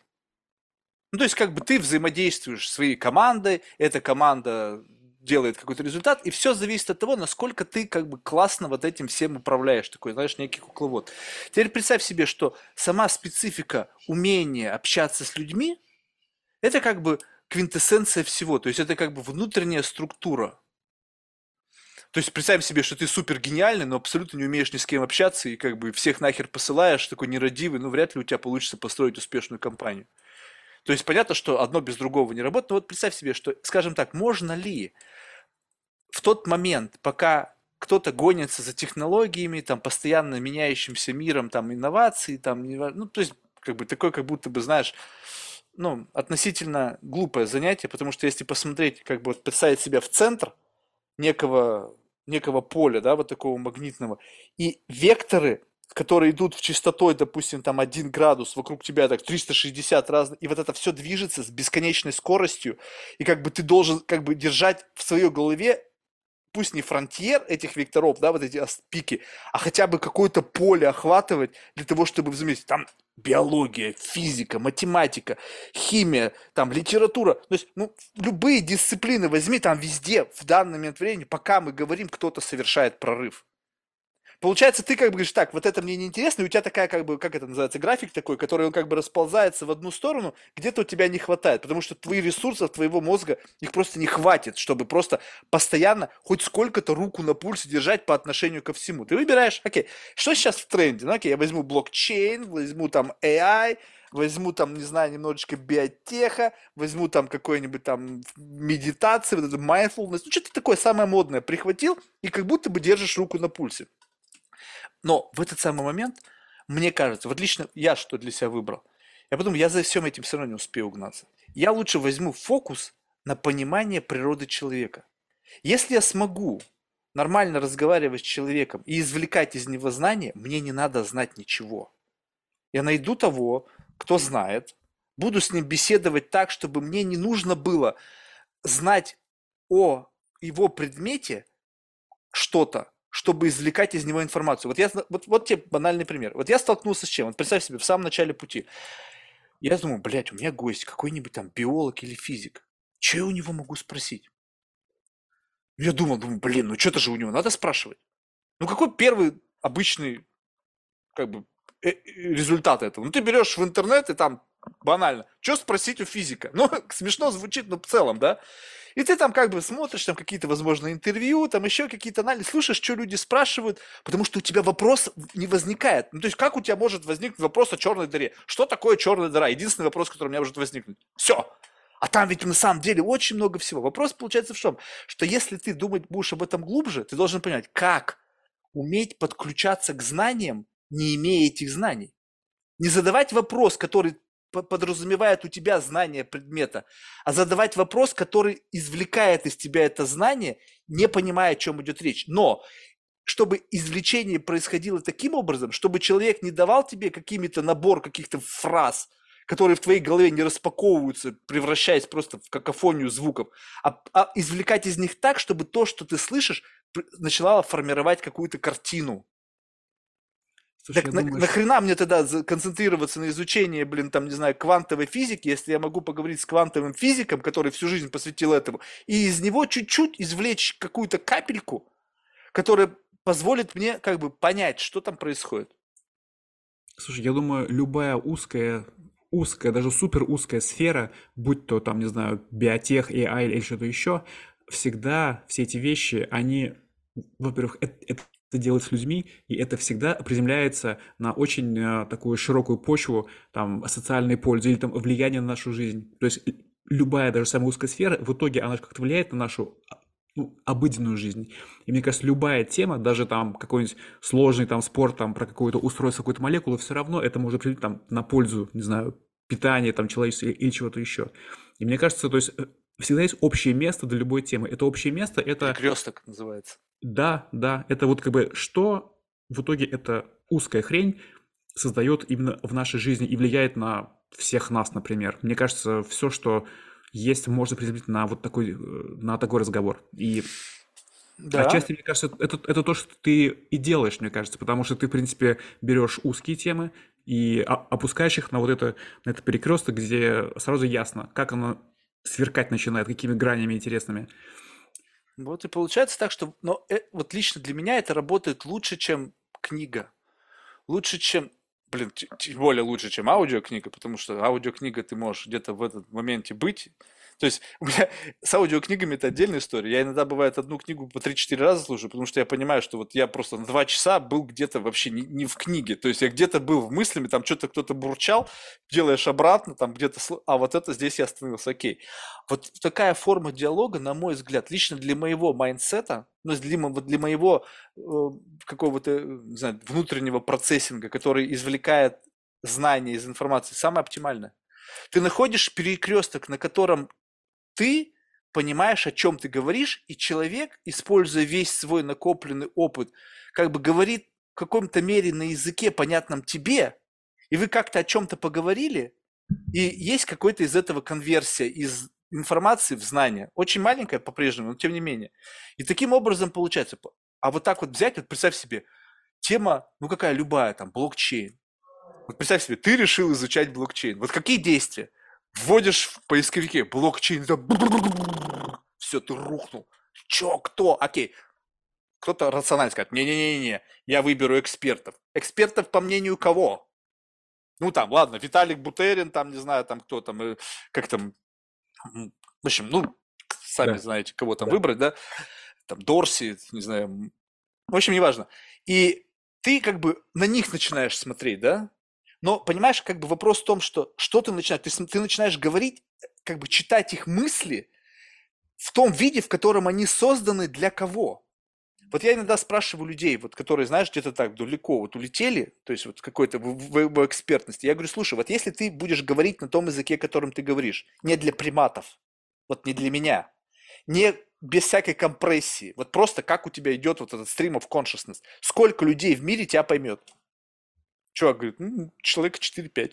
Ну, то есть как бы ты взаимодействуешь с своей командой, эта команда делает какой-то результат, и все зависит от того, насколько ты как бы классно вот этим всем управляешь, такой, знаешь, некий кукловод. Теперь представь себе, что сама специфика умения общаться с людьми, это как бы квинтэссенция всего, то есть это как бы внутренняя структура. То есть представь себе, что ты супер гениальный, но абсолютно не умеешь ни с кем общаться и как бы всех нахер посылаешь, такой нерадивый, ну вряд ли у тебя получится построить успешную компанию. То есть понятно, что одно без другого не работает, но вот представь себе, что, скажем так, можно ли в тот момент, пока кто-то гонится за технологиями, там, постоянно меняющимся миром, там, инноваций, там, ну, то есть, как бы, такой, как будто бы, знаешь, ну, относительно глупое занятие, потому что если посмотреть, как бы, вот представить себя в центр некого, некого поля, да, вот такого магнитного, и векторы которые идут в частотой, допустим, там 1 градус, вокруг тебя так 360 разных, и вот это все движется с бесконечной скоростью, и как бы ты должен как бы держать в своей голове пусть не фронтир этих векторов, да, вот эти пики, а хотя бы какое-то поле охватывать для того, чтобы заметить, там биология, физика, математика, химия, там литература, то есть, ну, любые дисциплины возьми, там везде, в данный момент времени, пока мы говорим, кто-то совершает прорыв. Получается, ты как бы говоришь, так, вот это мне не интересно, и у тебя такая, как бы, как это называется, график такой, который он как бы расползается в одну сторону, где-то у тебя не хватает, потому что твои ресурсы, твоего мозга, их просто не хватит, чтобы просто постоянно хоть сколько-то руку на пульсе держать по отношению ко всему. Ты выбираешь, окей, что сейчас в тренде? Ну, окей, я возьму блокчейн, возьму там AI, возьму там, не знаю, немножечко биотеха, возьму там какой-нибудь там медитации, вот это mindfulness, ну, что-то такое самое модное прихватил, и как будто бы держишь руку на пульсе. Но в этот самый момент, мне кажется, вот лично я что для себя выбрал, я потом я за всем этим все равно не успею угнаться. Я лучше возьму фокус на понимание природы человека. Если я смогу нормально разговаривать с человеком и извлекать из него знания, мне не надо знать ничего. Я найду того, кто знает, буду с ним беседовать так, чтобы мне не нужно было знать о его предмете что-то, чтобы извлекать из него информацию. Вот, я, вот, вот тебе банальный пример. Вот я столкнулся с чем? Вот представь себе, в самом начале пути. Я думаю, блядь, у меня гость, какой-нибудь там биолог или физик. Что я у него могу спросить? Я думал, думаю, блин, ну что-то же у него надо спрашивать. Ну какой первый обычный как бы э, э, результат этого? Ну ты берешь в интернет и там банально, что спросить у физика? Ну смешно звучит, но в целом, да? И ты там как бы смотришь там какие-то, возможно, интервью, там еще какие-то анализы, слушаешь, что люди спрашивают, потому что у тебя вопрос не возникает. Ну, то есть как у тебя может возникнуть вопрос о черной дыре? Что такое черная дыра? Единственный вопрос, который у меня может возникнуть. Все. А там ведь на самом деле очень много всего. Вопрос получается в чем? Что если ты думать будешь об этом глубже, ты должен понять, как уметь подключаться к знаниям, не имея этих знаний. Не задавать вопрос, который подразумевает у тебя знание предмета, а задавать вопрос, который извлекает из тебя это знание, не понимая, о чем идет речь. Но чтобы извлечение происходило таким образом, чтобы человек не давал тебе какими-то набор каких-то фраз, которые в твоей голове не распаковываются, превращаясь просто в какофонию звуков, а, а извлекать из них так, чтобы то, что ты слышишь, начинало формировать какую-то картину. Слушай, так на, думаю, нахрена что... мне тогда концентрироваться на изучении, блин, там, не знаю, квантовой физики, если я могу поговорить с квантовым физиком, который всю жизнь посвятил этому, и из него чуть-чуть извлечь какую-то капельку, которая позволит мне как бы понять, что там происходит. Слушай, я думаю, любая узкая, узкая, даже супер узкая сфера, будь то там, не знаю, биотех, AI или что-то еще, всегда все эти вещи, они, во-первых, это, это это делать с людьми, и это всегда приземляется на очень э, такую широкую почву, там, социальной пользы или там влияние на нашу жизнь. То есть любая, даже самая узкая сфера, в итоге она как-то влияет на нашу а, ну, обыденную жизнь. И мне кажется, любая тема, даже там какой-нибудь сложный там спорт, там про какое-то устройство какой-то молекулы, все равно это может прийти там на пользу, не знаю, питания там человечества или чего-то еще. И мне кажется, то есть э, всегда есть общее место для любой темы. Это общее место, это... Кресток называется. Да, да, это вот как бы что в итоге эта узкая хрень создает именно в нашей жизни и влияет на всех нас, например. Мне кажется, все, что есть можно приземлить на вот такой, э, на такой разговор. И Да, отчасти, мне кажется, это, это то, что ты и делаешь, мне кажется, потому что ты, в принципе, берешь узкие темы и опускаешь их на вот это, на это перекресток, где сразу ясно, как оно сверкать начинает, какими гранями интересными. вот и получается так, что, но э, вот лично для меня это работает лучше, чем книга. Лучше, чем, блин, тем более лучше, чем аудиокнига, потому что аудиокнига ты можешь где-то в этот моменте быть. То есть у меня с аудиокнигами это отдельная история. Я иногда, бывает, одну книгу по три-четыре раза слушаю, потому что я понимаю, что вот я просто на два часа был где-то вообще не, не в книге. То есть я где-то был в мыслями, там что-то кто-то бурчал, делаешь обратно, там где-то, а вот это здесь я остановился, окей. Вот такая форма диалога, на мой взгляд, лично для моего mindset а, ну, для, для моего э, какого-то, э, не знаю, внутреннего процессинга, который извлекает знания из информации, самое оптимальное. Ты находишь перекресток, на котором ты понимаешь, о чем ты говоришь, и человек, используя весь свой накопленный опыт, как бы говорит в каком-то мере на языке, понятном тебе, и вы как-то о чем-то поговорили, и есть какой-то из этого конверсия из информации в знание. Очень маленькая по-прежнему, но тем не менее. И таким образом получается. А вот так вот взять, вот представь себе, тема, ну какая любая, там, блокчейн. Вот представь себе, ты решил изучать блокчейн. Вот какие действия? Вводишь в поисковике блокчейн, все, ты рухнул. Чё, кто? Окей. Кто-то рационально скажет, не-не-не, я выберу экспертов. Экспертов по мнению кого? Ну там, ладно, Виталик Бутерин, там, не знаю, там кто там, э, как там, в общем, ну, сами Да, знаете, кого там да. выбрать, да? Там Дорси, не знаю, в общем, неважно. И ты как бы на них начинаешь смотреть, да? Но, понимаешь, как бы вопрос в том, что что ты начинаешь, ты, ты начинаешь говорить, э, как бы читать их мысли в том виде, в котором они созданы для кого. Вот я иногда спрашиваю людей, вот, которые, знаешь, где-то так далеко вот улетели, то есть вот какой-то в, в- в экспертности. Я говорю, слушай, вот если ты будешь говорить на том языке, которым ты говоришь, не для приматов, вот не для меня, не без всякой компрессии, вот просто как у тебя идет вот этот stream of consciousness, сколько людей в мире тебя поймет? Чувак говорит, ну, человека 4-5.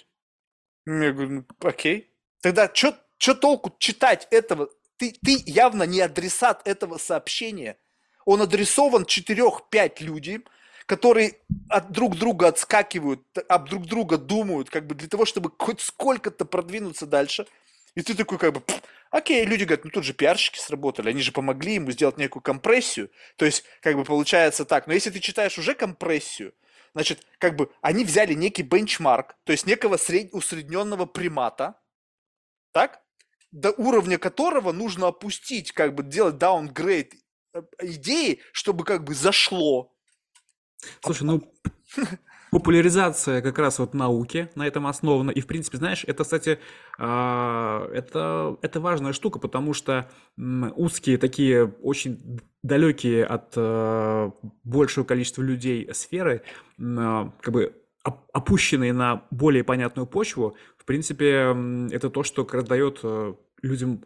Я говорю, ну, окей. Тогда что толку читать этого? Ты, ты явно не адресат этого сообщения. Он адресован 4-5 людям, которые от друг друга отскакивают, об друг друга думают, как бы для того, чтобы хоть сколько-то продвинуться дальше. И ты такой как бы, «Пф, окей, люди говорят, ну тут же пиарщики сработали, они же помогли ему сделать некую компрессию. То есть, как бы получается так. Но если ты читаешь уже компрессию, значит, как бы они взяли некий бенчмарк, то есть некого сред... усредненного примата, так? До уровня которого нужно опустить, как бы делать даунгрейд э, идеи, чтобы как бы зашло. Слушай, ну, популяризация как раз вот науки на этом основана. И, в принципе, знаешь, это, кстати, а, это, это важная штука, потому что узкие такие, очень далекие от а, большего количества людей сферы, а, как бы оп- опущенные на более понятную почву, в принципе, это то, что как раз дает э, людям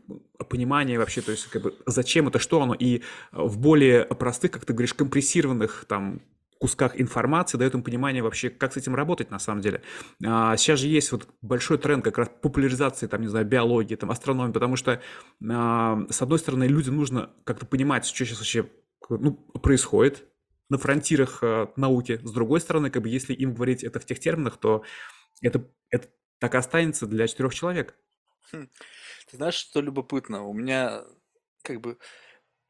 понимание вообще, то есть как бы зачем это, что оно, и в более простых, как ты говоришь, компрессированных там кусках информации дает им понимание вообще, как с этим работать на самом деле. А, сейчас же есть вот большой тренд как раз популяризации, там, не знаю, биологии, там, астрономии, потому что, а, с одной стороны, людям нужно как-то понимать, что сейчас вообще ну, происходит на фронтирах а, науки. С другой стороны, как бы, если им говорить это в тех терминах, то это, это так и останется для четырех человек. Хм. Ты знаешь, что любопытно? У меня как бы,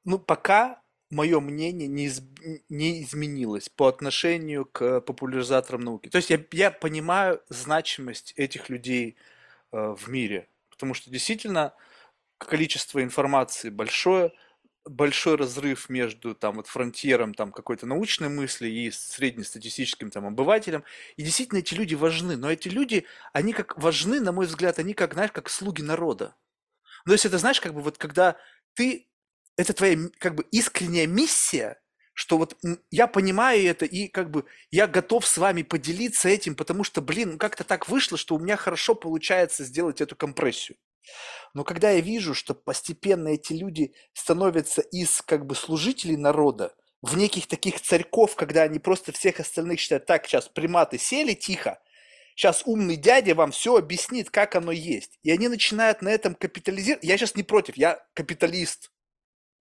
ну, пока мое мнение не, из- не изменилось по отношению к популяризаторам науки. То есть я, я понимаю значимость этих людей э, в мире, потому что действительно количество информации большое, большой разрыв между там вот фронтиром там какой-то научной мысли и среднестатистическим там обывателем. И действительно эти люди важны, но эти люди, они как важны, на мой взгляд, они как, знаешь, как слуги народа. Ну, то есть это, знаешь, как бы вот когда ты, это твоя как бы искренняя миссия, что вот я понимаю это и как бы я готов с вами поделиться этим, потому что, блин, как-то так вышло, что у меня хорошо получается сделать эту компрессию. Но когда я вижу, что постепенно эти люди становятся из как бы служителей народа в неких таких царьков, когда они просто всех остальных считают, так, сейчас приматы сели тихо, Сейчас умный дядя вам все объяснит, как оно есть. И они начинают на этом капитализировать. Я сейчас не против, я капиталист.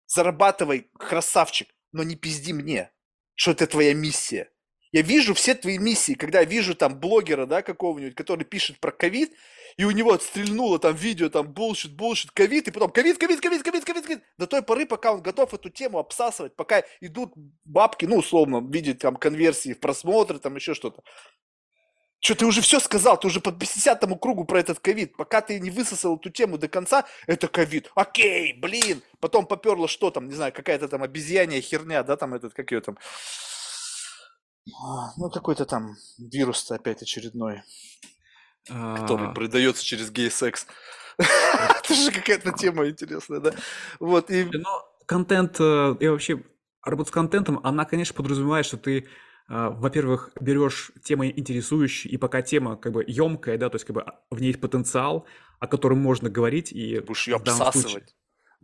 Зарабатывай, красавчик, но не пизди мне, что это твоя миссия. Я вижу все твои миссии, когда я вижу там блогера, да, какого-нибудь, который пишет про ковид, и у него стрельнуло там видео, там bullshit, bullshit, ковид, и потом ковид, ковид, ковид, ковид, ковид, ковид. До той поры, пока он готов эту тему обсасывать, пока идут бабки, ну, условно, видеть там конверсии в просмотры, там еще что-то. Что, ты уже все сказал, ты уже по 50 кругу про этот ковид. Пока ты не высосал эту тему до конца, это ковид. Окей, блин. Потом поперло что там, не знаю, какая-то там обезьянья херня, да, там этот, как ее там, а, ну, какой-то там вирус опять очередной, который А, передается через гей-секс. Это же какая-то тема интересная, да? Вот, и... Но контент э, и вообще работа с контентом, она, конечно, подразумевает, что ты, во-первых, берешь темы интересующие, и пока тема как бы емкая, да, то есть как бы а, в ней есть потенциал, о котором можно говорить, и Будешь ее случае обсасывать.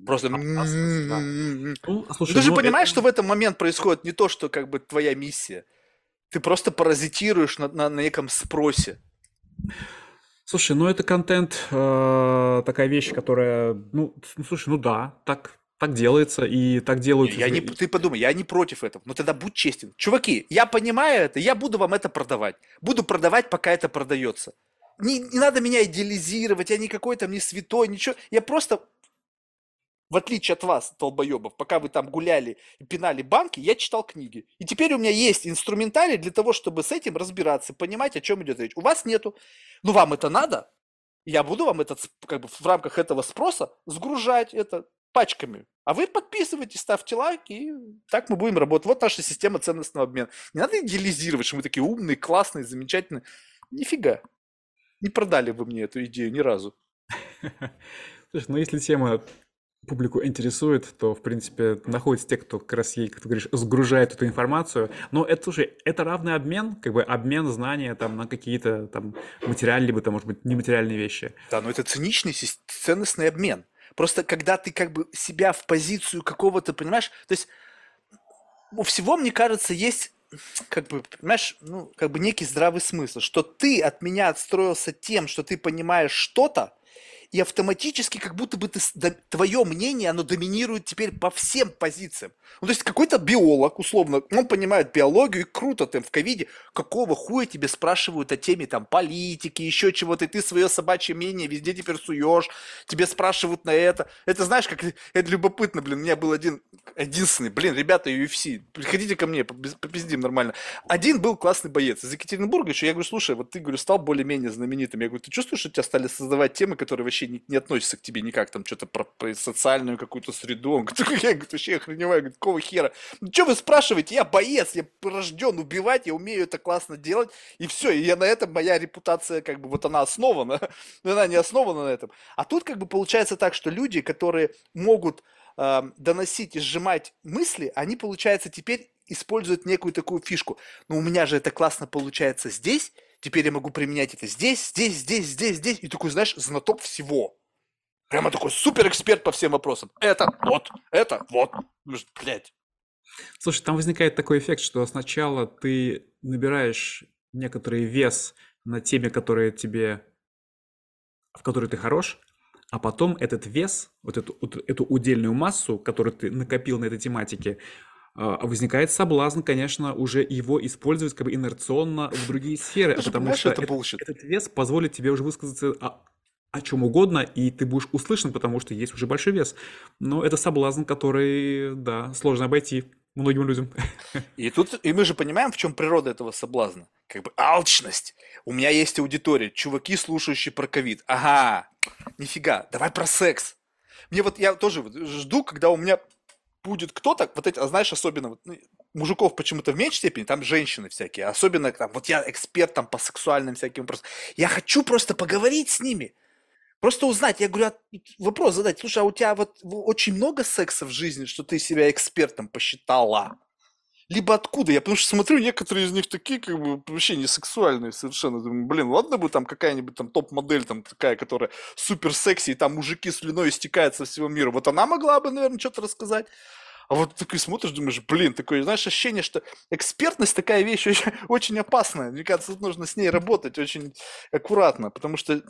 Просто... обсасывать, да. м-м-м. Ну, слушай, Ты же ну, понимаешь, это- что в этом момент происходит не то, что как бы твоя миссия. Ты просто паразитируешь на, на неком спросе. Слушай, ну это контент, э, такая вещь, которая, ну, ну, слушай, ну да, так, так делается, и так делают... Я не, ты подумай, я не против этого. Но тогда будь честен. Чуваки, я понимаю это, я буду вам это продавать. Буду продавать, пока это продается. Не, не надо меня идеализировать, я никакой там не святой, ничего. Я просто, в отличие от вас, долбоебов, пока вы там гуляли и пинали банки, я читал книги. И теперь у меня есть инструментарий для того, чтобы с этим разбираться, понимать, о чем идет речь. У вас нету. Ну, вам это надо? Я буду вам этот, как бы в рамках этого спроса сгружать это пачками. А вы подписывайтесь, ставьте лайк, и так мы будем работать. Вот наша система ценностного обмена. Не надо идеализировать, что мы такие умные, классные, замечательные. Нифига. Не продали вы мне эту идею ни разу. Слушай, ну если тема публику интересует, то, в принципе, находятся те, кто как раз ей, как ты говоришь, сгружает эту информацию. Но это, слушай, это равный обмен, как бы обмен знания там на какие-то там материальные, либо там, может быть, нематериальные вещи. Да, но это циничный ценностный обмен. Просто когда ты как бы себя в позицию какого-то, понимаешь, то есть у всего, мне кажется, есть как бы, понимаешь, ну, как бы некий здравый смысл, что ты от меня отстроился тем, что ты понимаешь что-то, и автоматически как будто бы ты, твое мнение, оно доминирует теперь по всем позициям. Ну, то есть какой-то биолог, условно, он понимает биологию, и круто ты в ковиде, какого хуя тебе спрашивают о теме там политики, еще чего-то, и ты свое собачье мнение везде теперь суешь, тебе спрашивают на это. Это знаешь, как это любопытно, блин, у меня был один, единственный, блин, ребята UFC, приходите ко мне, попиз- попиздим нормально. Один был классный боец из Екатеринбурга еще, я говорю, слушай, вот ты, говорю, стал более-менее знаменитым, я говорю, ты чувствуешь, что тебя стали создавать темы, которые вообще не, не относятся к тебе никак, там что-то про, про социальную какую-то среду, он говорит, я говорю, вообще охреневаю, говорит, какого хера? Ну что вы спрашиваете, я боец, я рожден убивать, я умею это классно делать, и все, и я на этом, моя репутация, как бы, вот она основана, но она не основана на этом. А тут, как бы, получается так, что люди, которые могут э, доносить и сжимать мысли, они, получается, теперь используют некую такую фишку. Но у меня же это классно получается здесь, теперь я могу применять это здесь, здесь, здесь, здесь, здесь. И такой, знаешь, знаток всего. Прямо такой супер эксперт по всем вопросам. Это вот, это вот. Ну, ж, Блядь. Слушай, там возникает такой эффект, что сначала ты набираешь некоторый вес на теме, которая тебе, в которой ты хорош, а потом этот вес, вот эту, вот эту удельную массу, которую ты накопил на этой тематике, возникает соблазн, конечно, уже его использовать как бы инерционно в другие сферы, Ты потому что это этот, этот вес позволит тебе уже высказаться о, о чем угодно, и ты будешь услышан, потому что есть уже большой вес. Но это соблазн, который, да, сложно обойти многим людям. И тут, и мы же понимаем, в чем природа этого соблазна. Как бы алчность. У меня есть аудитория, чуваки, слушающие про ковид. Ага, нифига, давай про секс. Мне вот, я тоже жду, когда у меня будет кто-то, вот эти, а знаешь, особенно вот, ну, мужиков почему-то в меньшей степени, там женщины всякие, особенно там, вот я эксперт там по сексуальным всяким вопросам. Я хочу просто поговорить с ними. Просто узнать, я говорю, а, вопрос задать, слушай, а у тебя вот очень много секса в жизни, что ты себя экспертом посчитала? Либо откуда? Я потому что смотрю, некоторые из них такие, как бы, вообще не сексуальные совершенно. Думаю, блин, ладно бы там какая-нибудь там топ-модель там такая, которая супер секси, и там мужики слюной истекают со всего мира. Вот она могла бы, наверное, что-то рассказать. А вот такой смотришь, думаешь, блин, такое, знаешь, ощущение, что экспертность такая вещь очень, очень опасная. Мне кажется, тут нужно с ней работать очень аккуратно, потому что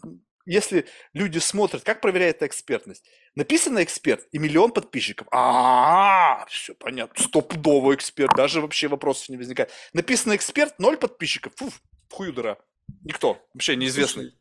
если люди смотрят, как проверяет экспертность? Написано эксперт и миллион подписчиков. А, все понятно, стопудово эксперт, даже вообще вопросов не возникает. Написано эксперт, ноль подписчиков, фу, хую дыра. Никто, вообще неизвестный.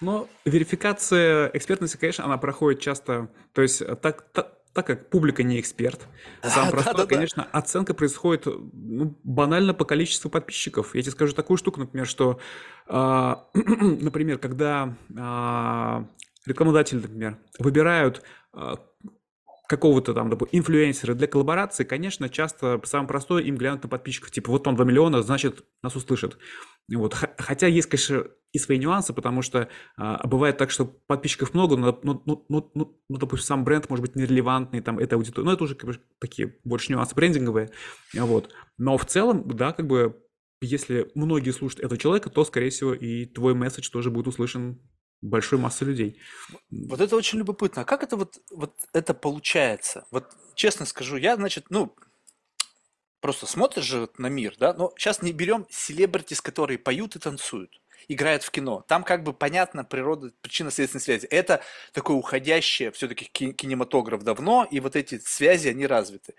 Но верификация экспертности, конечно, она проходит часто, то есть так, так, так как публика не эксперт, сам простой, да, да, конечно, оценка происходит ну, банально по количеству подписчиков. Я тебе скажу такую штуку, например, что, э, например, когда э, рекламодатели, например, выбирают э, какого-то там, допустим, инфлюенсера для коллаборации, конечно, часто самое простое им глянуть на подписчиков. Типа, вот он 2 миллиона, значит, нас услышат. Вот. Хотя есть, конечно, и свои нюансы, потому что а, бывает так, что подписчиков много, но, ну, ну, ну, ну, ну, допустим, сам бренд может быть нерелевантный, там, это аудитория, но это уже как бы, такие больше нюансы брендинговые, вот. Но в целом, да, как бы, если многие слушают этого человека, то, скорее всего, и твой месседж тоже будет услышан большой массы людей. Вот это очень любопытно. А как это вот, вот это получается? Вот честно скажу, я, значит, ну, просто смотришь же на мир, да, но сейчас не берем селебритис, которые поют и танцуют играют в кино. Там как бы понятна природа, причинно-следственной связи. Это такое уходящее все-таки кинематограф давно, и вот эти связи, они развиты.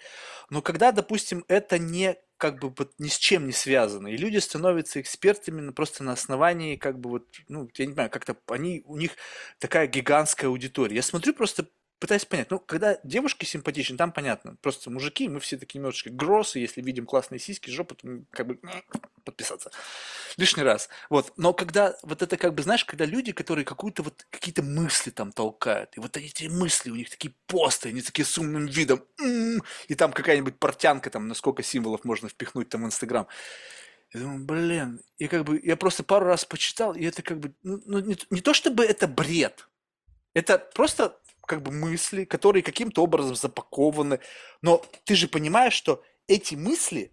Но когда, допустим, это не как бы вот ни с чем не связано, и люди становятся экспертами просто на основании как бы вот, ну, я не знаю, как-то они, у них такая гигантская аудитория. Я смотрю просто пытаюсь понять, ну, когда девушки симпатичны, там понятно, просто мужики, мы все такие немножечко гроссы, если видим классные сиськи, жопу, то как бы подписаться лишний раз. Вот, но когда вот это как бы, знаешь, когда люди, которые какую-то вот какие-то мысли там толкают, и вот эти мысли у них такие посты, они такие с умным видом, м-м", и там какая-нибудь портянка, там, на сколько символов можно впихнуть там в Инстаграм. Я думаю, блин, и как бы я просто пару раз почитал, и это как бы, ну, ну не, не то чтобы это бред, это просто как бы мысли, которые каким-то образом запакованы. Но ты же понимаешь, что эти мысли,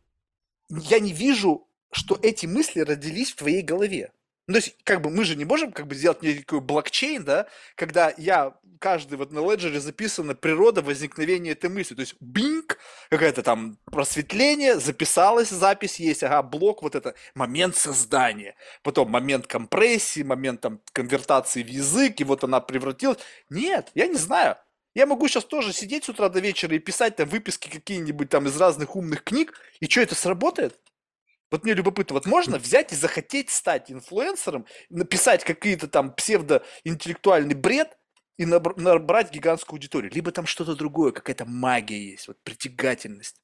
я не вижу, что эти мысли родились в твоей голове. Ну, то есть, как бы мы же не можем как бы сделать некий блокчейн, да, когда я, каждый вот на леджере записана природа возникновения этой мысли. То есть, бинг, какое-то там просветление, записалась запись, есть, ага, блок, вот это, момент создания. Потом момент компрессии, момент там конвертации в язык, и вот она превратилась. Нет, я не знаю. Я могу сейчас тоже сидеть с утра до вечера и писать там выписки какие-нибудь там из разных умных книг, и что, это сработает? Вот мне любопытно, вот можно взять и захотеть стать инфлюенсером, написать какие-то там псевдоинтеллектуальный бред и набрать гигантскую аудиторию. Либо там что-то другое, какая-то магия есть, вот притягательность.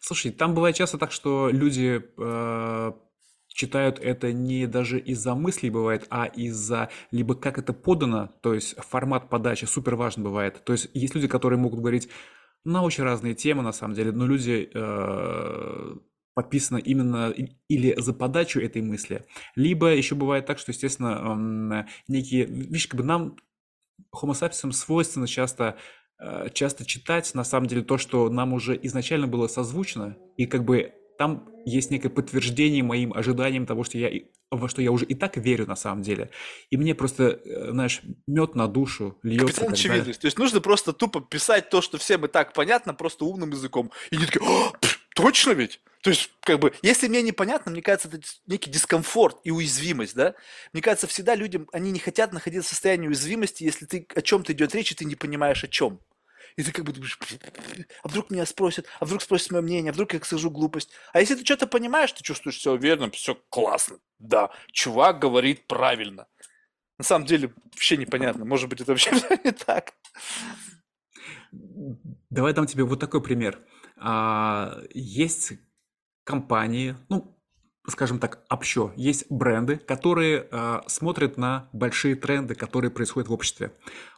Слушай, там бывает часто так, что люди э, читают это не даже из-за мыслей бывает, а из-за либо как это подано, то есть формат подачи супер важно бывает. То есть есть люди, которые могут говорить на очень разные темы, на самом деле, но люди э, подписано именно или за подачу этой мысли, либо еще бывает так, что, естественно, некие, видишь, как бы нам, homo sapiens, свойственно часто э, часто читать, на самом деле, то, что нам уже изначально было созвучно, и как бы там есть некое подтверждение моим ожиданиям того, что я, во что я уже и так верю на самом деле. И мне просто, э, знаешь, мед на душу льется. Капитан очевидность. То есть нужно просто тупо писать то, что всем и так понятно, просто умным языком. И они такие, точно ведь? То есть, как бы, если мне непонятно, мне кажется, это некий дискомфорт и уязвимость, да? Мне кажется, всегда людям, они не хотят находиться в состоянии уязвимости, если ты о чем-то идет речь, и ты не понимаешь о чем. И ты как бы думаешь, а вдруг меня спросят, а вдруг спросят мое мнение, а вдруг я скажу глупость. А если ты что-то понимаешь, ты чувствуешь все верно, все классно. Да, чувак говорит правильно. На самом деле вообще непонятно, может быть, это вообще не так. Давай дам тебе вот такой пример. А, есть компании, ну, скажем так, общо, есть бренды, которые э, смотрят на большие тренды, которые происходят в обществе.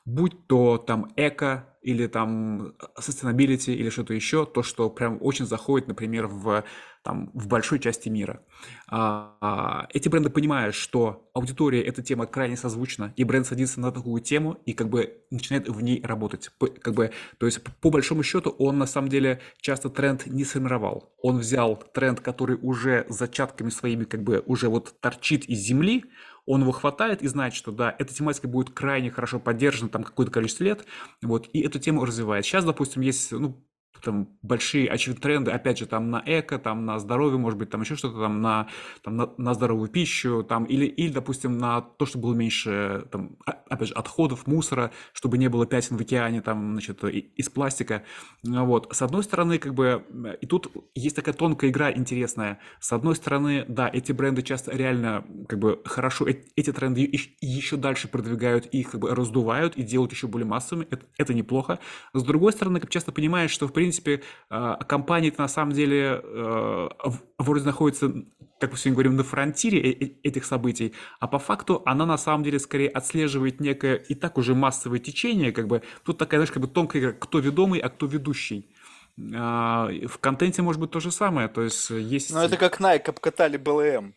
Будь то там эко, или там sustainability, или что-то еще, то, что прям очень заходит, например, в там, в большой части мира. А, а, эти бренды понимают, что аудитория эта тема крайне созвучна, и бренд садится на такую тему и как бы начинает в ней работать. Как бы, то есть, по большому счету, он на самом деле часто тренд не сформировал. Он взял тренд, который уже зачатками своими как бы уже вот торчит из земли, он его хватает и знает, что да, эта тематика будет крайне хорошо поддержана там какое-то количество лет, вот, и эту тему развивает. Сейчас, допустим, есть, ну, там большие очевидные тренды, опять же, там на эко, там на здоровье, может быть, там еще что-то, там на, там на, на здоровую пищу, там или, или, допустим, на то, чтобы было меньше, там, опять же, отходов, мусора, чтобы не было пятен в океане, там, значит, из пластика. Вот. С одной стороны, как бы, и тут есть такая тонкая игра интересная. С одной стороны, да, эти бренды часто реально, как бы, хорошо, эти тренды еще дальше продвигают, их как бы раздувают и делают еще более массовыми. Это, это неплохо. С другой стороны, как часто понимаешь, что, в принципе, а, компания на самом деле а, вроде находится, как мы сегодня говорим, на фронтире э, э, этих событий, а по факту она на самом деле скорее отслеживает некое и так уже массовое течение, как бы тут такая, знаешь, как бы тонкая игра, кто ведомый, а кто ведущий. В контенте может быть то же самое, то есть есть... Ну это как Nike обкатали BLM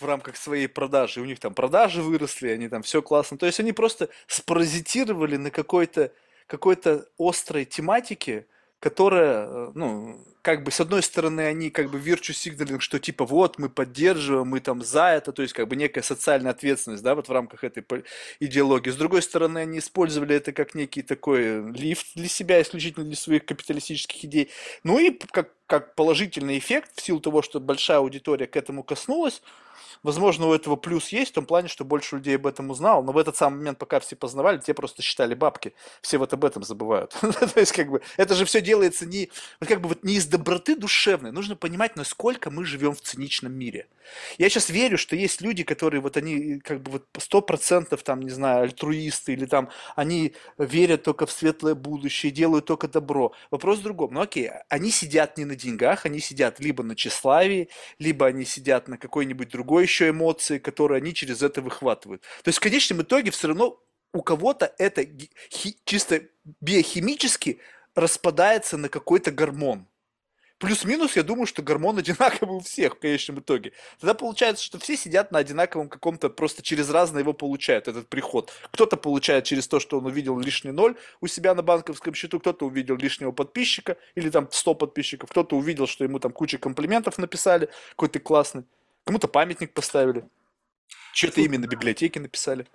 в рамках своей продажи. У них там продажи выросли, они там все классно. То есть они просто спаразитировали на какой-то какой-то острой тематике, которая, э, ну, как бы с одной стороны они как бы virtue signaling, что типа вот мы поддерживаем, мы там за это, то есть как бы некая социальная ответственность, да, вот в рамках этой идеологии. С другой стороны они использовали это как некий такой лифт для себя, исключительно для своих капиталистических идей. Ну и как, как положительный эффект в силу того, что большая аудитория к этому коснулась, Возможно, у этого плюс есть в том плане, что больше людей об этом узнал, но в этот самый момент, пока все познавали, те просто считали бабки. Все вот об этом забывают. То есть, как бы, это же все делается не, вот как бы вот не из доброты душевной. Нужно понимать, насколько мы живем в циничном мире. Я сейчас верю, что есть люди, которые вот они как бы вот сто процентов там, не знаю, альтруисты или там они верят только в светлое будущее, делают только добро. Вопрос в другом. Ну окей, они сидят не на деньгах, они сидят либо на тщеславии, либо они сидят на какой-нибудь другой еще эмоции, которые они через это выхватывают. То есть в конечном итоге все равно у кого-то это чисто биохимически распадается на какой-то гормон. Плюс-минус, я думаю, что гормон одинаковый у всех в конечном итоге. Тогда получается, что все сидят на одинаковом каком-то, просто через разное его получают, этот приход. Кто-то получает через то, что он увидел лишний ноль у себя на банковском счету, кто-то увидел лишнего подписчика, или там 100 подписчиков, кто-то увидел, что ему там куча комплиментов написали, какой ты классный. Кому-то памятник поставили. Что-то именно библиотеки написали.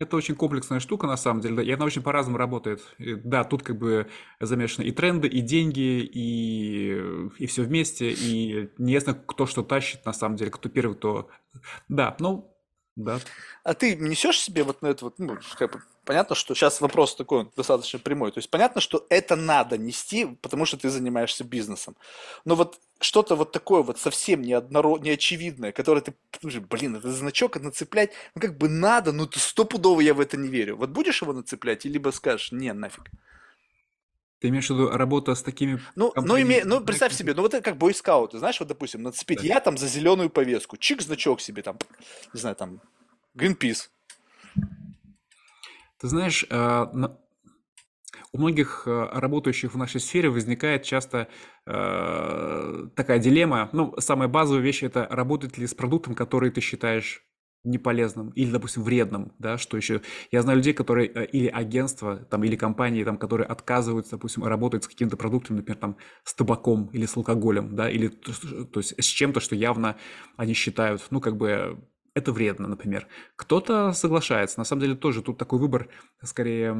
Это очень комплексная штука, на самом деле, и она очень по-разному работает. И, да, тут как бы замешаны и тренды, и деньги, и, и все вместе, и неясно, кто что тащит, на самом деле, кто первый, кто... Да, ну, да. А ты несешь себе вот на это вот, ну, как бы, понятно, что сейчас вопрос такой достаточно прямой. То есть понятно, что это надо нести, потому что ты занимаешься бизнесом. Но вот что-то вот такое вот совсем неоднород, неочевидное, которое ты, слушай, блин, это значок нацеплять, ну как бы надо, ну ты стопудово я в это не верю. Вот будешь его нацеплять, и либо скажешь, не, нафиг. Ты имеешь в виду работа с такими... Ну, ну, име... ну представь себе, ну вот это как бойскауты, знаешь, вот, допустим, нацепить, да. я там за зеленую повестку, чик, значок себе там, не знаю, там, Greenpeace. Ты знаешь, а, у многих а, работающих в нашей сфере возникает часто а, такая дилемма. Ну, самая базовая вещь – это работать ли с продуктом, который ты считаешь неполезным или, допустим, вредным, да, что еще. Я знаю людей, которые э, или агентства, там, или компании, там, которые отказываются, допустим, работать с каким-то продуктом, например, там, с табаком или с алкоголем, да, или то есть с чем-то, что явно они считают, ну, как бы это вредно, например. Кто-то соглашается. На самом деле тоже тут такой выбор скорее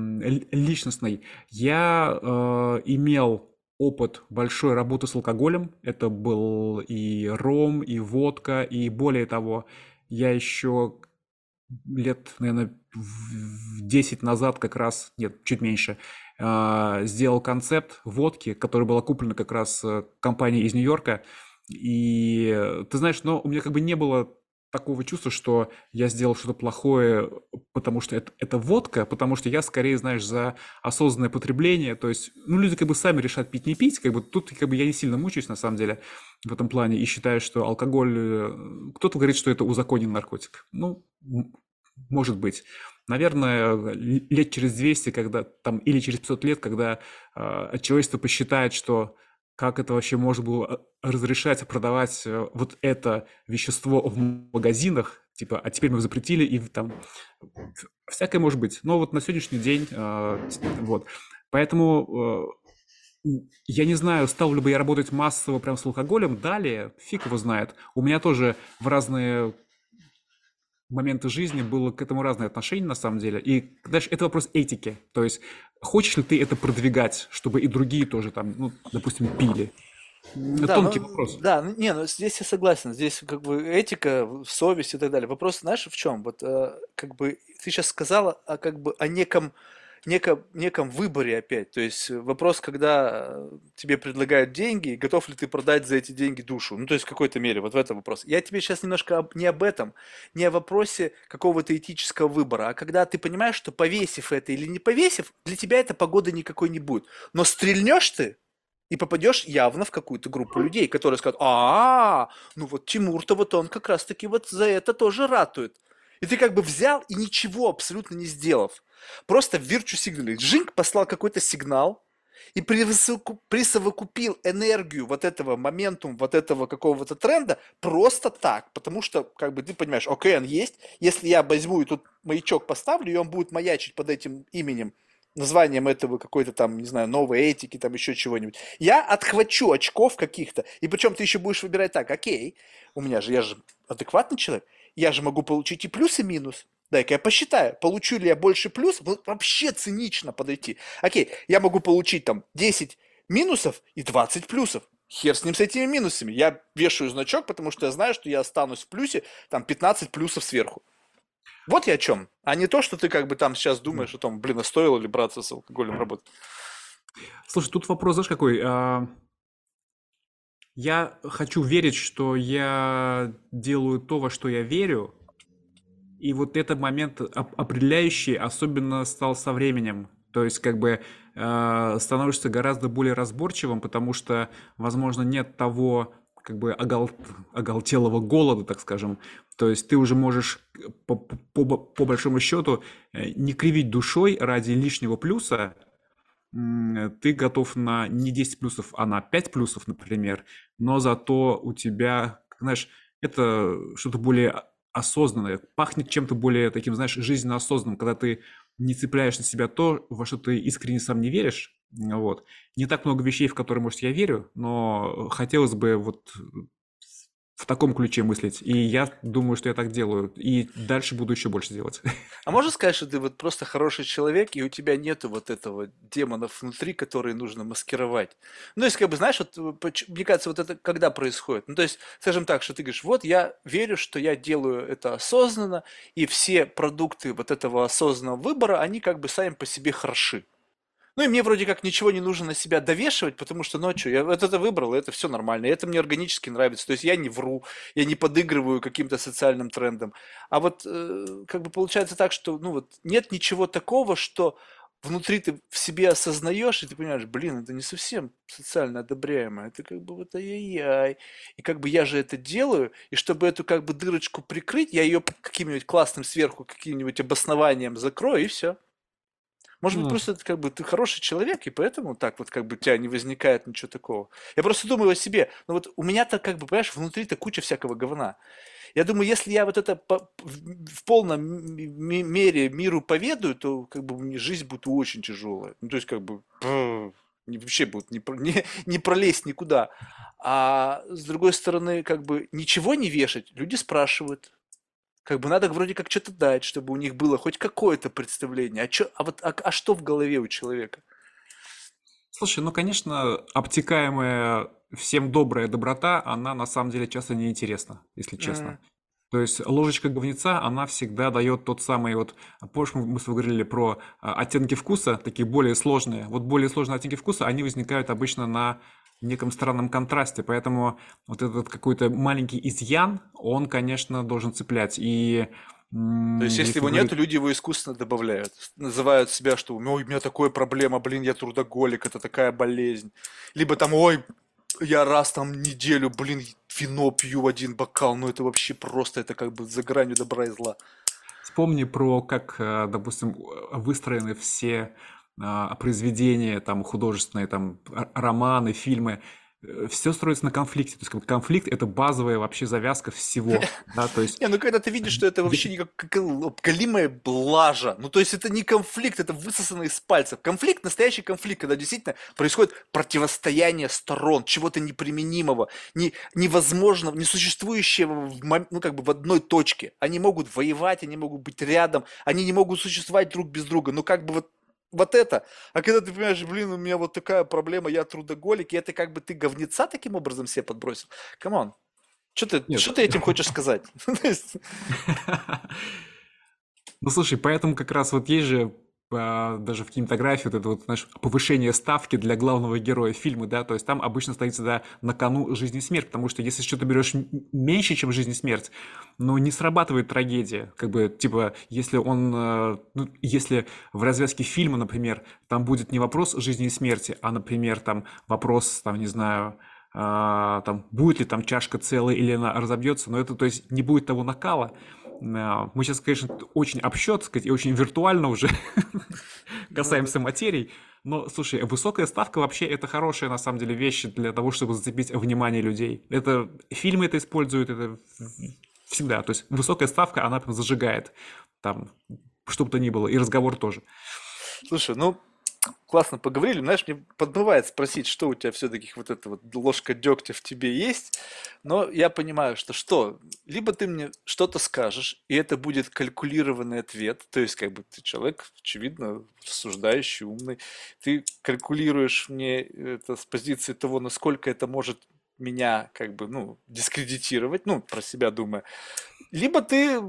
личностный. Я э, имел опыт большой работы с алкоголем. Это был и ром, и водка, и более того, я еще лет, наверное, 10 назад как раз, нет, чуть меньше, а, сделал концепт водки, который была куплена как раз э, компанией из Нью-Йорка. И ты знаешь, но у меня как бы не было такого чувства, что я сделал что-то плохое, потому что это, это водка, потому что я скорее, знаешь, за осознанное потребление. То есть, ну, люди как бы сами решат пить, не пить. Как бы тут как бы я не сильно мучаюсь, на самом деле, в этом плане. И считаю, что алкоголь... Э, кто-то говорит, что это узаконенный наркотик. Ну, может быть. Наверное, лет через 200, когда там, или через 500 лет, когда э, человечество посчитает, что как это вообще можно было э, разрешать продавать э, вот это вещество в магазинах, типа, а теперь мы запретили, и там всякое может быть. Но вот на сегодняшний день, э, вот. Поэтому я не знаю, стал ли бы я работать массово прям с алкоголем далее, фиг его знает. У меня тоже в разные моменты жизни было к этому разное отношение на самом деле. И, знаешь, это вопрос этики. То есть, хочешь ли ты это продвигать, чтобы и другие тоже там, ну, допустим, пили? Это Да, тонкий ну, вопрос. да, ну, не, ну здесь я согласен, здесь как бы этика, совесть и так далее. Вопрос, знаешь, в чем? Вот э, как бы ты сейчас сказала о как бы о неком, неком, неком выборе опять. То есть э, вопрос, когда э, тебе предлагают деньги, готов ли ты продать за эти деньги душу. Ну, то есть в какой-то мере, вот в этом вопрос. Я тебе сейчас немножко об- не об этом, не о вопросе какого-то этического выбора, а когда ты понимаешь, что повесив это или не повесив, для тебя эта погода никакой не будет. Но стрельнешь ты, и попадешь явно в какую-то группу людей, которые скажут, а, ну вот Тимур-то вот он как раз-таки вот за это тоже ратует. И ты как бы взял и ничего абсолютно не сделав. Просто virtue сигнале. Жинк послал какой-то сигнал и присовоку- присовокупил энергию вот этого моментум, вот этого какого-то тренда просто так. Потому что, как бы, ты понимаешь, окей, он есть. Если я возьму и тут маячок поставлю, и он будет маячить под этим именем, названием этого какой-то там, не знаю, новой этики, там еще чего-нибудь. Я отхвачу очков каких-то, и причем ты еще будешь выбирать так, окей, у меня же, я же адекватный человек, я же могу получить и плюс, и минус. Дай-ка я посчитаю, получу ли я больше плюс, вообще цинично подойти. Окей, я могу получить там 10 минусов и 20 плюсов. Хер с ним с этими минусами. Я вешаю значок, потому что я знаю, что я останусь в плюсе, там 15 плюсов сверху. Вот я о чем. А не то, что ты как бы там сейчас думаешь о том, блин, а стоило ли браться с алкоголем работать. Слушай, тут вопрос, знаешь, какой? А, Я хочу верить, что я делаю то, во что я верю, и вот этот момент оп- определяющий особенно стал со временем. То есть как бы э, становишься гораздо более разборчивым, потому что, возможно, нет того как бы огол- оголтелого голода, так скажем. То есть ты уже можешь э, по, по- по- большому счету э, не кривить душой ради лишнего плюса, ты готов на не 10 плюсов, а на 5 плюсов, например, но зато у тебя, знаешь, это что-то более осознанное, пахнет чем-то более таким, знаешь, жизненно осознанным, когда ты не цепляешь на себя то, во что ты искренне сам не веришь, вот. Не так много вещей, в которые, может, я верю, но хотелось бы вот в таком ключе мыслить, и я думаю, что я так делаю, и дальше буду еще больше делать. А можно сказать, что ты вот просто хороший человек, и у тебя нету вот этого демонов внутри, которые нужно маскировать? Ну, то есть, как бы, знаешь, вот, э, мне кажется, вот это когда происходит? Ну, то есть, скажем так, что ты говоришь, вот я верю, что я делаю это осознанно, и все продукты вот этого осознанного выбора, они как бы сами по себе хороши. Ну и мне вроде как ничего не нужно на себя довешивать, потому что, ну а чё, я вот это выбрал, и это все нормально, и это мне органически нравится. То есть я не вру, я не подыгрываю каким-то социальным трендам. А вот э, как бы получается так, что ну вот нет ничего такого, что внутри ты в себе осознаешь, и ты понимаешь, блин, это не совсем социально одобряемо, это как бы вот ай-яй-яй. И как бы я же это делаю, и чтобы эту как бы дырочку прикрыть, я ее каким-нибудь классным сверху, каким-нибудь обоснованием закрою, и все. Может быть, Ну, просто как бы ты хороший человек, и поэтому так вот как бы у тебя не возникает ничего такого. Я просто думаю о себе. Ну вот у меня-то как бы, понимаешь, внутри-то куча всякого говна. Я думаю, если я вот это по- в полном мере миру поведаю, то как бы мне жизнь будет очень тяжелая. Ну то есть как бы вообще будет не, не, не пролезть никуда. А с другой стороны, как бы ничего не вешать, люди спрашивают. Как бы надо вроде как что-то дать, чтобы у них было хоть какое-то представление. А, чё, а, вот, а, а что в голове у человека? Слушай, ну, конечно, обтекаемая всем добрая доброта, она на самом деле часто неинтересна, если честно. М, То есть ложечка говнеца, она всегда дает тот самый вот, а помнишь, мы с тобой говорили про а, оттенки вкуса, такие более сложные. Вот более сложные оттенки вкуса, они возникают обычно на неком странном контрасте, поэтому вот этот какой-то маленький изъян, он, конечно, должен цеплять. И То есть, если если его говорить нету, люди его искусственно добавляют. Называют себя, что у меня такая проблема, блин, я трудоголик, это такая болезнь. Либо там, ой, я раз там неделю, блин, вино пью один бокал, ну это вообще просто, это как бы за гранью добра и зла. Вспомни про как, э, допустим, выстроены все произведения там художественные, там романы, фильмы. все строится на конфликте. То есть конфликт это базовая вообще завязка всего. Да, то есть... Не, ну когда ты видишь, что это вообще не как галимая блажа, ну то есть это не конфликт, это высосано из пальцев. Конфликт, настоящий конфликт, когда действительно происходит противостояние сторон, чего-то неприменимого, не, невозможного, несуществующего в, ну, как бы в одной точке. Они могут воевать, они могут быть рядом, они не могут существовать друг без друга. Но как бы вот вот это. А когда ты понимаешь, блин, у меня вот такая проблема, я трудоголик, и это как бы ты говнеца таким образом себе подбросил. Come on. Что ты, что ты этим хочешь сказать? Ну, слушай, поэтому как раз вот есть же даже в кинематографии вот это вот, знаешь, повышение ставки для главного героя фильма, да, то есть там обычно стоит всегда на кону жизнь и смерть, потому что если что-то берешь меньше, чем жизнь и смерть, ну, не срабатывает трагедия, как бы, типа, если он, э, ну, если в развязке фильма, например, там будет не вопрос жизни и смерти, а, например, там вопрос, там, не знаю, а, там, будет ли там чашка целая или она разобьется, но это, то есть, не будет того накала, мы сейчас, конечно, очень обсчет, сказать, и очень виртуально уже касаемся материй. Но, слушай, высокая ставка вообще это хорошая, на самом деле, вещь для того, чтобы зацепить внимание людей. Это фильмы это используют, это всегда. То есть высокая ставка, она прям зажигает. Там, что бы то ни было, и разговор тоже. Слушай, ну, классно поговорили. Знаешь, мне подбывает спросить, что у тебя все-таки вот эта вот ложка дегтя в тебе есть. Но я понимаю, что что? Либо ты мне что-то скажешь, и это будет калькулированный ответ. То есть, как бы ты человек, очевидно, рассуждающий, умный. Ты калькулируешь мне это с позиции того, насколько это может меня как бы, ну, дискредитировать, ну, про себя думая. Либо ты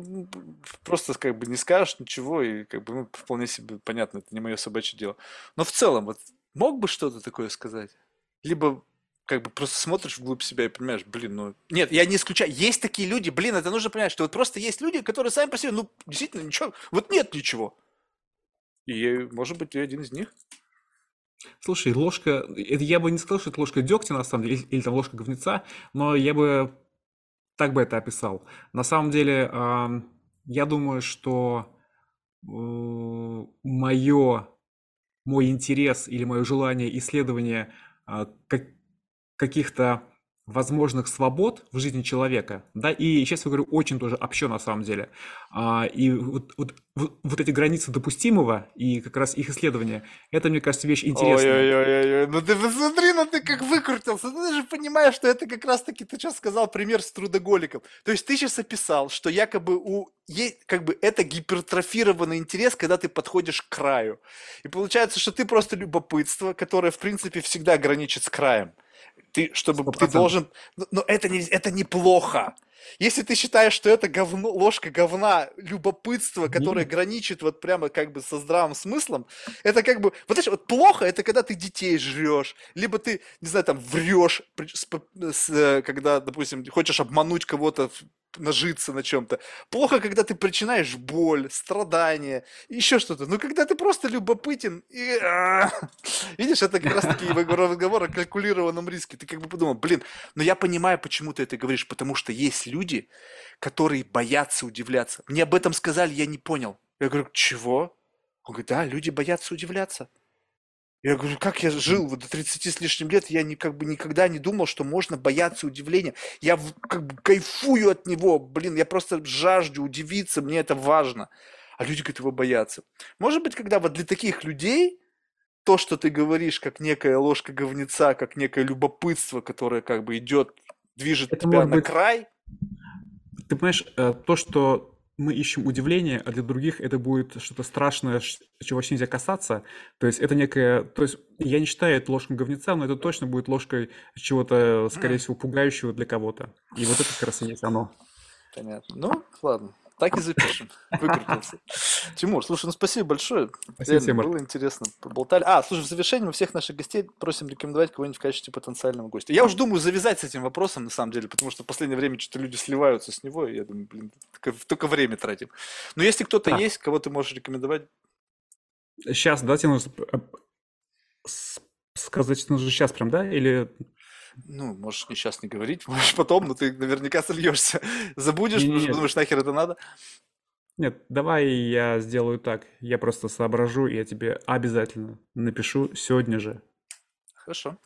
просто как бы не скажешь ничего, и как бы ну, вполне себе понятно, это не мое собачье дело. Но в целом, вот мог бы что-то такое сказать? Либо как бы просто смотришь вглубь себя и понимаешь, блин, ну... Нет, я не исключаю. Есть такие люди, блин, это нужно понимать, что вот просто есть люди, которые сами по себе, ну, действительно, ничего, вот нет ничего. И, может быть, ты один из них. Слушай, ложка, это я бы не сказал, что это ложка дегтя, на самом деле, или, или там ложка говнеца, но я бы так бы это описал. На самом деле, я думаю, что мое, мой интерес или мое желание исследования а, каких-то возможных свобод в жизни человека, да, и сейчас я говорю очень тоже общо на самом деле, а, и вот, вот, вот эти границы допустимого и как раз их исследования, это, мне кажется, вещь интересная. Ой-ой-ой, ну ты посмотри, ну ты как выкрутился, ну ты же понимаешь, что это как раз-таки, ты сейчас сказал пример с трудоголиком, то есть ты сейчас описал, что якобы у есть, как бы это гипертрофированный интерес, когда ты подходишь к краю, и получается, что ты просто любопытство, которое, в принципе, всегда граничит с краем, ты, чтобы 100%. ты должен... Но это, не, это неплохо. Если ты считаешь, что это говно, ложка говна, любопытство, которое Нет. граничит вот прямо как бы со здравым смыслом, это как бы, вот знаешь, вот плохо, это когда ты детей жрешь, либо ты, не знаю, там врешь, э, когда, допустим, хочешь обмануть кого-то нажиться на чем-то. Плохо, когда ты причинаешь боль, страдания, еще что-то. Но когда ты просто любопытен и... А, видишь, это как раз-таки разговор о калькулированном риске. Ты как бы подумал, блин, но я понимаю, почему ты это говоришь, потому что есть люди, которые боятся удивляться. Мне об этом сказали, я не понял. Я говорю, чего? Он говорит, да, люди боятся удивляться. Я говорю, как я жил вот до 30 с лишним лет, я не, как бы никогда не думал, что можно бояться удивления. Я как бы кайфую от него, блин, я просто жажду удивиться, мне это важно. А люди, говорят, его боятся. Может быть, когда вот для таких людей то, что ты говоришь, как некая ложка говнеца, как некое любопытство, которое как бы идет, движет это тебя на быть... край. Ты понимаешь, э, то, что мы ищем удивление, а для других это будет что-то страшное, чего вообще нельзя касаться. То есть это некое... То есть я не считаю это ложкой говнеца, но это точно будет ложкой чего-то, скорее всего, пугающего для кого-то. И вот это как раз и есть оно. Понятно. Ну, ладно. Так и запишем. Выкрутился. Тимур, слушай, ну спасибо большое. Спасибо, Тимур. Было интересно. Поболтали. А, слушай, в завершении мы всех наших гостей просим рекомендовать кого-нибудь в качестве потенциального гостя. Я уже думаю завязать с этим вопросом, на самом деле, потому что в последнее время что-то люди сливаются с него, и я думаю, блин, только, только время тратим. Но если кто-то да. есть, кого ты можешь рекомендовать? Сейчас, да, тебе нужно сказать, нужно сейчас прям, да? Или ну, можешь сейчас не говорить, можешь потом, но ты наверняка сольешься. Забудешь, не, не, думаешь, нахер это надо? Нет, давай я сделаю так. Я просто соображу, и я тебе обязательно напишу сегодня же. Хорошо.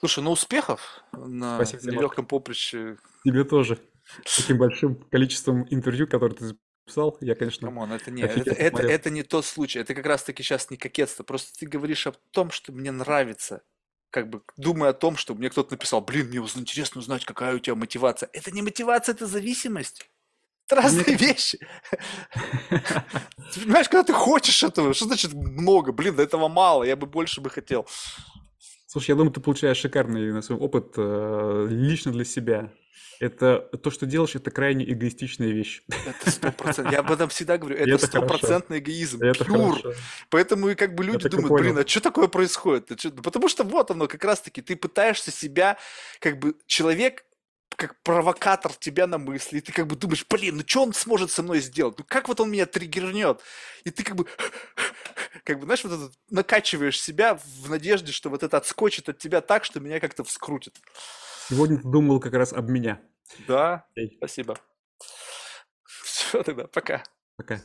Слушай, ну успехов на Спасибо нелегком поприще. Тебе тоже. С таким большим количеством интервью, которые ты записал, я, конечно, come on, это не, это, это, это не тот случай. Это как раз-таки сейчас не кокетство. Просто ты говоришь о том, что мне нравится. Как бы думая о том, что мне кто-то написал, блин, мне интересно узнать, какая у тебя мотивация. Это не мотивация, это зависимость. Это разные вещи. Ты понимаешь, когда ты хочешь этого, что значит много? Блин, да этого мало, я бы больше бы хотел. Слушай, я думаю, ты получаешь шикарный на свой опыт э, лично для себя. Это то, что делаешь, это крайне эгоистичная вещь. Это сто процентов. Я об этом всегда говорю. Это стопроцентный эгоизм. Это Пюр. хорошо. Поэтому и как бы люди и думают, блин, а что такое происходит? Потому что вот оно, как раз-таки, ты пытаешься себя, как бы человек, как провокатор тебя на мысли, и ты как бы думаешь, блин, ну что он сможет со мной сделать? Ну как вот он меня триггернет? И ты как бы, как бы, знаешь, вот это, накачиваешь себя в надежде, что вот это отскочит от тебя так, что меня как-то вскрутит. Сегодня ты думал как раз об меня. Да, Окей, спасибо. Все тогда, пока. Пока.